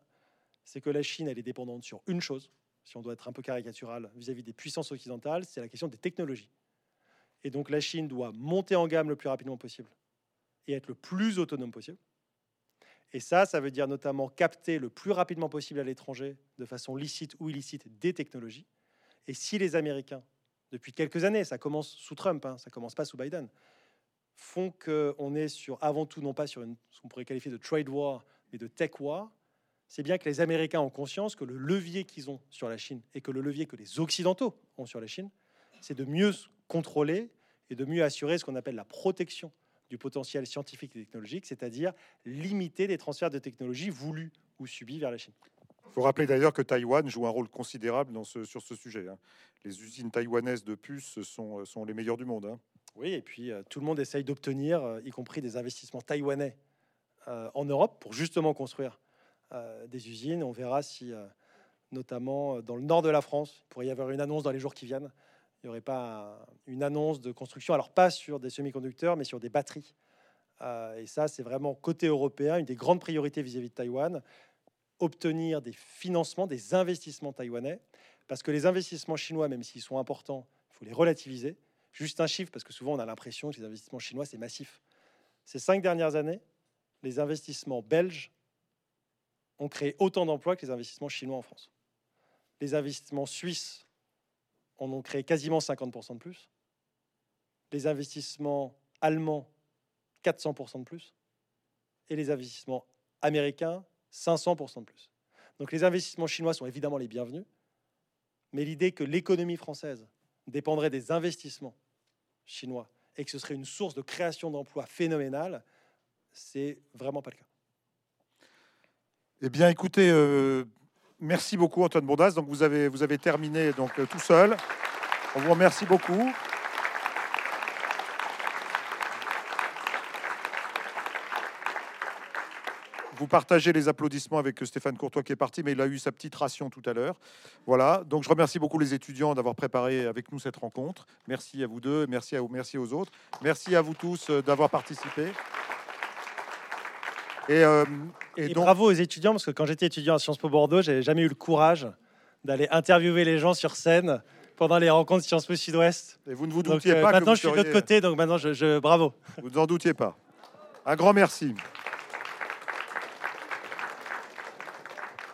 Speaker 4: c'est que la Chine, elle est dépendante sur une chose, si on doit être un peu caricatural vis-à-vis -vis des puissances occidentales, c'est la question des technologies. Et donc la Chine doit monter en gamme le plus rapidement possible et être le plus autonome possible. Et ça, ça veut dire notamment capter le plus rapidement possible à l'étranger, de façon licite ou illicite, des technologies. Et si les Américains, depuis quelques années, ça commence sous Trump, hein, ça commence pas sous Biden, font qu'on est sur, avant tout, non pas sur ce qu'on pourrait qualifier de trade war, mais de tech war, c'est bien que les Américains ont conscience que le levier qu'ils ont sur la Chine et que le levier que les Occidentaux ont sur la Chine, c'est de mieux contrôler et de mieux assurer ce qu'on appelle la protection du potentiel scientifique et technologique, c'est-à-dire limiter les transferts de technologies voulus ou subis vers la Chine.
Speaker 1: Il faut rappeler d'ailleurs que Taïwan joue un rôle considérable dans ce, sur ce sujet. Hein. Les usines taïwanaises de puces sont, sont les meilleures du monde. Hein.
Speaker 4: Oui, et puis euh, tout le monde essaye d'obtenir, euh, y compris des investissements taïwanais euh, en Europe, pour justement construire des usines. On verra si, notamment dans le nord de la France, il pourrait y avoir une annonce dans les jours qui viennent il n'y aurait pas une annonce de construction, alors pas sur des semi-conducteurs, mais sur des batteries. Euh, et ça, c'est vraiment côté européen, une des grandes priorités vis-à-vis de Taïwan, obtenir des financements, des investissements taïwanais, parce que les investissements chinois, même s'ils sont importants, il faut les relativiser. Juste un chiffre, parce que souvent on a l'impression que les investissements chinois, c'est massif. Ces cinq dernières années, les investissements belges ont créé autant d'emplois que les investissements chinois en France. Les investissements suisses en ont créé quasiment 50% de plus. Les investissements allemands, 400% de plus. Et les investissements américains, 500% de plus. Donc les investissements chinois sont évidemment les bienvenus, mais l'idée que l'économie française dépendrait des investissements chinois et que ce serait une source de création d'emplois phénoménale, c'est vraiment pas le cas.
Speaker 1: Eh bien, écoutez, euh, Merci beaucoup Antoine Bourdas. Donc vous avez, vous avez terminé donc euh, tout seul. On vous remercie beaucoup. Vous partagez les applaudissements avec Stéphane Courtois qui est parti, mais il a eu sa petite ration tout à l'heure. Voilà, donc je remercie beaucoup les étudiants d'avoir préparé avec nous cette rencontre. Merci à vous deux, merci, à, merci aux autres. Merci à vous tous euh, d'avoir participé.
Speaker 4: Et, euh, bravo aux étudiants, parce que quand j'étais étudiant à Sciences Po Bordeaux, j'avais jamais eu le courage d'aller interviewer les gens sur scène pendant les rencontres Sciences Po Sud-Ouest.
Speaker 1: Et vous ne vous doutiez euh, pas
Speaker 4: Maintenant,
Speaker 1: je
Speaker 4: suis de l'autre côté, donc maintenant, je, je bravo.
Speaker 1: Vous n'en doutiez pas. Un grand merci.